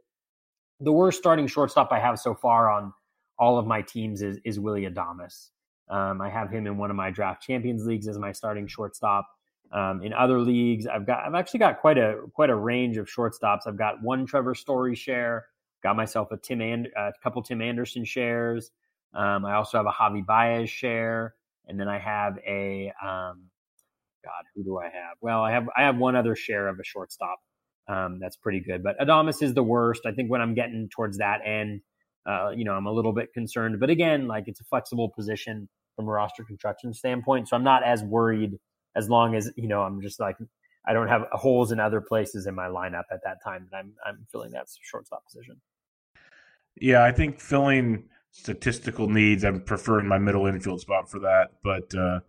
the worst starting shortstop I have so far on all of my teams is is Willy Adames. Um, I have him in one of my draft champions leagues as my starting shortstop. Um, in other leagues, I've got I've actually got quite a quite a range of shortstops. I've got one Trevor Story share, got myself a Tim and a couple Tim Anderson shares. Um, I also have a Javi Baez share, and then I have a um, God, who do I have? Well, I have I have one other share of a shortstop um, that's pretty good. But Adames is the worst. I think when I'm getting towards that end, uh, you know, I'm a little bit concerned. But again, like it's a flexible position from a roster construction standpoint, so I'm not as worried as long as you know I'm just like I don't have holes in other places in my lineup at that time that I'm I'm filling that shortstop position. Yeah, I think filling statistical needs, I'm preferring my middle infield spot for that. But uh,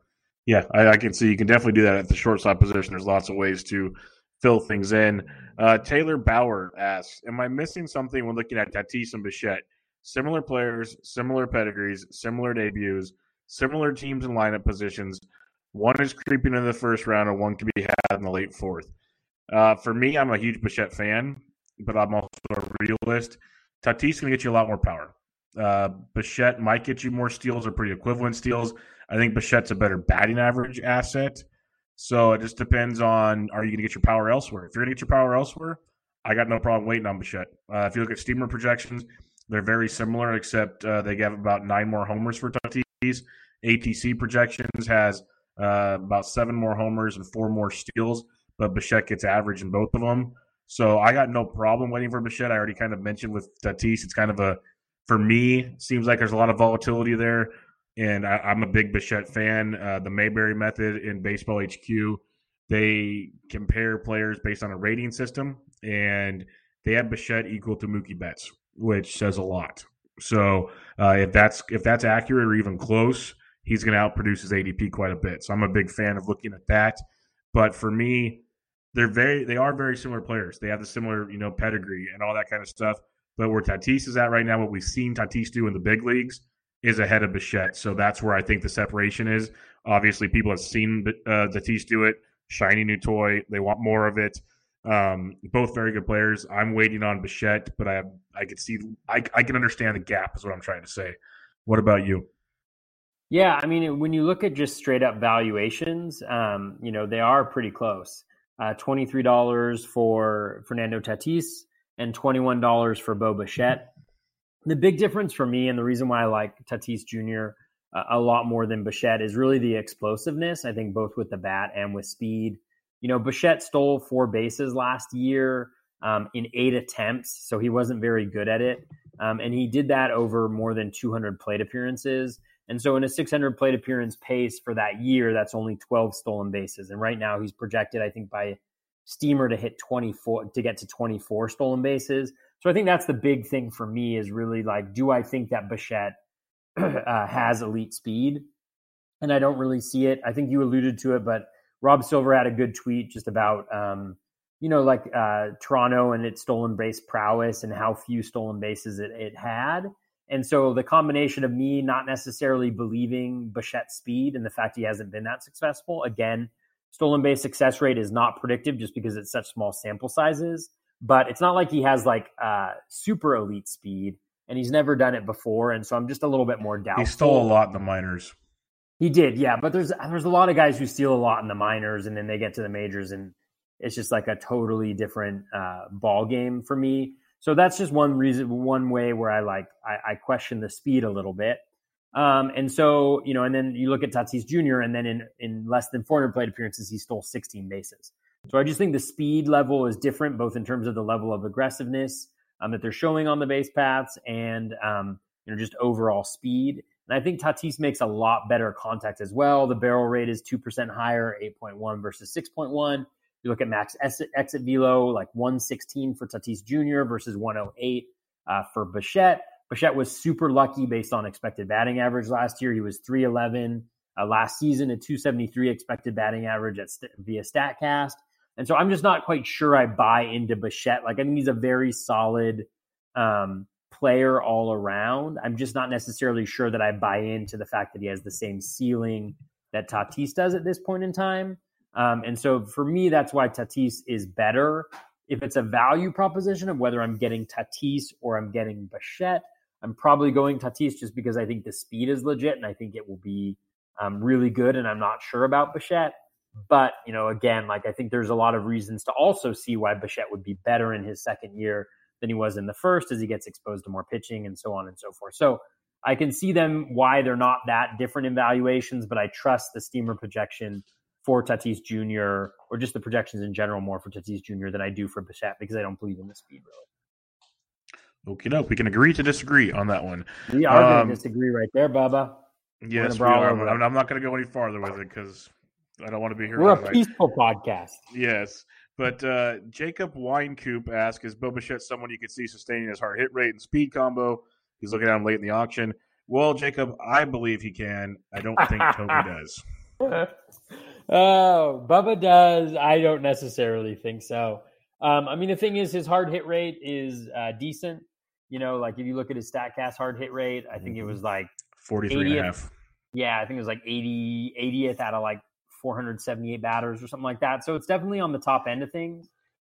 yeah, I, I, can see you can definitely do that at the shortstop position. There's lots of ways to fill things in. Uh, Taylor Bauer asks, "Am I missing something when looking at Tatis and Bichette? similar players, similar pedigrees, similar debuts, similar teams and lineup positions. One is creeping in the first round, and one can be had in the late fourth. Uh, for me, I'm a huge Bichette fan, but I'm also a realist. Tatis to get you a lot more power. Uh, Bichette might get you more steals or pretty equivalent steals. I think Bichette's a better batting average asset. So it just depends on are you going to get your power elsewhere? If you're going to get your power elsewhere, I got no problem waiting on Bichette. Uh, if you look at steamer projections, they're very similar, except uh, they have about nine more homers for Tatis. ATC projections has uh, about seven more homers and four more steals, but Bichette gets average in both of them. So I got no problem waiting for Bichette. I already kind of mentioned with Tatis, it's kind of a for me seems like there's a lot of volatility there, and I, am a big Bichette fan. Uh, the Mayberry method in Baseball HQ, they compare players based on a rating system, and they have Bichette equal to Mookie Betts, which says a lot. So uh, if that's if that's accurate or even close, he's going to outproduce his ADP quite a bit. So I'm a big fan of looking at that. But for me, they're very they are very similar players. They have the similar you know pedigree and all that kind of stuff. But where Tatis is at right now, what we've seen Tatis do in the big leagues is ahead of Bichette. So that's where I think the separation is. Obviously, people have seen uh, Tatis do it. Shiny new toy. They want more of it. Um, both very good players. I'm waiting on Bichette, but I I could see I, I can understand the gap is what I'm trying to say. What about you? Yeah, I mean, when you look at just straight up valuations, um, you know, they are pretty close. Uh, $23 for Fernando Tatis and $21 for Bo Bichette. The big difference for me and the reason why I like Tatis Jr. Uh, a lot more than Bichette is really the explosiveness. I think both with the bat and with speed. You know, Bichette stole four bases last year um, in eight attempts, so he wasn't very good at it. Um, and he did that over more than 200 plate appearances. And so, in a 600 plate appearance pace for that year, that's only 12 stolen bases. And right now, he's projected, I think, by Steamer to hit 24 to get to 24 stolen bases. So I think that's the big thing for me is really like, do I think that Bichette uh, has elite speed? And I don't really see it. I think you alluded to it, but Rob Silver had a good tweet just about, um, you know, like uh, Toronto and its stolen base prowess and how few stolen bases it, it had. And so the combination of me not necessarily believing Bichette's speed and the fact he hasn't been that successful, again, stolen base success rate is not predictive just because it's such small sample sizes. But it's not like he has like uh, super elite speed, and he's never done it before. And so I'm just a little bit more doubtful. He stole a lot in the minors. He did, yeah. But there's there's a lot of guys who steal a lot in the minors, and then they get to the majors, and it's just like a totally different uh, ball game for me. So that's just one reason, one way where I like I, I question the speed a little bit. Um, and so you know, and then you look at Tatis Jr. and then in in less than 400 plate appearances, he stole 16 bases. So I just think the speed level is different, both in terms of the level of aggressiveness um, that they're showing on the base paths and um, you know just overall speed. And I think Tatis makes a lot better contact as well. The barrel rate is two percent higher, 8.1 versus 6.1. You look at max exit velo, like 116 for Tatis Jr. versus 108 uh, for Bichette. Bichette was super lucky based on expected batting average last year. He was 311 uh, last season, a 273 expected batting average at st- via StatCast. And so I'm just not quite sure I buy into Bichette. Like, I think he's a very solid um, player all around. I'm just not necessarily sure that I buy into the fact that he has the same ceiling that Tatis does at this point in time. Um, and so for me, that's why Tatis is better. If it's a value proposition of whether I'm getting Tatis or I'm getting Bichette, I'm probably going Tatis just because I think the speed is legit and I think it will be um, really good. And I'm not sure about Bichette. But, you know, again, like I think there's a lot of reasons to also see why Bichette would be better in his second year than he was in the first as he gets exposed to more pitching and so on and so forth. So I can see them why they're not that different in valuations, but I trust the steamer projection for Tatis Jr. or just the projections in general more for Tatis Jr. than I do for Bichette because I don't believe in the speed really. Okay, no, we can agree to disagree on that one. We are um, going to disagree right there, Bubba. Yes, we are. I'm, I'm, not going to go any farther with it because I don't want to be here. We're a peaceful podcast. Yes. But uh, Jacob Winecoop asks, is Bo Bichette someone you could see sustaining his hard hit rate and speed combo? He's looking at him late in the auction. Well, Jacob, I believe he can. I don't think Toby does. Oh, Bubba does. I don't necessarily think so. Um, I mean, the thing is, his hard hit rate is uh, decent. You know, like if you look at his StatCast hard hit rate, I think it was mm-hmm. like 43 and a half. Yeah, I think it was like 80, 80th out of like 478 batters or something like that. So it's definitely on the top end of things.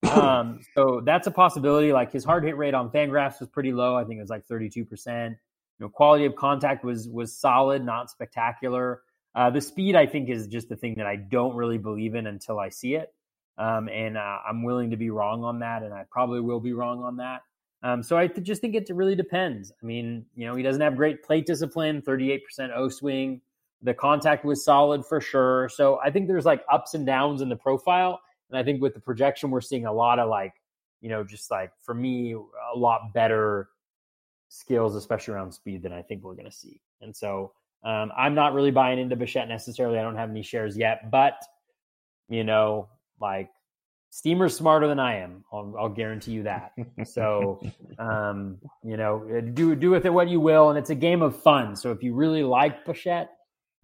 Um, so that's a possibility. Like his hard hit rate on Fangraphs was pretty low. I think it was like 32 percent. You know, quality of contact was was solid, not spectacular. Uh, the speed, I think, is just the thing that I don't really believe in until I see it. Um, and uh, I'm willing to be wrong on that, and I probably will be wrong on that. Um, so I just think it really depends. I mean, you know, he doesn't have great plate discipline, 38% O swing. The contact was solid for sure. So I think there's like ups and downs in the profile. And I think with the projection, we're seeing a lot of like, you know, just like for me, a lot better skills, especially around speed, than I think we're going to see. And so um, I'm not really buying into Bichette necessarily. I don't have any shares yet, but you know, like Steamer's smarter than I am. I'll, I'll guarantee you that. So, um, you know, uh, do do with it what you will, and it's a game of fun. So if you really like Bichette,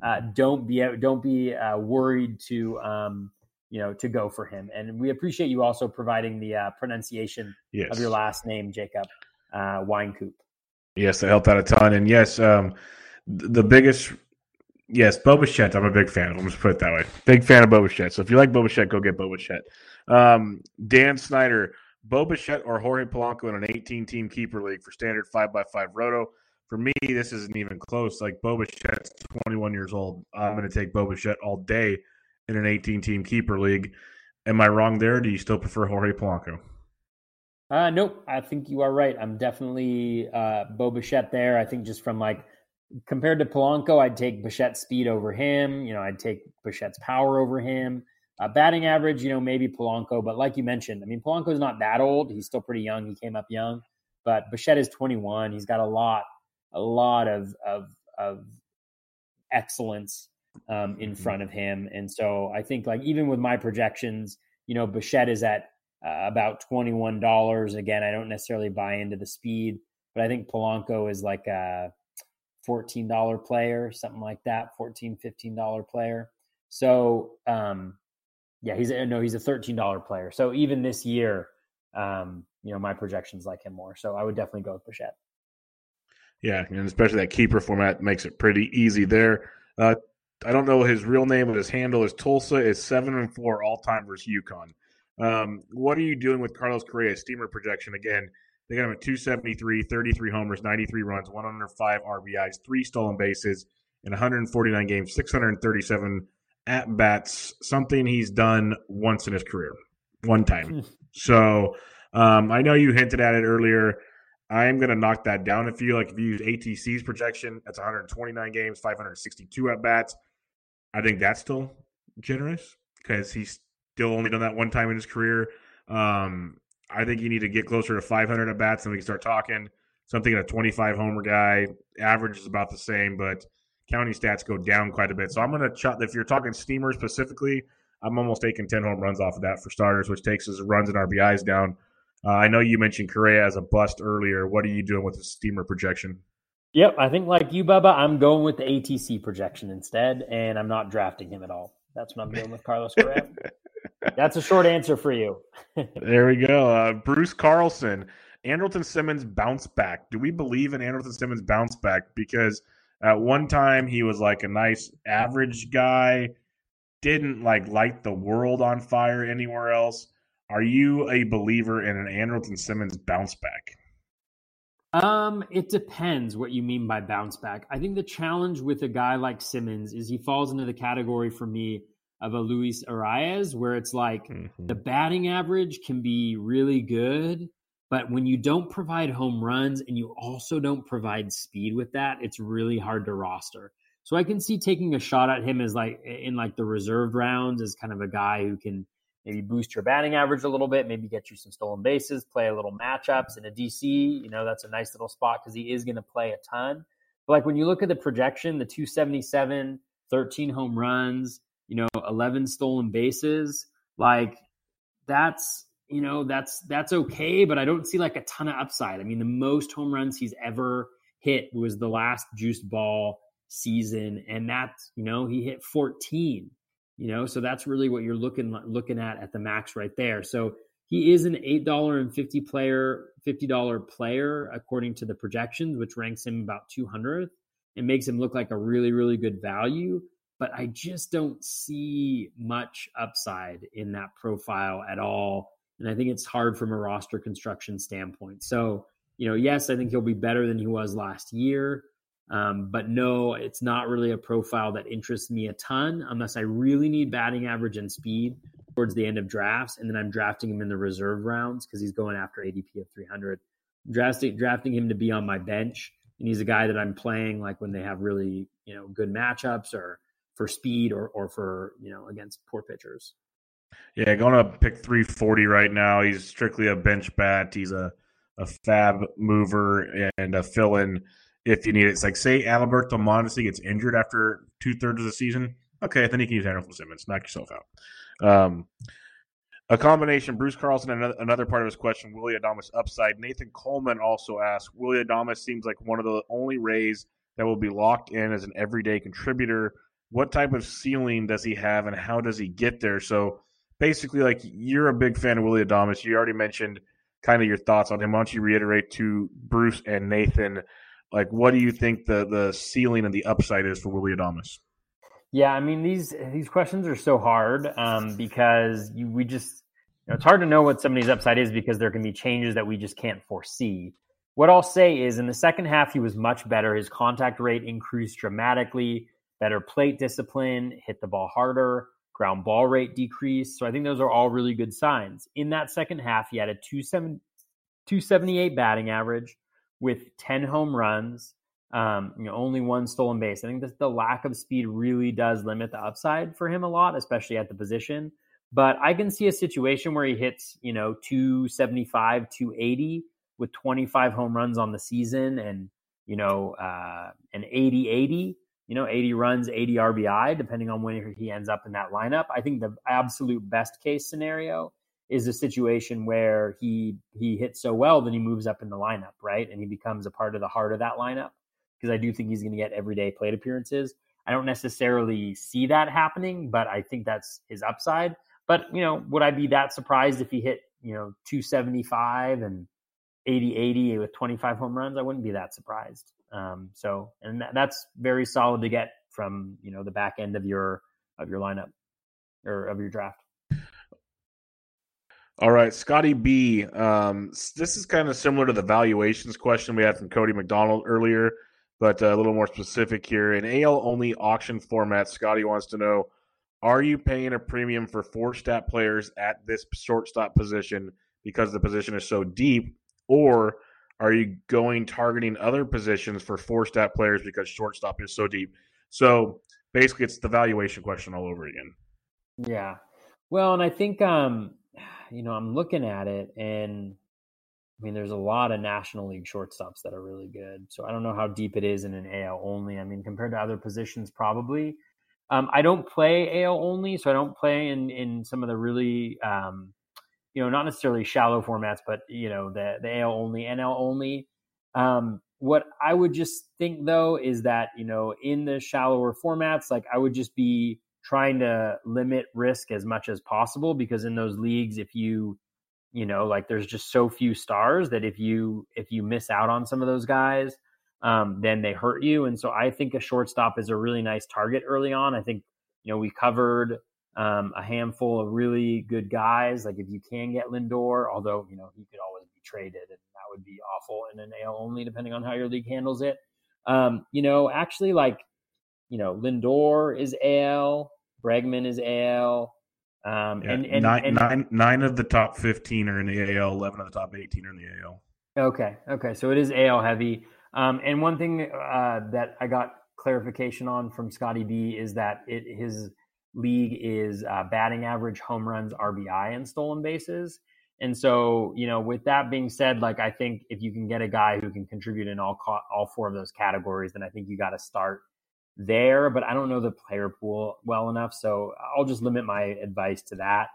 uh, don't be don't be uh, worried to um, you know to go for him. And we appreciate you also providing the uh, pronunciation yes. of your last name, Jacob uh, Winecoop. Yes, that helped out a ton. And yes, um, the biggest yes, Bo Bichette. I'm a big fan of. Let's put it that way. Big fan of Bo Bichette. So if you like Bo Bichette, go get Bo Bichette. Um, Dan Snyder, Bo Bichette or Jorge Polanco in an 18 team keeper league for standard 5x5 roto. For me, this isn't even close. Like Bo Bichette's 21 years old. I'm going to take Bo Bichette all day in an 18 team keeper league. Am I wrong there? do you still prefer Jorge Polanco? Uh, nope. I think you are right. I'm definitely uh, Bo there. I think just from like compared to Polanco, I'd take Bichette's speed over him. You know, I'd take Bichette's power over him. Uh, batting average, you know, maybe Polanco, but like you mentioned, I mean, Polanco's not that old. He's still pretty young. He came up young, but Bichette is 21. He's got a lot, a lot of of, of excellence um, in mm-hmm. front of him, and so I think like even with my projections, you know, Bichette is at uh, about twenty one dollars. Again, I don't necessarily buy into the speed, but I think Polanco is like a fourteen dollar player, something like that, 14 15 dollar player. So um, yeah, he's a, no, he's a thirteen dollar player. So even this year, um, you know, my projections like him more. So I would definitely go with Bichette. Yeah, and especially that keeper format makes it pretty easy there. Uh, I don't know his real name, but his handle is Tulsa is seven and four all time versus UConn. Um, what are you doing with Carlos Correa steamer projection? Again, they got him at 273, 33 homers, 93 runs, 105 RBIs, three stolen bases in 149 games, 637 at bats, something he's done once in his career, one time. Hmm. so um, I know you hinted at it earlier. I'm going to knock that down if you like. If you use ATC's projection, that's 129 games, 562 at bats. I think that's still generous because he's still only done that one time in his career. Um, I think you need to get closer to 500 at bats, and we can start talking. Something a 25 homer guy average is about the same, but counting stats go down quite a bit. So I'm going to chop. If you're talking steamer specifically, I'm almost taking 10 home runs off of that for starters, which takes his runs and RBIs down. Uh, I know you mentioned Correa as a bust earlier. What are you doing with the steamer projection? Yep, I think like you, Bubba, I'm going with the ATC projection instead, and I'm not drafting him at all. That's what I'm doing with Carlos Correa. That's a short answer for you. there we go. Uh, Bruce Carlson, Andrelton Simmons bounce back. Do we believe in Andrelton Simmons bounce back? Because – at one time, he was like a nice average guy, didn't like light the world on fire anywhere else. Are you a believer in an Andrelton Simmons bounce back? Um, it depends what you mean by bounce back. I think the challenge with a guy like Simmons is he falls into the category for me of a Luis Arraez, where it's like mm-hmm. the batting average can be really good, but when you don't provide home runs and you also don't provide speed with that, it's really hard to roster. So I can see taking a shot at him as like in like the reserved rounds as kind of a guy who can maybe boost your batting average a little bit, maybe get you some stolen bases, play a little matchups in a DC. You know, that's a nice little spot because he is going to play a ton. But like when you look at the projection, the 277, 13 home runs, you know, 11 stolen bases, like that's you know that's that's okay but i don't see like a ton of upside i mean the most home runs he's ever hit was the last juiced ball season and that's you know he hit 14 you know so that's really what you're looking looking at at the max right there so he is an eight dollar and fifty player, fifty dollar player according to the projections, which ranks him about two hundredth. It makes him look like a really, really good value. But I just don't see much upside in that profile at all. And I think it's hard from a roster construction standpoint. So, you know, yes, I think he'll be better than he was last year. Um, but no, it's not really a profile that interests me a ton unless I really need batting average and speed towards the end of drafts, and then I'm drafting him in the reserve rounds because he's going after ADP of 300. drafting drafting him to be on my bench, and he's a guy that I'm playing like when they have really you know good matchups or for speed or or for you know against poor pitchers. Yeah, going to pick 340 right now. He's strictly a bench bat. He's a a FAAB mover and a fill in if you need it. It's like say Alberto Mondesi gets injured after two thirds of the season. Okay, then you can use Andrelton Simmons. Knock yourself out. Um, a combination. Bruce Carlson, another, another part of his question, Willy Adames upside. Nathan Coleman also asked, Willy Adames seems like one of the only Rays that will be locked in as an everyday contributor. What type of ceiling does he have, and how does he get there? So basically, like you're a big fan of Willy Adames. You already mentioned kind of your thoughts on him. Why don't you reiterate to Bruce and Nathan, like what do you think the the ceiling and the upside is for Willy Adames? Yeah, I mean these these questions are so hard um, because you, we just you know, it's hard to know what somebody's upside is because there can be changes that we just can't foresee. What I'll say is in the second half he was much better. His contact rate increased dramatically. Better plate discipline, hit the ball harder, ground ball rate decreased. So I think those are all really good signs. In that second half, he had a 278 batting average with 10 home runs um, you know, only one stolen base. I think that the lack of speed really does limit the upside for him a lot, especially at the position. But I can see a situation where he hits, you know, 275, 280 with 25 home runs on the season and, you know, uh, an 80 80, you know, 80 runs, 80 RBI, depending on when he ends up in that lineup. I think the absolute best case scenario is a situation where he he hits so well that he moves up in the lineup, right? And he becomes a part of the heart of that lineup because I do think he's going to get everyday plate appearances. I don't necessarily see that happening, but I think that's his upside. But, you know, would I be that surprised if he hit, you know, 275 and 80 80 with 25 home runs? I wouldn't be that surprised. Um, so, and that, that's very solid to get from, you know, the back end of your, of your lineup or of your draft. All right, Scotty B. Um, this is kind of similar to the valuations question we had from Cody McDonald earlier but uh, a little more specific here. In AL only auction format, Scotty wants to know Are you paying a premium for four stat players at this shortstop position because the position is so deep? Or are you going targeting other positions for four stat players because shortstop is so deep? So basically, it's the valuation question all over again. Yeah. Well, and I think, um, you know, I'm looking at it and I mean, there's a lot of National League shortstops that are really good. So I don't know how deep it is in an AL only. I mean, compared to other positions, probably. Um, I don't play AL only, so I don't play in in some of the really, um, you know, not necessarily shallow formats, but you know, the the AL only, NL only. Um, what I would just think though is that you know, in the shallower formats, like I would just be trying to limit risk as much as possible because in those leagues, if you you know like there's just so few stars that if you if you miss out on some of those guys um, then they hurt you. And so i think a shortstop is a really nice target early on. I think you know we covered um, a handful of really good guys. Like if you can get lindor although you know he could always be traded and that would be awful in an al only depending on how your league handles it. Um, you know actually like you know lindor is al bregman is al um, yeah, and, and, nine, and, nine, nine of the top 15 are in the AL, 11 of the top 18 are in the AL. Okay. Okay. So it is AL heavy. Um, and one thing uh, that I got clarification on from Scotty B is that it, his league is uh, batting average, home runs, RBI, and stolen bases. And so, you know, with that being said, like I think if you can get a guy who can contribute in all all four of those categories, then I think you got to start there, but I don't know the player pool well enough. So I'll just limit my advice to that.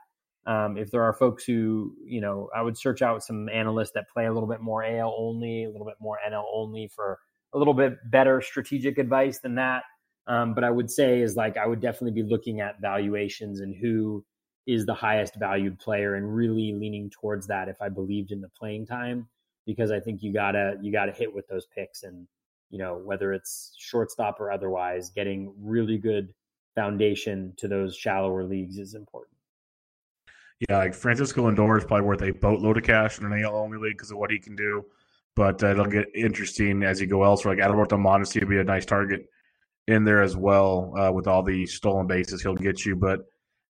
Um, if there are folks who, you know, I would search out some analysts that play a little bit more AL only, a little bit more NL only for a little bit better strategic advice than that. Um, but I would say is like I would definitely be looking at valuations and who is the highest valued player and really leaning towards that if I believed in the playing time because I think you gotta you gotta hit with those picks and you know whether it's shortstop or otherwise getting really good foundation to those shallower leagues is important. Yeah, like Francisco Lindor is probably worth a boatload of cash in an AL only league because of what he can do. But uh, it'll get interesting as you go elsewhere. Like Adalberto Mondesi would be a nice target in there as well uh, with all the stolen bases he'll get you. But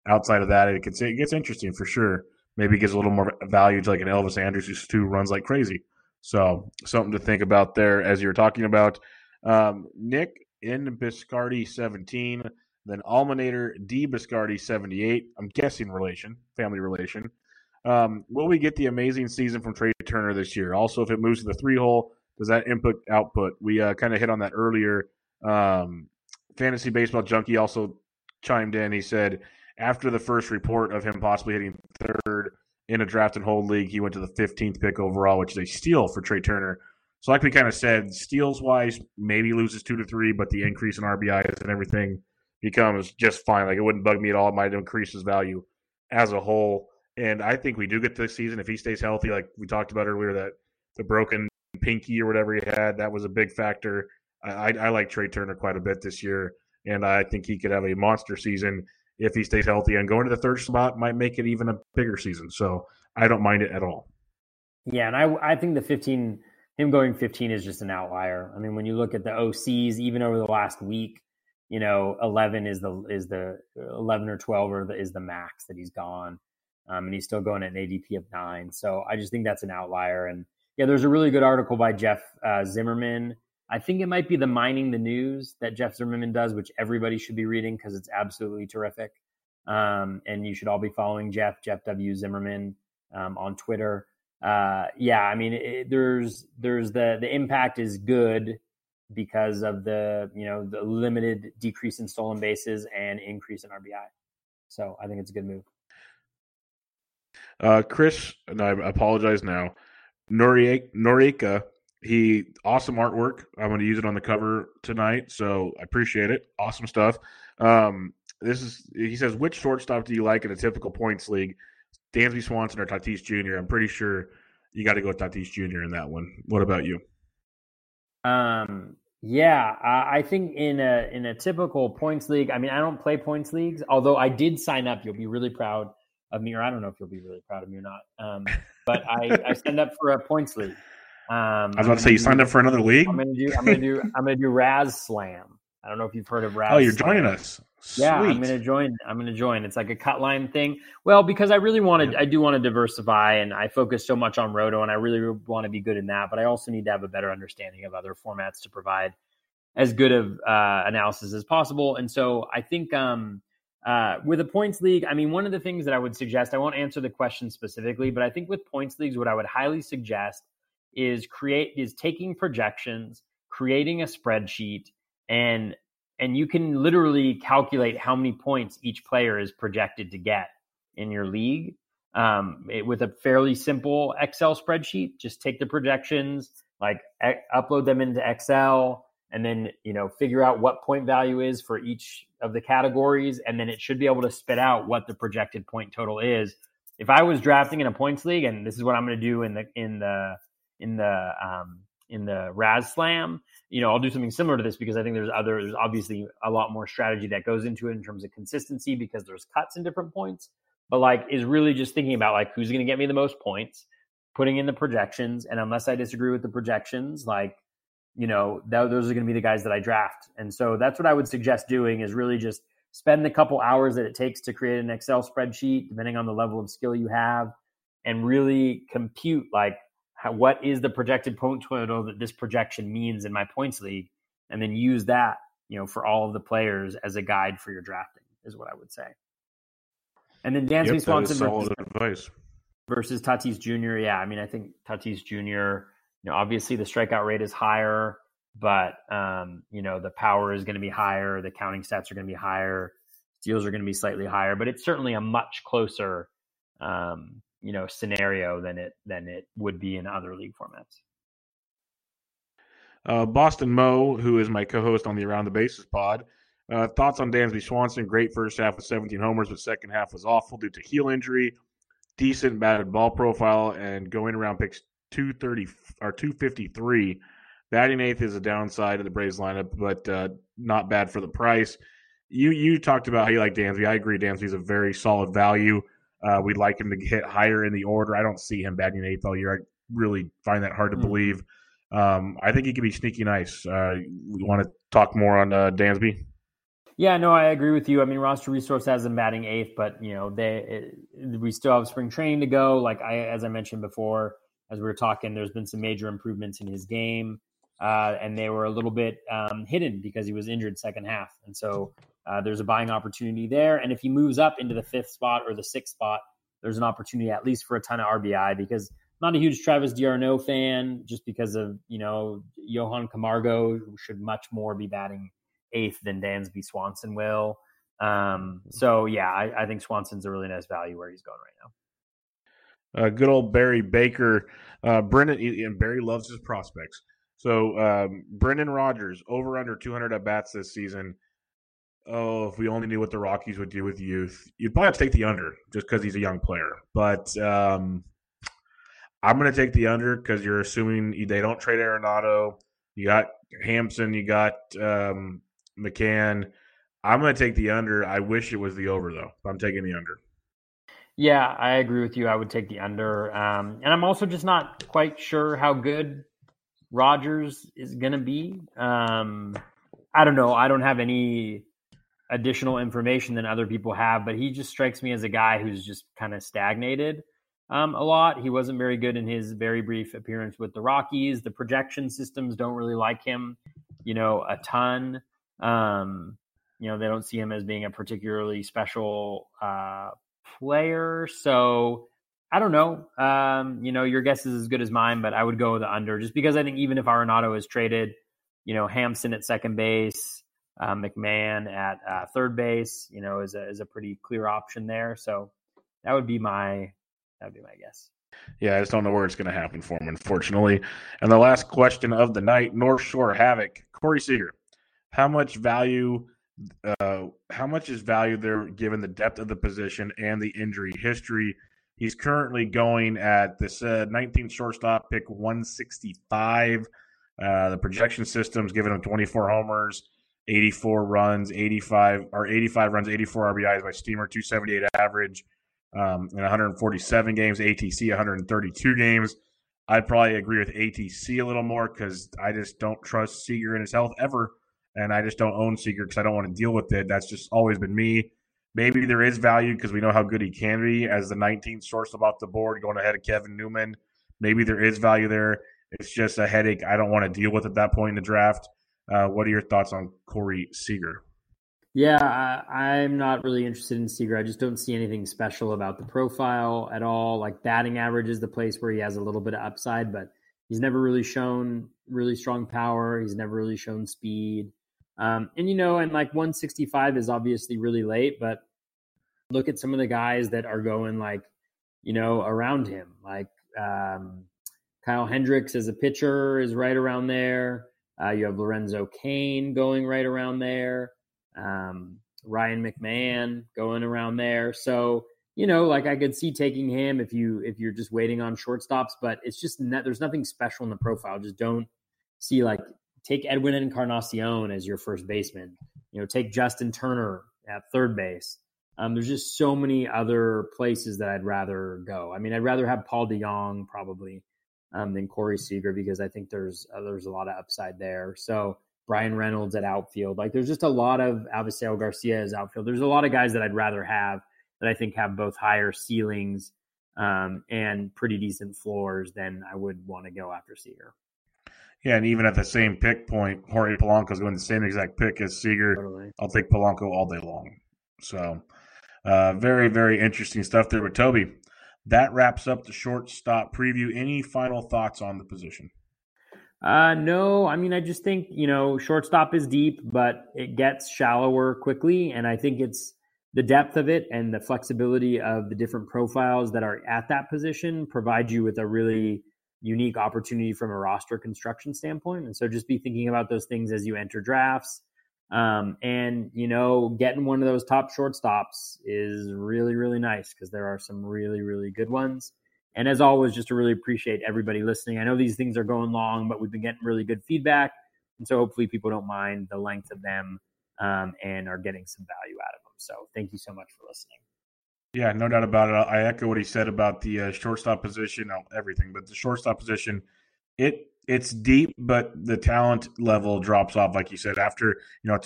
outside of that, it gets it gets interesting for sure. Maybe gives a little more value to like an Elvis Andrus who runs like crazy. So something to think about there as you're talking about. Um, Nick in Biscardi 17, then Almanator D Biscardi 78. I'm guessing relation, family relation. Um, will we get the amazing season from Trea Turner this year? Also, if it moves to the three hole, does that input output? We uh, kind of hit on that earlier. Um, Fantasy Baseball Junkie also chimed in. He said after the first report of him possibly hitting third in a draft and hold league, he went to the 15th pick overall, which is a steal for Trea Turner. So, like we kind of said, steals wise, maybe loses two to three, but the increase in RBIs and everything becomes just fine. Like it wouldn't bug me at all. It might increase his value as a whole. And I think we do get this season if he stays healthy, like we talked about earlier, that the broken pinky or whatever he had, that was a big factor. I, I like Trea Turner quite a bit this year, and I think he could have a monster season if he stays healthy. And going to the third spot might make it even a bigger season. So I don't mind it at all. Yeah, and I I think the 15 him going 15 is just an outlier. I mean, when you look at the OCs, even over the last week, you know, 11 is the is the 11 or 12 or the, is the max that he's gone, um, and he's still going at an ADP of nine. So I just think that's an outlier. And yeah, there's a really good article by Jeff uh, Zimmerman I think it might be the mining the news that Jeff Zimmerman does, which everybody should be reading because it's absolutely terrific. Um, and you should all be following Jeff, Jeff W. Zimmerman um, on Twitter. Uh, yeah, I mean, it, there's there's the the impact is good because of the you know the limited decrease in stolen bases and increase in RBI. So I think it's a good move. Uh, Chris, and I apologize now. Noriega he awesome artwork. I'm going to use it on the cover tonight, so I appreciate it. Awesome stuff. Um, this is he says, which shortstop do you like in a typical points league? Dansby Swanson or Tatis Jr. I'm pretty sure you got to go with Tatis Jr. in that one. What about you? Um, yeah, I think in a in a typical points league. I mean, I don't play points leagues, although I did sign up. You'll be really proud of me, or I don't know if you'll be really proud of me or not. Um, but I, I signed up for a points league. Um, I was about to say you signed up for another league. I'm gonna do. I'm gonna do. I'm gonna do RazzSlam. I don't know if you've heard of Raz. Oh, you're Slam. joining us. Sweet. Yeah, I'm gonna join. I'm gonna join. It's like a cut line thing. Well, because I really wanted. I do want to diversify, and I focus so much on Roto, and I really want to be good in that. But I also need to have a better understanding of other formats to provide as good of uh, analysis as possible. And so I think um, uh, with a points league, I mean, one of the things that I would suggest, I won't answer the question specifically, but I think with points leagues, what I would highly suggest is create is taking projections, creating a spreadsheet, and and you can literally calculate how many points each player is projected to get in your league um, it, with a fairly simple Excel spreadsheet. Just take the projections, like e- upload them into Excel, and then you know figure out what point value is for each of the categories, and then it should be able to spit out what the projected point total is. If I was drafting in a points league, and this is what I'm going to do in the in the in the um, in the RazzSlam. You know, I'll do something similar to this because I think there's other there's obviously a lot more strategy that goes into it in terms of consistency because there's cuts in different points. But like is really just thinking about like who's going to get me the most points, putting in the projections, and unless I disagree with the projections, like you know th- those are going to be the guys that I draft. And so that's what I would suggest doing is really just spend the couple hours that it takes to create an Excel spreadsheet, depending on the level of skill you have, and really compute like how, what is the projected point total that this projection means in my points league, and then use that, you know, for all of the players as a guide for your drafting is what I would say. And then Dansby yep, Swanson versus, advice. versus Tatis Jr. Yeah, I mean, I think Tatis Jr. You know, obviously the strikeout rate is higher, but um, you know the power is going to be higher, the counting stats are going to be higher, steals are going to be slightly higher, but it's certainly a much closer um, you know scenario than it than it would be in other league formats. Uh, Boston Mo, who is my co-host on the Around the Bases pod, Uh, thoughts on Dansby Swanson? Great first half with 17 homers, but second half was awful due to heel injury. Decent batted ball profile and going around picks 230 or 253. Batting eighth is a downside of the Braves lineup, but uh, not bad for the price. You you talked about how you like Dansby. I agree. Dansby's a very solid value. Uh, we'd like him to hit higher in the order. I don't see him batting eighth all year. I really find that hard to mm-hmm. believe. Um, I think he could be sneaky nice. Uh, we want to talk more on uh, Dansby. Yeah, no, I agree with you. I mean, roster resource has him batting eighth, but you know, they it, we still have spring training to go. Like I, as I mentioned before, as we were talking, there's been some major improvements in his game, uh, and they were a little bit um, hidden because he was injured second half, and so uh, there's a buying opportunity there. And if he moves up into the fifth spot or the sixth spot, there's an opportunity at least for a ton of RBI because I'm not a huge Travis d'Arnaud fan just because of, you know, Johan Camargo should much more be batting eighth than Dansby Swanson will. Um, so yeah, I, I, think Swanson's a really nice value where he's going right now. Uh, good old Barry Baker, uh, Brendan and Barry loves his prospects. So um, Brendan Rodgers over under 200 at bats this season oh, if we only knew what the Rockies would do with youth, you'd probably have to take the under just because he's a young player. But um, I'm going to take the under because you're assuming they don't trade Arenado. You got Hampson, you got um, McCann. I'm going to take the under. I wish it was the over though. I'm taking the under. Yeah, I agree with you. I would take the under, um, and I'm also just not quite sure how good Rodgers is going to be. Um, I don't know. I don't have any additional information than other people have, but he just strikes me as a guy who's just kind of stagnated um, a lot. He wasn't very good in his very brief appearance with the Rockies. The projection systems don't really like him, you know, a ton. Um, you know, they don't see him as being a particularly special uh, player. So I don't know. Um, you know, your guess is as good as mine, but I would go with the under just because I think even if Arenado is traded, you know, Hampson at second base, uh, McMahon at uh, third base, you know, is a is a pretty clear option there. So that would be my that would be my guess. Yeah, I just don't know where it's going to happen for him, unfortunately. And the last question of the night: North Shore Havoc, Corey Seager. How much value? Uh, how much is value there given the depth of the position and the injury history? He's currently going at this uh, 19th shortstop pick 165. Uh, the projection system's giving him 24 homers, 84 runs, 85 or 85 runs, 84 RBIs by Steamer, 278 average um, in 147 games, ATC 132 games. I'd probably agree with ATC a little more because I just don't trust Seager in his health ever, and I just don't own Seager because I don't want to deal with it. That's just always been me. Maybe there is value because we know how good he can be as the 19th source about the board, going ahead of Kevin Newman. Maybe there is value there. It's just a headache I don't want to deal with at that point in the draft. Uh, what are your thoughts on Corey Seager? Yeah, I, am not really interested in Seager. I just don't see anything special about the profile at all. Like batting average is the place where he has a little bit of upside, but he's never really shown really strong power. He's never really shown speed. Um, and you know, and like 165 is obviously really late, but look at some of the guys that are going like, you know, around him. Like um, Kyle Hendricks as a pitcher is right around there. Uh, you have Lorenzo Cain going right around there. Um, Ryan McMahon going around there. So you know, like I could see taking him if you if you're just waiting on shortstops, but it's just not, there's nothing special in the profile. Just don't see like take Edwin Encarnacion as your first baseman. You know, take Justin Turner at third base. Um, there's just so many other places that I'd rather go. I mean, I'd rather have Paul DeJong probably um, than Corey Seager because I think there's uh, there's a lot of upside there. So Bryan Reynolds at outfield, like there's just a lot of Avisail Garcia as outfield. There's a lot of guys that I'd rather have that I think have both higher ceilings um, and pretty decent floors than I would want to go after Seager. Yeah, and even at the same pick point, Jorge Polanco's going the same exact pick as Seager. Totally. I'll take Polanco all day long. So, uh, very, very interesting stuff there with Toby that wraps up the shortstop preview. Any final thoughts on the position? Uh, no, I mean, I just think, you know, shortstop is deep, but it gets shallower quickly. And I think it's the depth of it and the flexibility of the different profiles that are at that position provide you with a really unique opportunity from a roster construction standpoint. And so just be thinking about those things as you enter drafts. Um, and you know, getting one of those top shortstops is really, really nice because there are some really, really good ones. And as always, just to really appreciate everybody listening. I know these things are going long, but we've been getting really good feedback, and so hopefully people don't mind the length of them um, and are getting some value out of them. So thank you so much for listening. Yeah, no doubt about it. I echo what he said about the uh, shortstop position, everything, but the shortstop position, it it's deep, but the talent level drops off, like you said. After you know,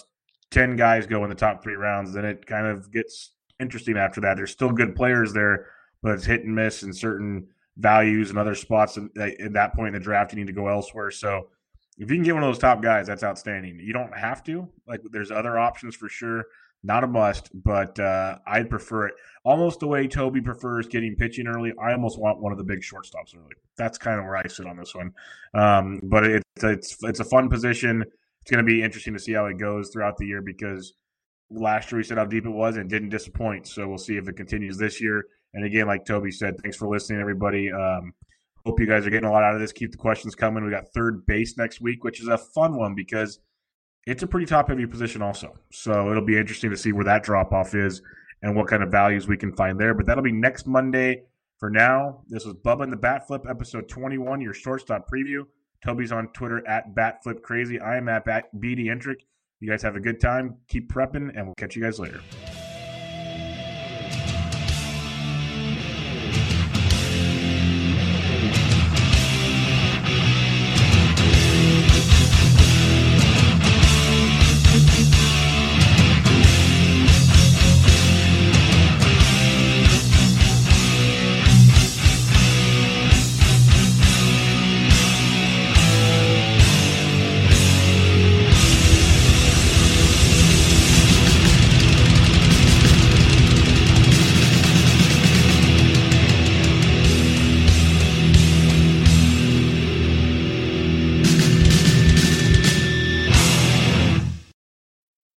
ten guys go in the top three rounds, then it kind of gets interesting. After that, there's still good players there, but it's hit and miss in certain values and other spots. And at that point in the draft, you need to go elsewhere. So if you can get one of those top guys, that's outstanding. You don't have to. Like, there's other options for sure. Not a must, but uh, I'd prefer it almost the way Toby prefers getting pitching early. I almost want one of the big shortstops early. That's kind of where I sit on this one. Um, but it's it's it's a fun position. It's going to be interesting to see how it goes throughout the year because last year we said how deep it was and didn't disappoint. So we'll see if it continues this year. And again, like Toby said, thanks for listening, everybody. Um, hope you guys are getting a lot out of this. Keep the questions coming. We got third base next week, which is a fun one because it's a pretty top heavy position also. So it'll be interesting to see where that drop off is and what kind of values we can find there. But that'll be next Monday. For now, this was Bubba and the Bat Flip, episode 21, your shortstop preview. Toby's on Twitter at BatFlipCrazy. I am at BD Entrick. You guys have a good time. Keep prepping, and we'll catch you guys later.